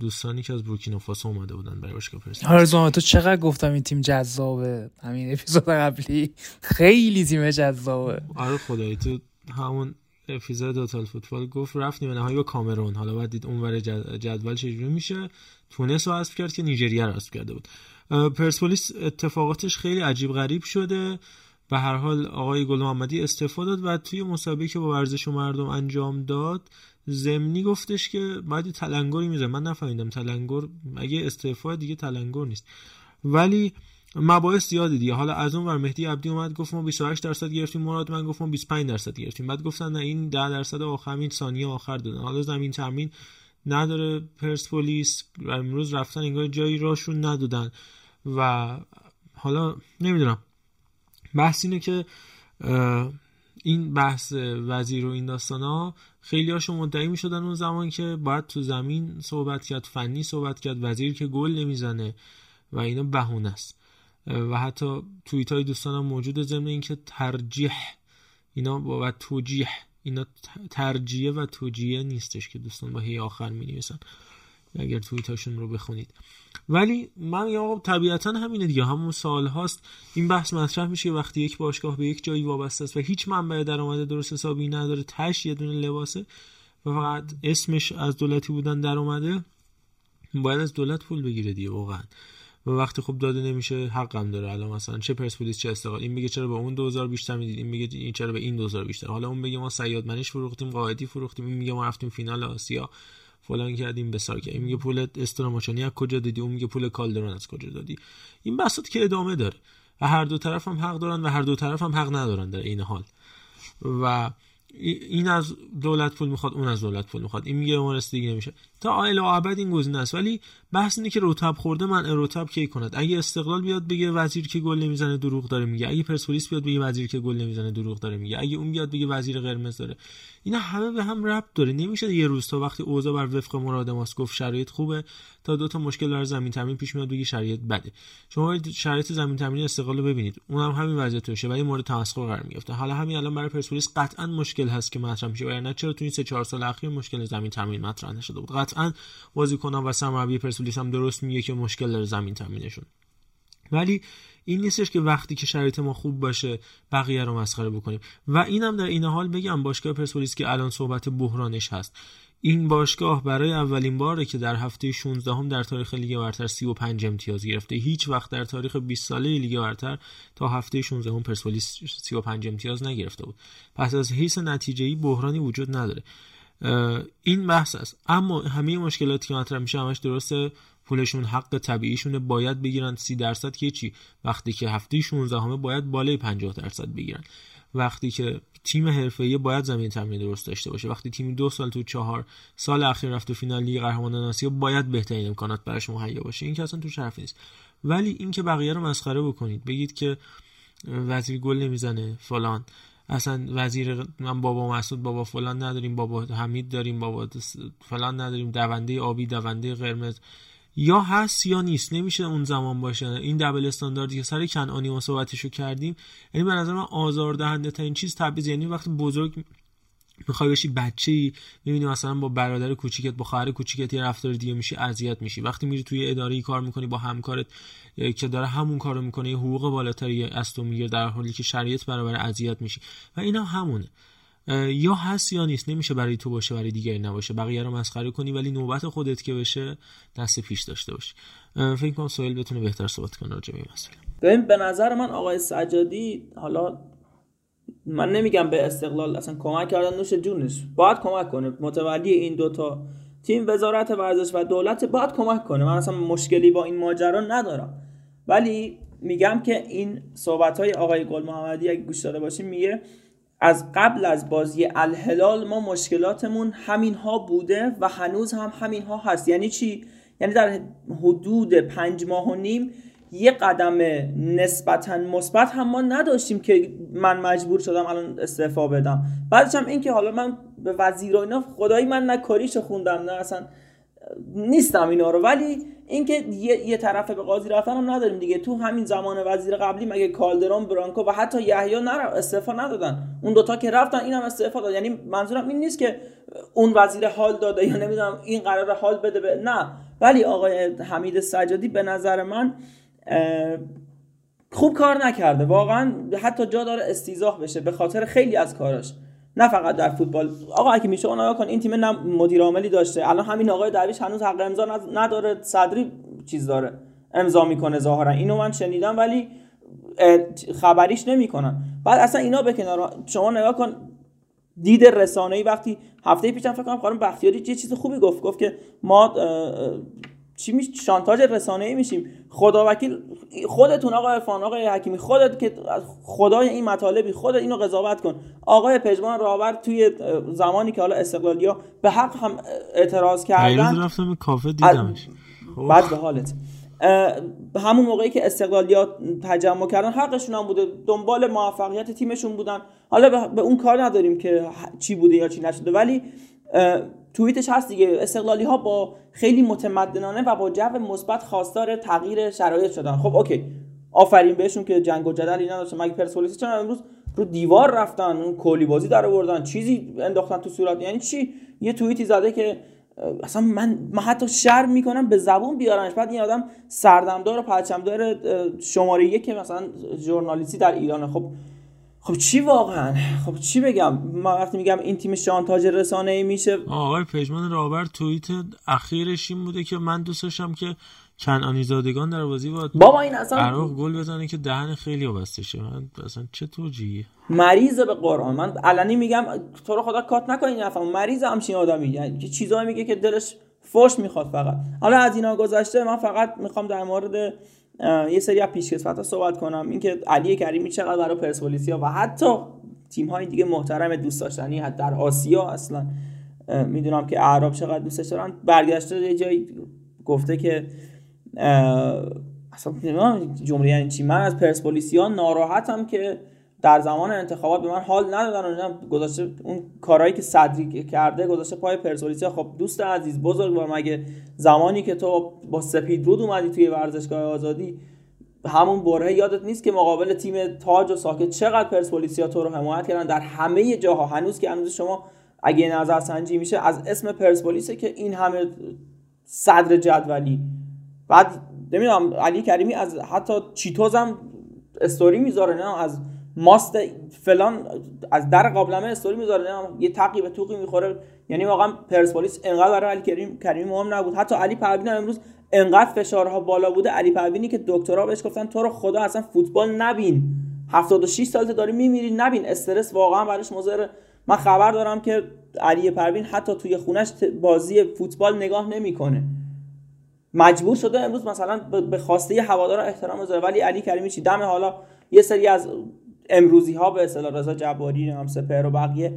دوستانی که از بورکینافاسو اومده بودن برای باشگاه پرسپولیس آرزو تو چقدر گفتم این تیم جذابه؟ همین اپیزود قبلی. خیلی تیم جذابه. آره خدایی تو همون اپیزود دوتال فوتبال گفت رفت نیمه نهایی با کامرون. حالا بعد دید اونور جدول چجوری میشه؟ تونس رو حذف کرد که نیجریه رو حذف کرده بود. پرسپولیس اتفاقاتش خیلی عجیب غریب شده. به هر حال آقای گل محمدی استعفا داد و توی مسابقه که با ورزش و مردم انجام داد زمینی گفتش که باید تلنگری میزه من نفهمیدم تلنگر اگه استعفا دیگه تلنگر نیست. ولی مباحث زیادی دیگه. حالا از اون ور مهدی عبدی اومد گفت ما 28 درصد گرفتیم. مراد من گفتم 25 درصد گرفتیم. بعد گفتن نه این 10 درصد آخر همین ثانیه آخر دادن. حالا زمین تامین نداره پرسپولیس امروز رفتن انگار جایی راشون ندادن. و حالا نمی‌دونم. بحث اینه که این بحث وزیر و این داستان ها خیلی هاشون مدعی می شدن اون زمان که باید تو زمین صحبت کرد فنی صحبت کرد وزیر که گل نمی‌زنه و اینا بهونه است. و حتی توییت های دوستانم موجود ضمن اینکه ترجیح اینا با توجیح اینا ترجیه و توجیه نیستش که دوستان با هی آخر می نویسن اگر توییتاشون رو بخونید. ولی من یا طبیعتا همینه دیگه. همون سال هاست. این بحث مطرح میشه وقتی یک باشگاه به یک جایی وابسته است و هیچ منبع درآمد درست حسابی نداره. تش یه دونه لباسه و فقط اسمش از دولتی بودن در اومده باید از دولت پول بگیره دیگه واقعا. و وقتی خب داده نمیشه حقم داره. الان مثلا چه پرسپولیس چه استقلال. این میگه چرا به اون 2000 بیشتر می‌دید؟ این میگه این چرا به این 2000 بیشتر؟ حالا اون بگه ما سیاد منش فروختیم قاعدی فروختیم. این میگه ما رفتیم فینال آسیا. فلان کردیم بسار کردیم. میگه پول استراماچانی از کجا دادی؟ اون میگه پول کالدرون از کجا دادی؟ این بحثات که ادامه داره. و هر دو طرف هم حق دارن و هر دو طرف هم حق ندارن در این حال. و این از دولت پول می‌خواد اون از دولت پول می‌خواد. این میگه اون دیگه نمیشه. تا آیل ابد این گزینه است. ولی بحث اینه که روتب خورده من روتب کی کند؟ اگه استقلال بیاد بگه وزیر که گل نمی‌زنه دروغ داره میگه. اگه پرسپولیس بیاد بگه وزیر که گل نمی‌زنه دروغ داره میگه. اگه اون بیاد بگه وزیر قرمز داره. اینا همه به هم ربط داره. نمیشه یه روز تا وقتی اوضاع بر وفق مراد ماست گفت شرایط خوبه تا دو تا مشکل در زمین تمرین پیش میاد بگی شرایط بده. شما شرایط زمین تمرین استقلال رو ببینید. اونم هم همین وضعیت باشه ولی مورد تمسخر قرار می‌گرفته. حالا همین الان برای پرسپولیس قطعا مشکل هست که مطرح میشه. وگرنه چرا تو این سه چهار سال اخیر مشکل زمین تمرین مطرح نشده بود؟ قطعا بازیکنان و سرمربی پرسپولیس هم درست میگه که مشکل داره زمین تامینشون ولی این نیستش که وقتی که شرایط ما خوب باشه بقیه رو مسخره بکنیم. و اینم در این حال بگم باشگاه پرسپولیس که الان صحبت بحرانش هست. این باشگاه برای اولین باره که در هفته 16 هم در تاریخ لیگ برتر 35 امتیاز گرفته. هیچ وقت در تاریخ 20 ساله لیگ برتر تا هفته 16 هم پرسپولیس 35 امتیاز نگرفته بود. پس از حیث نتیجه‌ای بحرانی وجود نداره. این بحث است. اما همه مشکلاتی که مطرح میشه همش درسته. پولشون حق طبیعیشونه باید بگیرن. سی درصد که چی؟ وقتی که هفته 16 همه باید بالای 50 درصد بگیرن. وقتی که تیم حرفه‌ای باید زمین تمرین درست داشته باشه. وقتی تیم دو سال تو چهار سال اخیر رفته فینال لیگ قهرمانان آسیا باید بهترین امکانات براش مهیا باشه. این که اصلا تو حرف نیست. ولی اینکه بقیه رو مسخره بکنید. بگید که وزیر گل نمی‌زنه فلان. اصلا وزیر من بابا مسعود بابا فلان نداریم بابا حمید داریم بابا فلان نداریم دونده آبی دونده قرمز. یا هست یا نیست نمیشه اون زمان باشه. این دبل استانداردی که سر کنعانی ما صحبتشو کردیم یعنی به نظر من آزاردهنده ترین چیز تبعیض یعنی وقتی بزرگ می‌خوای بشی بچه ای می‌بینی مثلا با برادر کوچیکت با خواهر کوچیکت یه رفتار دیگه میشی اذیت میشی. وقتی میری توی اداره ای کار می‌کنی با همکارت که داره همون کارو می‌کنه یه حقوق بالاتری از تو می‌گیره در حالی که شرایط برابر اذیت میشی. و اینا همونه. یا هست یا نیست نمیشه برای تو باشه برای دیگری نباشه. بقیه رو مسخره کنی ولی نوبت خودت که بشه دست پیش داشته باشی. فکر کنم سوال بتونه بهتر صحبت کنه راجع به مسئله. ببین به نظر من آقای سجادی حالا من نمیگم به استقلال اصلا کمک کردن نوش جونش. باید کمک کنه. متولی این دوتا تیم وزارت ورزش و دولت باید کمک کنه. من اصلا مشکلی با این ماجرا ندارم. ولی میگم که این صحبت های آقای گل محمدی اگه گوش داده باشیم میگه از قبل از بازی الهلال ما مشکلاتمون همین ها بوده و هنوز هم همین ها هست. یعنی چی؟ یعنی در حدود پنج ماه و نیم یه قدم نسبتا مثبت هم ما نداشتیم که من مجبور شدم الان استعفا بدم. بعدش هم این حالا من به وزیر اینا خدایی من نه کاریشو خوندم نه اصلا نیستم اینا رو. ولی اینکه یه, یه طرف به قاضی رفتن هم نداریم دیگه. تو همین زمان وزیر قبلی مگه کالدرون برانکو و حتی یحیی نر استعفا ندادن. اون دوتا که رفتن اینم استعفا داد یعنی منظورم این نیست که اون وزیر حال داده یا نمی‌دونم این قرار حال بده به نه. ولی آقای حمید سجادی به نظر من خوب کار نکرده. واقعا حتی جا داره استیزاح بشه به خاطر خیلی از کاراش. نه فقط در فوتبال. آقا اگه میشه اون کن این تیم نه مدیر عاملی داشته. الان همین آقای درویش هنوز حق امضا نداره. صدری چیز داره. امضا می‌کنه ظاهرا. اینو من شنیدم ولی خبریش نمی‌کنن. بعد اصلا اینا به کنار شما نگاه کن. دید ای وقتی هفته پیشم فکر کنم خانم بختیاری یه چیز خوبی گفت. گفت که ما چی میشه شانتاج رسانه ای میشیم. خدا وکیل خودتون آقای عرفان آقای حکیمی خودت که خدای این مطالبی خودت اینو قضاوت کن. آقای پژمان راور توی زمانی که حالا استقلالیا به حق هم اعتراض کردن رفتم کافه دیدمش. بعد به حالت. همون موقعی که استقلالیا تجمع کردن حقشون هم بوده. دنبال موفقیت تیمشون بودن. حالا به اون کار نداریم که چی بوده یا چی نشده. ولی توییتش هست دیگه. استقلالی ها با خیلی متمدنانه و با جو مثبت خواستار تغییر شرایط شدن. خب اوکی. آفرین بهشون که جنگ و جدل اینا داشتن. مگه پرسپولیس چرا امروز رو دیوار رفتن؟ اون کلی بازی در آوردن. چیزی انداختن تو صورت. یعنی چی؟ یه توییتی زده که اصلا من من حتی شرم می‌کنم به زبون بیارنش. بعد این آدم سردمدار و پرچمدار شماره یک مثلا ژورنالیستی در ایرانه. خب خب چی واقعا؟ خب چی بگم؟ من وقتی میگم این تیم شانتاج رسانه ای میشه آقای پژمان رابر توییت اخیرش این بوده که من دوست داشتم که کنعانی زادگان در بازی با بابا این اصلا عراق گل بزنه که دهن خیلی بسته شه. من اصلا چه توجیه مریض به قرآن. من علنی میگم تو رو خدا کات نکنین نفهم مریض همچین آدمی. یعنی که چیزایی میگه که دلش فوش می‌خواد فقط. حالا از اینا گذشته من فقط می‌خوام در مورد یه سری از پیشکسوت‌ها صحبت کنم. اینکه علی کریمی چقدر برای پرسپولیسیا و حتی تیم های دیگه محترم دوست داشتنی حتی در آسیا اصلا می‌دونم که اعراب چقدر دوستش دارن برگشته یه جایی گفته که اصلا جمله یعنی چی. من از پرسپولیسیا ناراحتم که در زمان انتخابات به من حال ندادن و گذاشته اون کارهایی که صدری کرده گذاشته پای پرسپولیس. خب دوست عزیز بزرگوار مگه زمانی که تو با سپید رود اومدی توی ورزشگاه آزادی همون بره یادت نیست که مقابل تیم تاج و ساکت چقدر پرسپولیسیا تو رو حمایت کردن؟ در همه جاها. هنوز که هنوز شما اگه نظر سنجی میشه از اسم پرسپولیسه که این همه صدر جدولی. بعد نمی‌دونم علی کریمی از حتی چیتوز هم استوری می‌ذاره نه؟ از ماست فلان از در قابلمه استوری می‌ذاره یه تقی به توقی می‌خوره. یعنی واقعا پرسپولیس انقدر برای علی کریم کریمی مهم نبود. حتی علی پروین امروز انقدر فشارها بالا بوده. علی پروینی که دکترا بهش گفتن تو رو خدا اصلا فوتبال نبین. 76 سالته داری میمیری نبین. استرس واقعا براش مضر. من خبر دارم که علی پروین حتی توی خونش بازی فوتبال نگاه نمی‌کنه. مجبور شده امروز مثلا به خواسته هوادارا احترام بذاره. ولی علی کریمی چی؟ دم حالا یه سری از امروزی ها به اصطلاح رضا جباری هم سپر و بقیه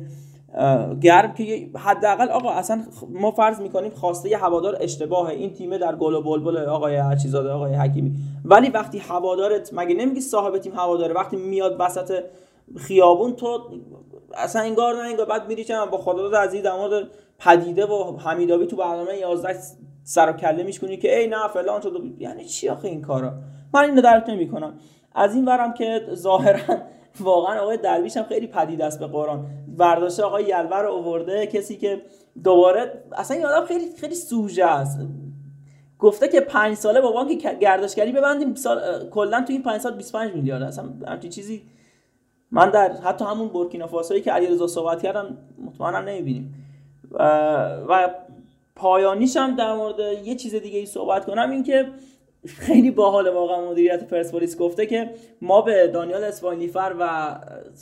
گرم که حداقل آقا اصلا ما فرض می‌کنیم خواسته هوادار اشتباهه این تیمه در گل و بلبل آقای هرچیزاده آقای حکیمی. ولی وقتی هوادارت مگه نمیگی صاحب تیم هواداره؟ وقتی میاد وسط خیابون تو اصلا انگار نه انگار بعد میری با خدا عزیز در پدیده و حمیدابی تو برنامه 11 سر و کله میشکنی که ای نه فلان تو یعنی چی آخه این کارا؟ من اینو درک نمی‌کنم. از این ورم که ظاهرا واقعا آقای درویش هم خیلی پدید است به قرآن. برداشته آقای یلور رو آورده کسی که دوباره اصلا این آدم خیلی خیلی سوژه است. گفته که پنج ساله با بانک گردشگری ببندیم سال کلا تو این پنج سال 25 میلیارد. اصلا همچین چیزی من در حتی همون بورکینافاسویی که علیرضا صحبت کردم مطمئنا نمی‌بینیم. و, و پایانیش هم در مورد یه چیز دیگه ای صحبت کنم این که خیلی باحال واقعا مدیریت پرسپولیس گفته که ما به دانیال اسپانیفر و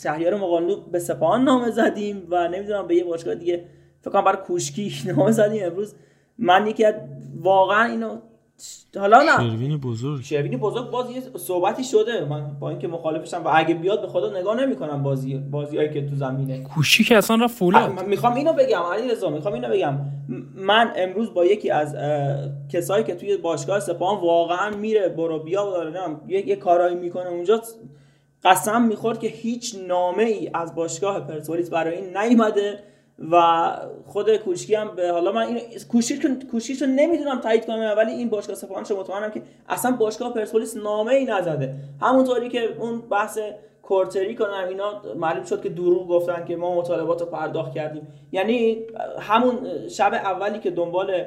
شهریار مقانلو به سپاهان نامه زدیم و نمی‌دونم به یه باشگاه دیگه فکر کنم برای کوشکی [LAUGHS] نامه زدیم امروز. من یکی واقعا اینو حالا نه. شروین بزرگ. شروین بزرگ باز یه صحبتی شده. من با اینکه مخالفشم و اگه بیاد به خدا نگاه نمی‌کنم بازی بازیایی که تو زمینه. کوشی که اصلا رفت فولاد. می‌خوام اینو بگم علی رضا می‌خوام اینو بگم. من امروز با یکی از کسایی که توی باشگاه سپاهان واقعا میره برو بیا و داره یه, یه کارایی می‌کنه اونجا. قسم می‌خورد که هیچ نامه ای از باشگاه پرسپولیس برای این نیومده. و خود کوشکی هم به حالا من این کوشیش رو نمی‌دونم تایید کنم ولی این باشگاه سپاهانش مطمئنم که اصلا باشگاه پرسپولیس نامه ای نزده. همونطوری که اون بحث کورتری کنن اینا معلوم شد که دروغ گفتن که ما مطالبات رو پرداخت کردیم. یعنی همون شب اولی که دنبال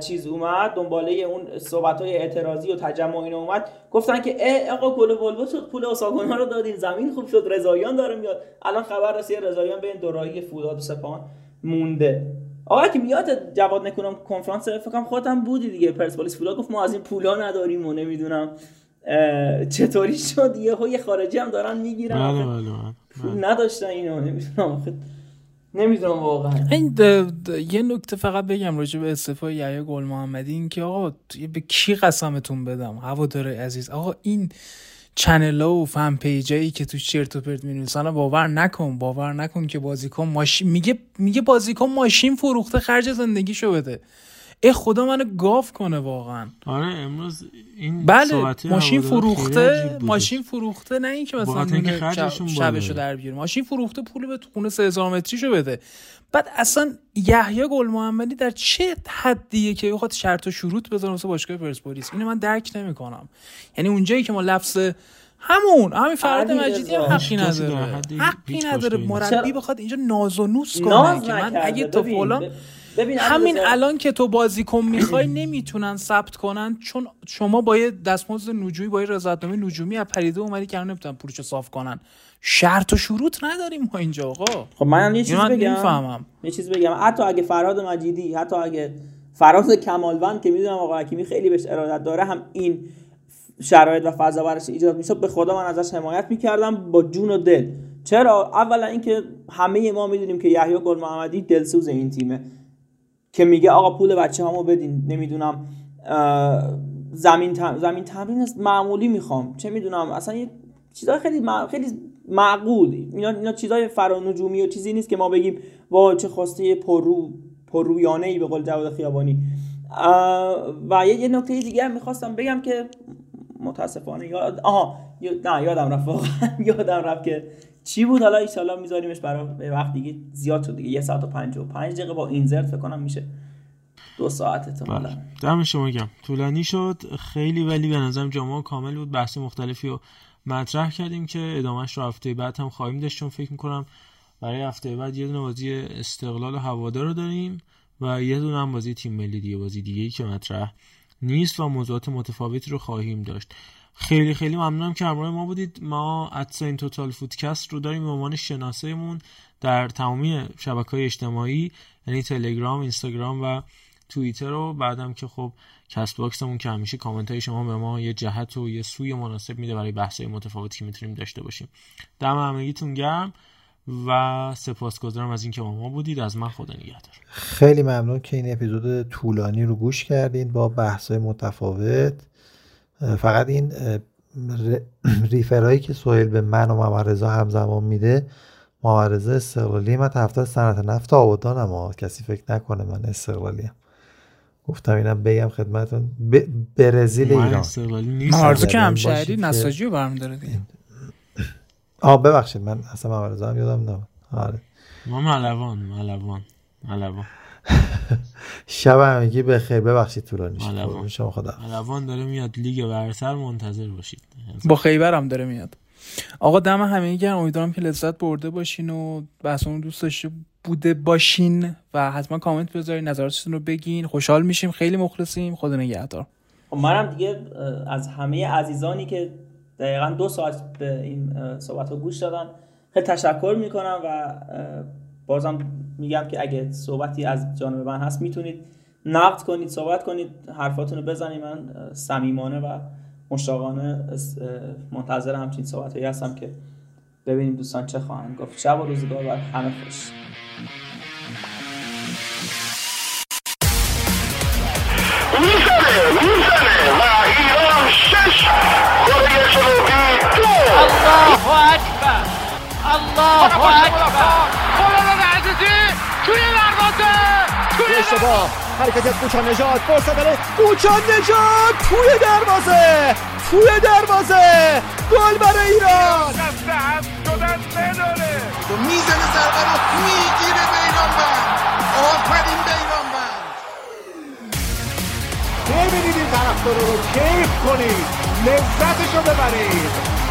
چیز اومد دنباله اون صحبت های اعتراضی و تجمع اینا اومد. گفتن که ای آقا گل ولو شد پول اوساگونا رو دادین زمین خوب شد رضاییان داره میاد. الان خبر رسید رضاییان بین دوراهی فولاد و سپاهان مونده. آقا که میاد جواد نکنم کنفرانس فکرم خودم بودی دیگه. پرسپولیس فولاد گفت ما از این پولا نداریم و نمی‌دونم چطوری شد. یه خارجی هم دارن می‌گیرن. بله بله, بله. نداشتن اینو نمی‌دونم. نمی‌دونم واقعا. این یه نکته فقط بگم راجع به استعفای یحیی گل محمدی این که آقا به کی قسمتون بدم؟ هوادار عزیز. آقا این چنل و فن پیجایی که تو چرت و پرت می‌نویسن باور نکن باور نکن که بازیکن ماشین میگه میگه بازیکن ماشین فروخته خرج زندگیشو بده. ای خدا منو گاف کنه واقعا. آره امروز این بله ماشین فروخته ماشین فروخته نه اینکه مثلا شب شبشو در بیاره ماشین فروخته پول به خونه 3000 متریشو بده. بعد اصلا یحیی گل محمدی در چه حدیه که بخواد شرط و شروط بذاره واسه باشگاه پرسپولیس؟ اینو من درک نمی‌کنم. یعنی اونجایی که ما لفظ همون همین فراد مجیدی هم حقی نداره. حقی نداره. مربی بخواد اینجا ناز و نوس کنه که من اگه تو فلان همین الان که تو بازیکن می‌خوای نمی‌تونن ثبت کنن چون شما با یه دستمزد نجومی با یه رضایتنامه نجومی از پریده اومدی که نمی‌تونن پولشو صاف کنن. شرط و شروط نداریم ما اینجا آقا. خب من یه چیز بگم. فهمم. یه چیز بگم. حتی اگه فراد مجیدی حتی اگه فراد کمالوند که می‌دونم آقا حکیمی خیلی بهش ارادت داره هم این شرایط و فضا براش ایجاد می‌شد به خدا من ازش حمایت می‌کردم با جون و دل. چرا؟ اولا اینکه همه ما می‌دونیم که یحیی گل محمدی دلسوز این تیمه. که میگه آقا پول بچه همو بدین نمی‌دونم زمین زمین تمرین معمولی می‌خوام. چه می‌دونم اصلا یه چیزای خیلی خیلی معقول. اینا اینا چیزای فرانجومی و چیزی نیست که ما بگیم وا چه خواسته پررو پررویانه ای به قول جواد خیابانی. و یه, نکته دیگه هم می‌خواستم بگم که متاسفانه یاد آها نه یادم رفت [LAUGHS] یادم رفت که چی بود؟ حالا ایشالا میذاریمش برای وقت دیگه زیاد شد دیگه. یه ساعت و پنج و پنج دقیقه با اینزرت کنم میشه. دو ساعت حالا بله. دم شما گم طولانی شد. خیلی ولی به نظرم جامعه کامل بود. بحث مختلفی رو مطرح کردیم که ادامهش رو هفته بعد هم خواهیم داشت. چون فکر می‌کنم برای هفته بعد یه دونه بازی استقلال و هوادار رو داریم و یه دونه هم بازی تیم ملی دیگه بازی دیگه ای که مطرح نیست و موضوعات متفاوتی رو خواهیم داشت. خیلی خیلی ممنونم که همراه ما بودید. ما این Total Footcast رو داریم به عنوان در تمامی شبکه های اجتماعی یعنی تلگرام اینستاگرام و توییتر رو. بعدم که خب Castbox مون که همیشه کامنت های شما به ما یه جهت و یه سوی مناسب میده برای بحث های متفاوتی که می‌تونیم داشته باشیم. دم همگیتون گرم و سپاسگزارم از اینکه با ما بودید. از من خدا نگهدار. خیلی ممنون که این اپیزود طولانی رو گوش کردین با بحث متفاوت. فقط این ریفرهایی که سوهل به من و محمد رضا همزمان میده محمد رضا استقلالی من طرفدار صنعت نفت آبادانم ها. کسی فکر نکنه من استقلالی هم. گفتم اینم بگم خدمتون ب... برزیل ایران. مارزو که همشهری نساجی رو برم داره [CLEARS THROAT] آه ببخشید من اصلا محمد رضا هم یادم نمید آره. ما ملوان ملوان ملوان. [LAUGHS] شب همگی به خیر ببخشید طولانی شد. شما خدا. ملوان داره میاد لیگ برتر منتظر باشید. با خیبر هم داره میاد. آقا دم همه گرم. امیدوارم که لذت برده باشین و بحثمون دوست داشته بوده باشین و حتما کامنت بذارین نظراتتون رو بگین. خوشحال میشیم. خیلی مخلصیم. خدا نگهدار. خب منم دیگه از همه عزیزانی که دقیقا دو ساعت به این صحبت رو گوش دادن خیلی تشکر می‌کنم و بازم میگم که اگه صحبتی از جانب من هست می‌تونید نقد کنید صحبت کنید حرفاتون رو بزنید. من صمیمانه و مشتاقانه منتظر همچین صحبت هایی هستم که ببینیم دوستان چه خواهند گفت. شب و روزگار بر همه خوش. جنوبی دو. الله اکبر خارجی توی دروازه توی اشتباه حرکت کوچا نجات فرصت برای کوچا نجات توی دروازه توی دروازه گل برای ایران شدن نداره می‌زنه ضربه رو می‌گیره بیرانبند آفرین بیرانبند ببینید این طرفدار رو کیف کنید لذتش رو ببرید